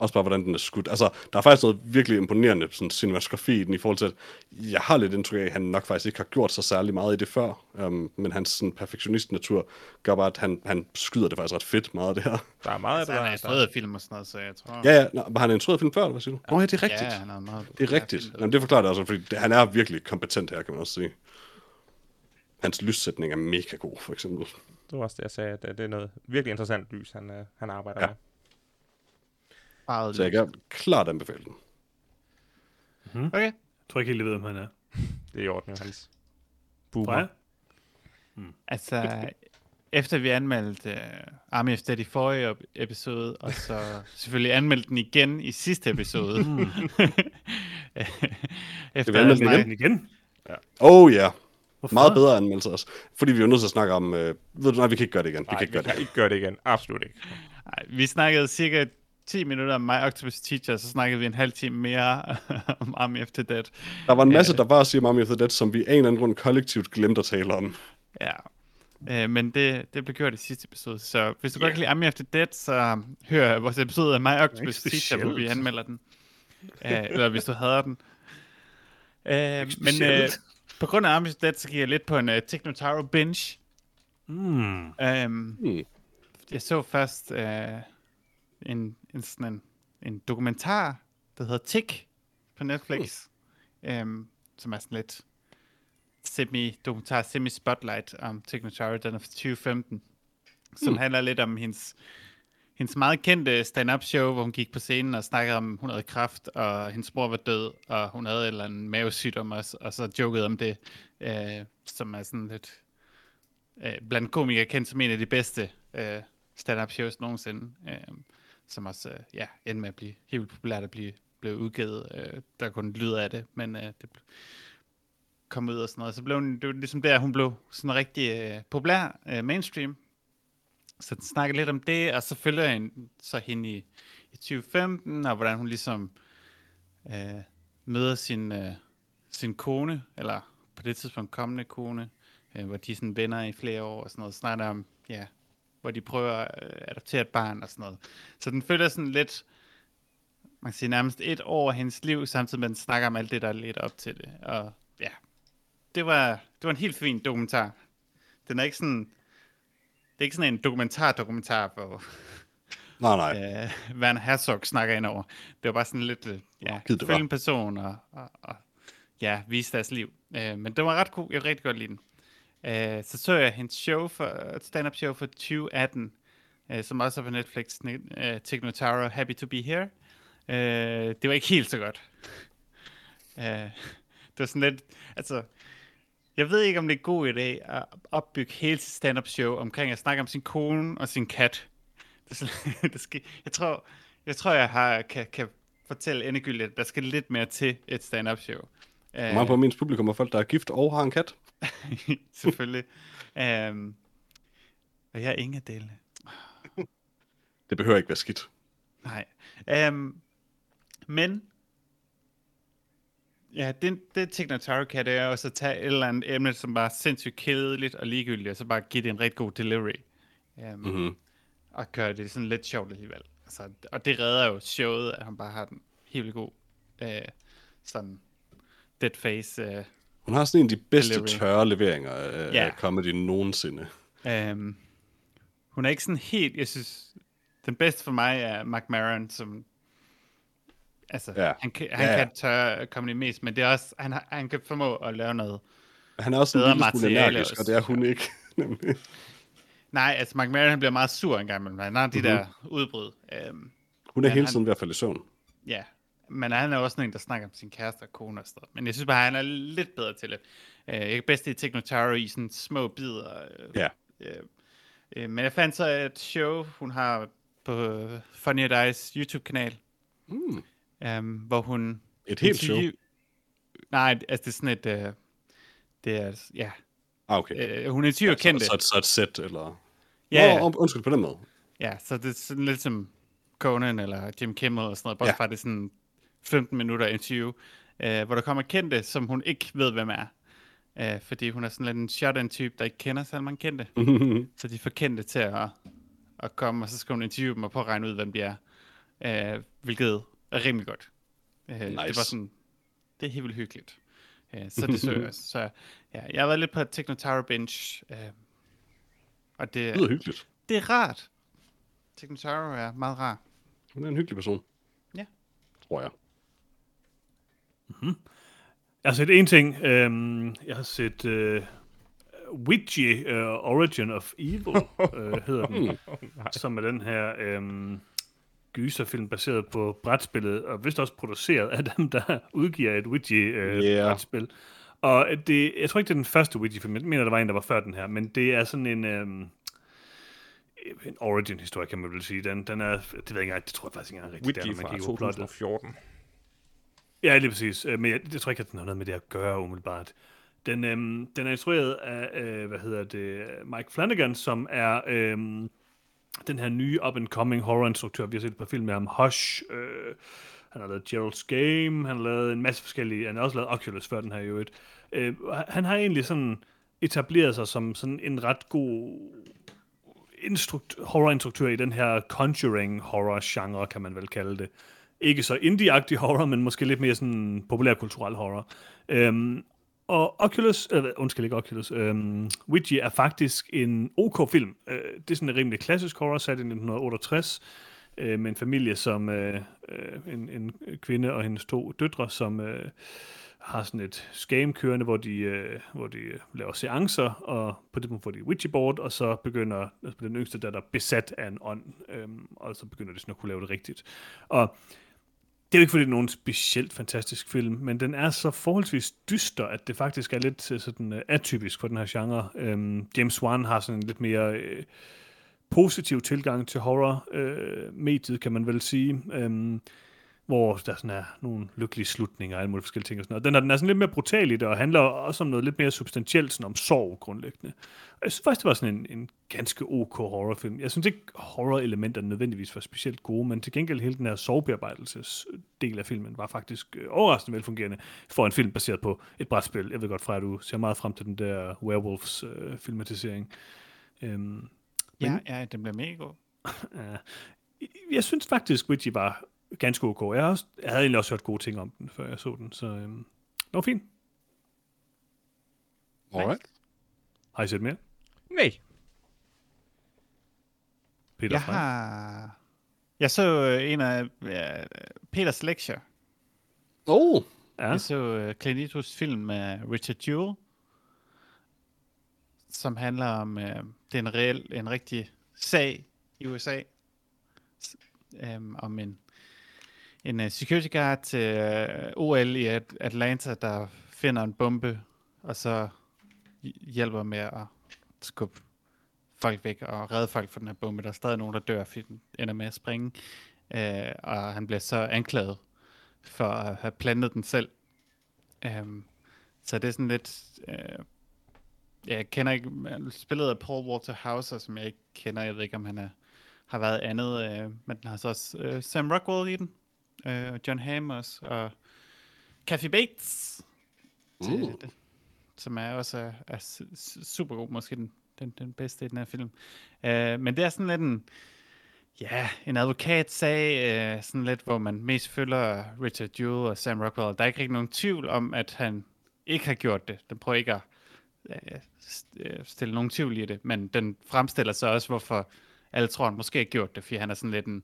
Ja. Også bare, hvordan den er skudt. Altså, der er faktisk noget virkelig imponerende sådan, cinematografi i den, i forhold til, at jeg har lidt indtryk af, at han nok faktisk ikke har gjort så særlig meget i det før. Um, men hans sådan, perfektionist-natur gør bare, at han, han skyder det faktisk ret fedt meget af det her. Der er meget af Så det, han der, har der, instrueret film og sådan noget, så jeg tror... Ja, ja. Nå, var han instrueret film før, eller hvad siger du? Åh, oh, ja, det er rigtigt. Ja, han har meget... Det er rigtigt. Jamen, det forklarer det også, fordi det, han er virkelig kompetent her, kan man også sige. Hans lyssætning er mega god, for eksempel. det var også det, jeg sagde, at det, er noget virkelig interessant lys, han, uh, han arbejder Ja. med. Meget Så jeg kan klart anbefale den. Okay. Jeg tror ikke helt, jeg ved, om han er. Det er i orden, jo, hans Freja? boomer. Altså, efter vi anmeldte uh, Army of Dead i forrige episode, og så selvfølgelig anmeldte den igen i sidste episode. efter vi anmeldte den igen? Igen? igen? Oh ja, yeah. Hvorfor? meget bedre anmeldelse også. Fordi vi er jo nødt til at snakke om... Øh, ved du, nej, vi kan ikke gøre det igen. Vi Nej, kan ikke vi gøre det kan ikke gøre det igen. Absolut ikke. Ej, vi snakkede cirka 10 minutter om My Octopus Teacher, så snakkede vi en halv time mere om Army of the Dead. Der var en masse, der var siger Mommy of the Dead, som vi af en eller anden grund kollektivt glemte at tale om. Ja. Øh, men det, det blev gjort i sidste episode, så hvis du godt kan lide Army of the Dead, så hør vores episode af My Octopus Teacher, hvor vi anmelder den. Øh, eller hvis du hader den. Øh, men øh, på grund af Army of the Dead, så giver jeg lidt på en uh, Technotaro binge. Mm. Um, Hmm. jeg så først uh, en, en, sådan en, en dokumentar, der hedder Tick på Netflix, um, som er sådan lidt semi-dokumentar, semi-spotlight om Tick Notaro, den er fra 2015, som Hmm. handler lidt om hendes, hendes meget kendte stand-up show, hvor hun gik på scenen og snakkede om, hun havde kræft, og hendes mor var død, og hun havde en eller anden mavesygdom også, og så jokede om det, øh, som er sådan lidt øh, blandt komikere kendt som en af de bedste øh, stand-up shows nogensinde, øh, som også øh, ja, endte med at blive helt populært at blive, blev udgivet. Øh, der kun lyder af det, men øh, det kom ud og sådan noget. Så blev hun, det var ligesom der, hun blev sådan rigtig øh, populær øh, mainstream. Så den snakker lidt om det, og så følger jeg en, så hende i, i 2015, og hvordan hun ligesom øh, møder sin, øh, sin kone, eller på det tidspunkt kommende kone, øh, hvor de sådan venner i flere år og sådan noget, snakker om, ja, hvor de prøver at øh, adoptere et barn og sådan noget. Så den følger sådan lidt, man kan sige nærmest et år af hendes liv, samtidig med at den snakker om alt det, der er lidt op til det. Og ja, det var, det var en helt fin dokumentar. Den er ikke sådan, det er ikke sådan en dokumentar-dokumentar, hvor Nej, nej. øh, Werner Herzog snakker ind over. Det var bare sådan lidt, øh, ja, følge en person og, og, og, ja, vise deres liv. Øh, men det var ret cool. Jeg rigtig godt lide den. Øh, så så jeg hendes show for, et stand-up show for 2018, øh, som også er på Netflix, øh, Tignotaro, Happy to be here. Øh, det var ikke helt så godt. Øh, det var sådan lidt, altså, jeg ved ikke, om det er en god idé at opbygge hele sit stand-up show omkring at snakke om sin kone og sin kat. Det sådan, det skal, jeg tror, jeg tror, jeg har, kan, kan fortælle endegyldigt, at der skal lidt mere til et stand-up show. Meget på min publikum er folk, der er gift og har en kat. Selvfølgelig. um, og jeg er ingen af delene. Det behøver ikke være skidt. Nej. Um, men, ja, det, det Tignataro kan, det er også at tage et eller andet emne, som bare er sindssygt kedeligt og ligegyldigt, og så bare give det en rigtig god delivery. Um, Mm-hmm. og gøre det sådan lidt sjovt alligevel. Altså, og det redder jo showet, at han bare har den helt god øh, sådan dead face. Øh, Hun har sådan en af de bedste Delivery. tørre leveringer af Ja. comedy nogensinde. øh, hun er ikke sådan helt, jeg synes, den bedste for mig er Mark Maron, som altså, Ja. han, kan, han Ja, ja. kan tørre comedy mest, men det er også, han, han kan formå at lave noget. Han er også en lille smule energisk, også. og det er hun ikke. Nej, altså Mark Maron han bliver meget sur en gang, men han har de Mhm. der udbrud. Øh, Hun er hele han- tiden ved at falde i søvn. Ja, men han er også en, der snakker om sin kæreste og kone og sådan. Men jeg synes bare, han er lidt bedre til det. Øh, Jeg kan bedst lide Tignotaro i sådan små bidder. øh, Ja. øh, øh, Men jeg fandt så et show, hun har på Funny I's YouTube-kanal, Mm. um, hvor hun... Et helt show. Nej, altså det er sådan et... Uh, det er, ja, Ah, okay. uh, hun interviewer kendte. Så, så, så et sæt, eller... Ja, Nå, und- undskyld på den måde. Ja, så det er sådan lidt som Conan eller Jim Kimmel og sådan noget, bortset Ja. er sådan 15 minutter interview, øh, hvor der kommer kendte, som hun ikke ved, hvem er. Øh, fordi hun er sådan lidt en shot-in-type, der ikke kender særlig mange kendte. Så de får kendte til at, at komme, og så skal hun interviewe dem og prøve at regne ud, hvem de er. Øh, hvilket er rimelig godt. Øh, Det var Nice. sådan, det er helt vildt hyggeligt. Øh, så det så jeg. Så ja, jeg har været lidt på Technotaro Bench, øh, og det, Det lyder hyggeligt. det er rart. Technotaro er meget rar. Hun er en hyggelig person. Ja. Tror jeg. Jeg har set en ting. Øhm, jeg har set øh, Ouija uh, Origin of Evil, øh, hedder den. som er den her øhm, gyserfilm baseret på brætspillet, og vist også produceret af dem, der udgiver et Yeah. Ouija-brætspil. Og det, jeg tror ikke, det er den første Ouija-film. Jeg mener, der var en, der var før den her. Men det er sådan en... Øhm, en origin-historie, kan man vel sige. Den, den er, det ved jeg ikke engang, det tror jeg faktisk ikke engang rigtigt, man fra kigger på plottet. 2014. Ja, lige præcis. Øh, men jeg, jeg tror ikke, at den har noget med det at gøre umiddelbart. Den, øhm, den er instrueret af, øh, hvad hedder det, Mike Flanagan, som er øhm, den her nye up-and-coming horror-instruktør. Vi har set på film med ham, Hush. Øh, han har lavet Gerald's Game, han har lavet en masse forskellige, han har også lavet Oculus før den her i øvrigt. Øh, han har egentlig sådan etableret sig som sådan en ret god instrukt- horror-instruktør i den her conjuring horror-genre, kan man vel kalde det. Ikke så indie horror, men måske lidt mere sådan populærkulturel horror. Øhm, og Oculus, øh, undskyld ikke Oculus, øh, Ouija er faktisk en OK-film. Øh, det er sådan en rimelig klassisk horror, sat i 1968, øh, med en familie som øh, øh, en, en kvinde og hendes to døtre, som øh, har sådan et scam kørende, hvor de, øh, hvor de øh, laver seancer, og på det punkt får de Ouija-board, og så begynder altså den yngste datter besat af en ånd, øh, og så begynder de sådan at kunne lave det rigtigt. Og det er jo ikke, fordi det er nogen specielt fantastisk film, men den er så forholdsvis dyster, at det faktisk er lidt øh, sådan øh, atypisk for den her genre. Øhm, James Wan har sådan en lidt mere øh, positiv tilgang til horror-mediet, øh, kan man vel sige. Øhm, hvor der sådan er nogle lykkelige slutninger og alle mulige forskellige ting. Og, sådan noget. Den, er, den er sådan lidt mere brutal i det, og handler også om noget lidt mere substantielt, sådan om sorg grundlæggende. Og jeg synes faktisk, det var sådan en, en ganske ok horrorfilm. Jeg synes ikke, horror-elementerne nødvendigvis var specielt gode, men til gengæld hele den her sorgbearbejdelsesdel af filmen var faktisk øh, overraskende velfungerende for en film baseret på et brætspil. Jeg ved godt fra, at du ser meget frem til den der Werewolves-filmatisering. Øh, øhm, Ja, ja, den bliver mega god. Jeg synes faktisk, Ouija var ganske ok. Jeg, også, jeg havde egentlig også hørt gode ting om den, før jeg så den, så øhm, det var fint. Alright. Har I set mere? Nej. Peter Jeg Frank? har... Jeg så øh, en af ja, Peters lektier. Oh, Ja, Jeg så uh, Clint Eastwoods film med Richard Jewell, som handler om, uh, det er en reel, en rigtig sag i USA, um, om en, en uh, security guard til øh, uh, OL i At- Atlanta, der finder en bombe, og så hjælper med at skubbe folk væk og redde folk fra den her bombe. Der er stadig nogen, der dør, fordi den ender med at springe. Uh, og han bliver så anklaget for at have plantet den selv. Um, så det er sådan lidt... Uh, jeg kender ikke... Spillet af Paul Walter som jeg ikke kender. Jeg ved ikke, om han er, har været andet. Uh, men den har så også uh, Sam Rockwell i den. Uh, og John Hamm også. Og Kathy Bates. Til, Uh. det, som er også er, er su- su- super god. Måske den, den, den bedste i den her film. Uh, men det er sådan lidt en... Ja, en advokatsag, øh, sådan lidt, hvor man mest følger Richard Jewell og Sam Rockwell. Der er ikke rigtig nogen tvivl om, at han ikke har gjort det. Den prøver ikke at øh, øh, stille nogen tvivl i det, men den fremstiller så også, hvorfor alle tror, han måske har gjort det, fordi han er sådan lidt en,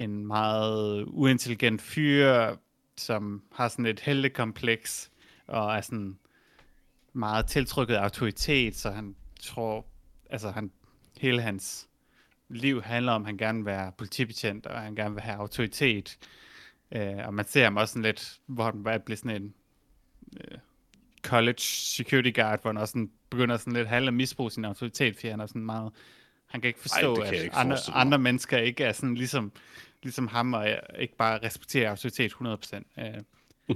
en meget uintelligent fyr, som har sådan et heltekompleks, og er sådan meget tiltrykket af autoritet, så han tror, altså han, hele hans liv handler om, at han gerne vil være politibetjent, og han gerne vil have autoritet. Øh, og man ser ham også sådan lidt, hvor han bliver sådan en øh, college security guard, hvor han også sådan, begynder sådan lidt halv at misbruge sin autoritet, fordi han er sådan meget, han kan ikke forstå, det kan at ikke andre, andre mennesker ikke er sådan ligesom, ligesom ham, og ikke bare respekterer autoritet 100%. Øh,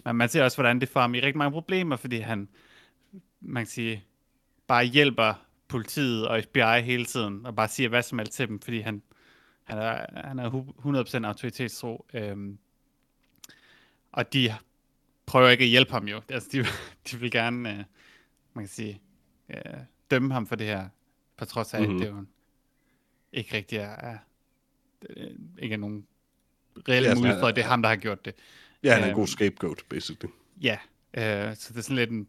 men man ser også, hvordan det får ham i rigtig mange problemer, fordi han, man kan sige, bare hjælper politiet og FBI hele tiden, og bare siger hvad som helst til dem, fordi han, han er, han er hu- 100% autoritetstro. Øhm, og de prøver ikke at hjælpe ham jo. Altså, de, de vil gerne, øh, man kan sige, øh, dømme ham for det her, på trods af, mm-hmm. Mhm. at det jo ikke rigtig er, er øh, ikke er nogen reelle Ja, mulighed for, at det er ham, der har gjort det. ja, han er en Øhm, god scapegoat, basically. Ja, øh, så det er sådan lidt en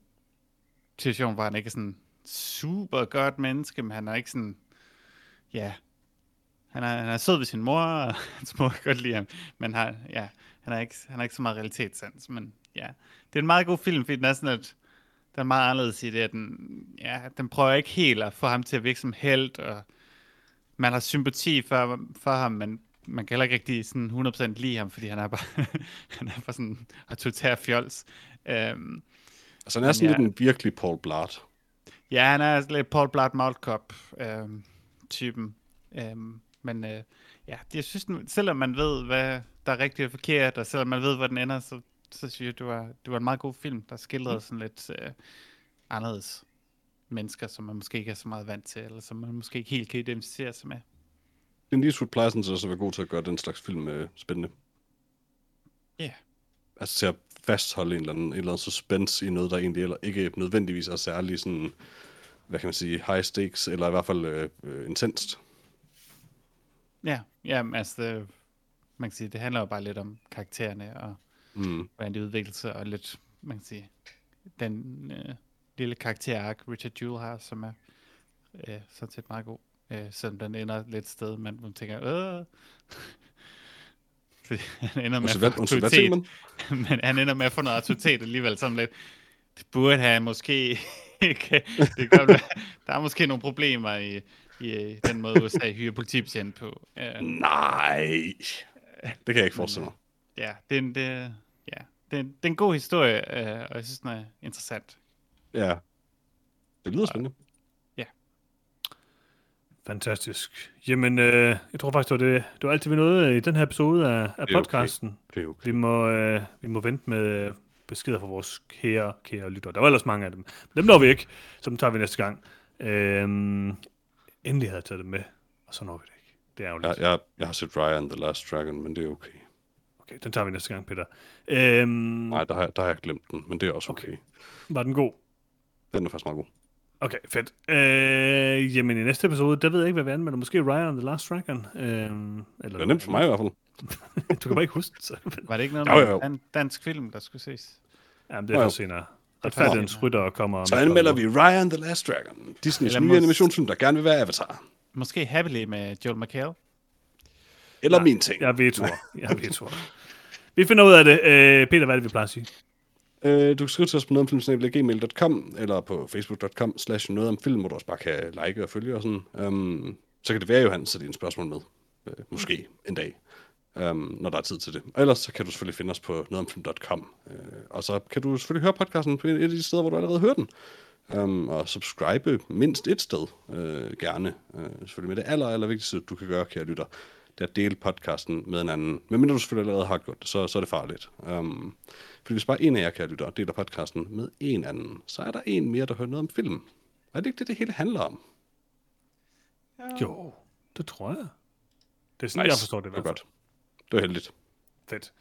situation, hvor han ikke er sådan super godt menneske, men han er ikke sådan, ja, han er, han er sød ved sin mor, og hans mor kan godt lide ham, men han, ja, han er ikke, han er ikke så meget realitetssans, men ja, det er en meget god film, fordi den er sådan lidt, den er meget anderledes i det, at den, ja, den prøver ikke helt at få ham til at virke som held, og man har sympati for, for ham, men man kan heller ikke rigtig sådan 100% lide ham, fordi han er bare, han er bare sådan autoritær fjols. Øhm, Altså, han er sådan ja. lidt en virkelig Paul Blart. ja, han er lidt Paul Blart Mouthcop øhm, typen. Øhm, men øh, ja, jeg synes, selvom man ved, hvad der er rigtigt og forkert, og selvom man ved, hvor den ender, så, så synes jeg, det var, det var en meget god film, der skildrede sådan lidt øh, anderledes mennesker, som man måske ikke er så meget vant til, eller som man måske ikke helt kan identificere sig med. Clint Eastwood plejer sådan set også at være god til at gøre den slags film øh, spændende. Ja. Altså til at fastholde en eller, anden, en eller anden suspense i noget, der egentlig eller ikke nødvendigvis er særlig sådan, hvad kan man sige, high stakes, eller i hvert fald øh, øh, intenst. Ja, ja altså, det, man kan sige, det handler jo bare lidt om karaktererne, og Mm. hvordan de udvikler sig, og lidt, man kan sige, den øh, lille karakterark, Richard Jewell har, som er øh, sådan set meget god. Øh, selvom den ender lidt sted, men man tænker, øh. Han ender med at få autoritet, men han ender med at få noget autoritet alligevel sådan lidt. Det burde han måske ikke. Det kan være, der er måske nogle problemer i, i øh, den måde, USA hyrer politibetjent på. Øh, Nej. Det kan jeg ikke forestille mig. ja, det er en, det, ja, det, er, en- det er en god historie, øh, og jeg synes, den er interessant. Ja. Det lyder spændende. Fantastisk. Jamen, øh, jeg tror faktisk, det var, det, det var alt det, vi nåede i den her episode af, af Det er okay. podcasten. Det er okay. Vi må, øh, vi må vente med øh, beskeder fra vores kære, kære lyttere. Der var ellers mange af dem. Men dem når vi ikke, så dem tager vi næste gang. Øhm, endelig havde jeg taget dem med, og så når vi det ikke. Det er jo Jeg, lidt. jeg, jeg har set Raya and the Last Dragon, men det er okay. Okay, den tager vi næste gang, Peter. Øhm, Nej, der har, jeg- der har jeg glemt den, men det er også okay. Okay. Var den god? Den er faktisk meget god. Okay, fedt. Øh, jamen i næste episode, der ved jeg ikke, hvad vi anmelder. Måske Ryan and the Last Dragon. Øh, eller Det er nemt for mig i hvert fald. du kan bare ikke huske det. Så. Var det ikke noget Jo, med jo, jo. en dansk film, der skulle ses? Jamen, det er Jo, for jo. senere. Retfærdighedens rytter kommer... om Så anmelder vi Raya and the Last Dragon. Disneys Eller nye mås- animationsfilm, der gerne vil være Avatar. Måske Happily med Joel McHale? Eller min ting. Jeg ved, tror. Jeg ved, tror. Vi finder ud af det. Øh, Peter, hvad er det, vi plejer at sige? Øh, du kan skrive til os på nogetomfilm.gmail.com eller på facebook.com slash noget om film, hvor du også bare kan like og følge og sådan. Um, så kan det være, Johan, så dine spørgsmål med. Øh, måske en dag, um, når der er tid til det. Og ellers så kan du selvfølgelig finde os på nogetomfilm.com. Øh, og så kan du selvfølgelig høre podcasten på et af de steder, hvor du allerede hører den. Um, og subscribe mindst et sted, øh, gerne. Øh, selvfølgelig med det aller, aller vigtigste, du kan gøre, kære lytter, det er at dele podcasten med en anden. Men mindre du selvfølgelig allerede har gjort det, så, så er det farligt. Um, fordi hvis bare en af jer, kære lytter, deler podcasten med en anden, så er der en mere, der hører noget om film. Er det ikke det, det hele handler om? Jo, det tror jeg. Det er sådan, nice. jeg forstår det. Det var godt. Det var heldigt. Fedt.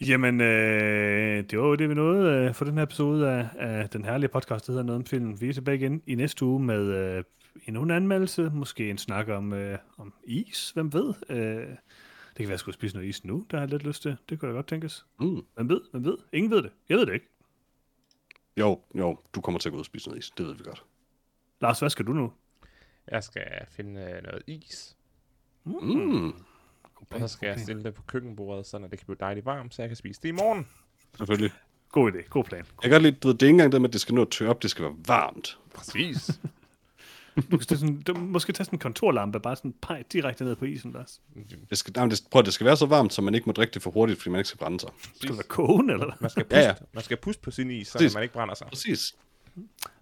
Jamen, øh, det var jo det, vi nåede øh, for den her episode af, af den herlige podcast, der hedder Noget om film. Vi er tilbage igen i næste uge med øh, endnu en anmeldelse, måske en snak om, øh, om is, hvem ved? Øh, det kan være, at jeg skulle spise noget is nu, der har jeg lidt lyst til. Det kunne da godt tænkes. Mm. Hvem ved? Hvem ved? Ingen ved det. Jeg ved det ikke. Jo, jo, du kommer til at gå ud og spise noget is. Det ved vi godt. Lars, hvad skal du nu? Jeg skal finde øh, noget is, Mm. og så skal jeg stille det på køkkenbordet, så det kan blive dejligt varmt, så jeg kan spise det i morgen. Selvfølgelig. God idé. God plan. Jeg kan godt lide, du ved, det er ikke engang det med, at det skal nå at tørre op, det skal være varmt. Præcis. Du kan sådan, du, måske tage sådan en kontorlampe, bare sådan pege direkte ned på isen, Lars. Det skal, nej, men det, prøv, det skal være så varmt, så man ikke må drikke det for hurtigt, fordi man ikke skal brænde sig. Skal det være kogende, eller hvad? Man skal Ja, puste, ja. man skal puste på sin is, så man ikke brænder sig. Præcis.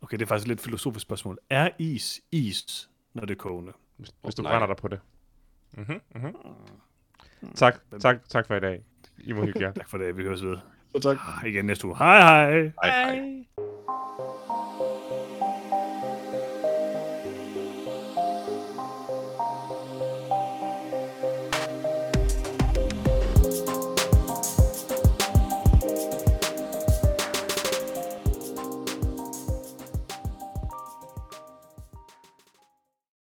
Okay, det er faktisk et lidt filosofisk spørgsmål. Er is is, når det er kogende? Hvis, hvis du nej. brænder dig på det. Mm-hmm, mm-hmm. Tak, tak, tak for i dag. I må hygge jer. Tak for det. Vi høres ved Så tak. igen næste uge. Hej hej! Hej, hej.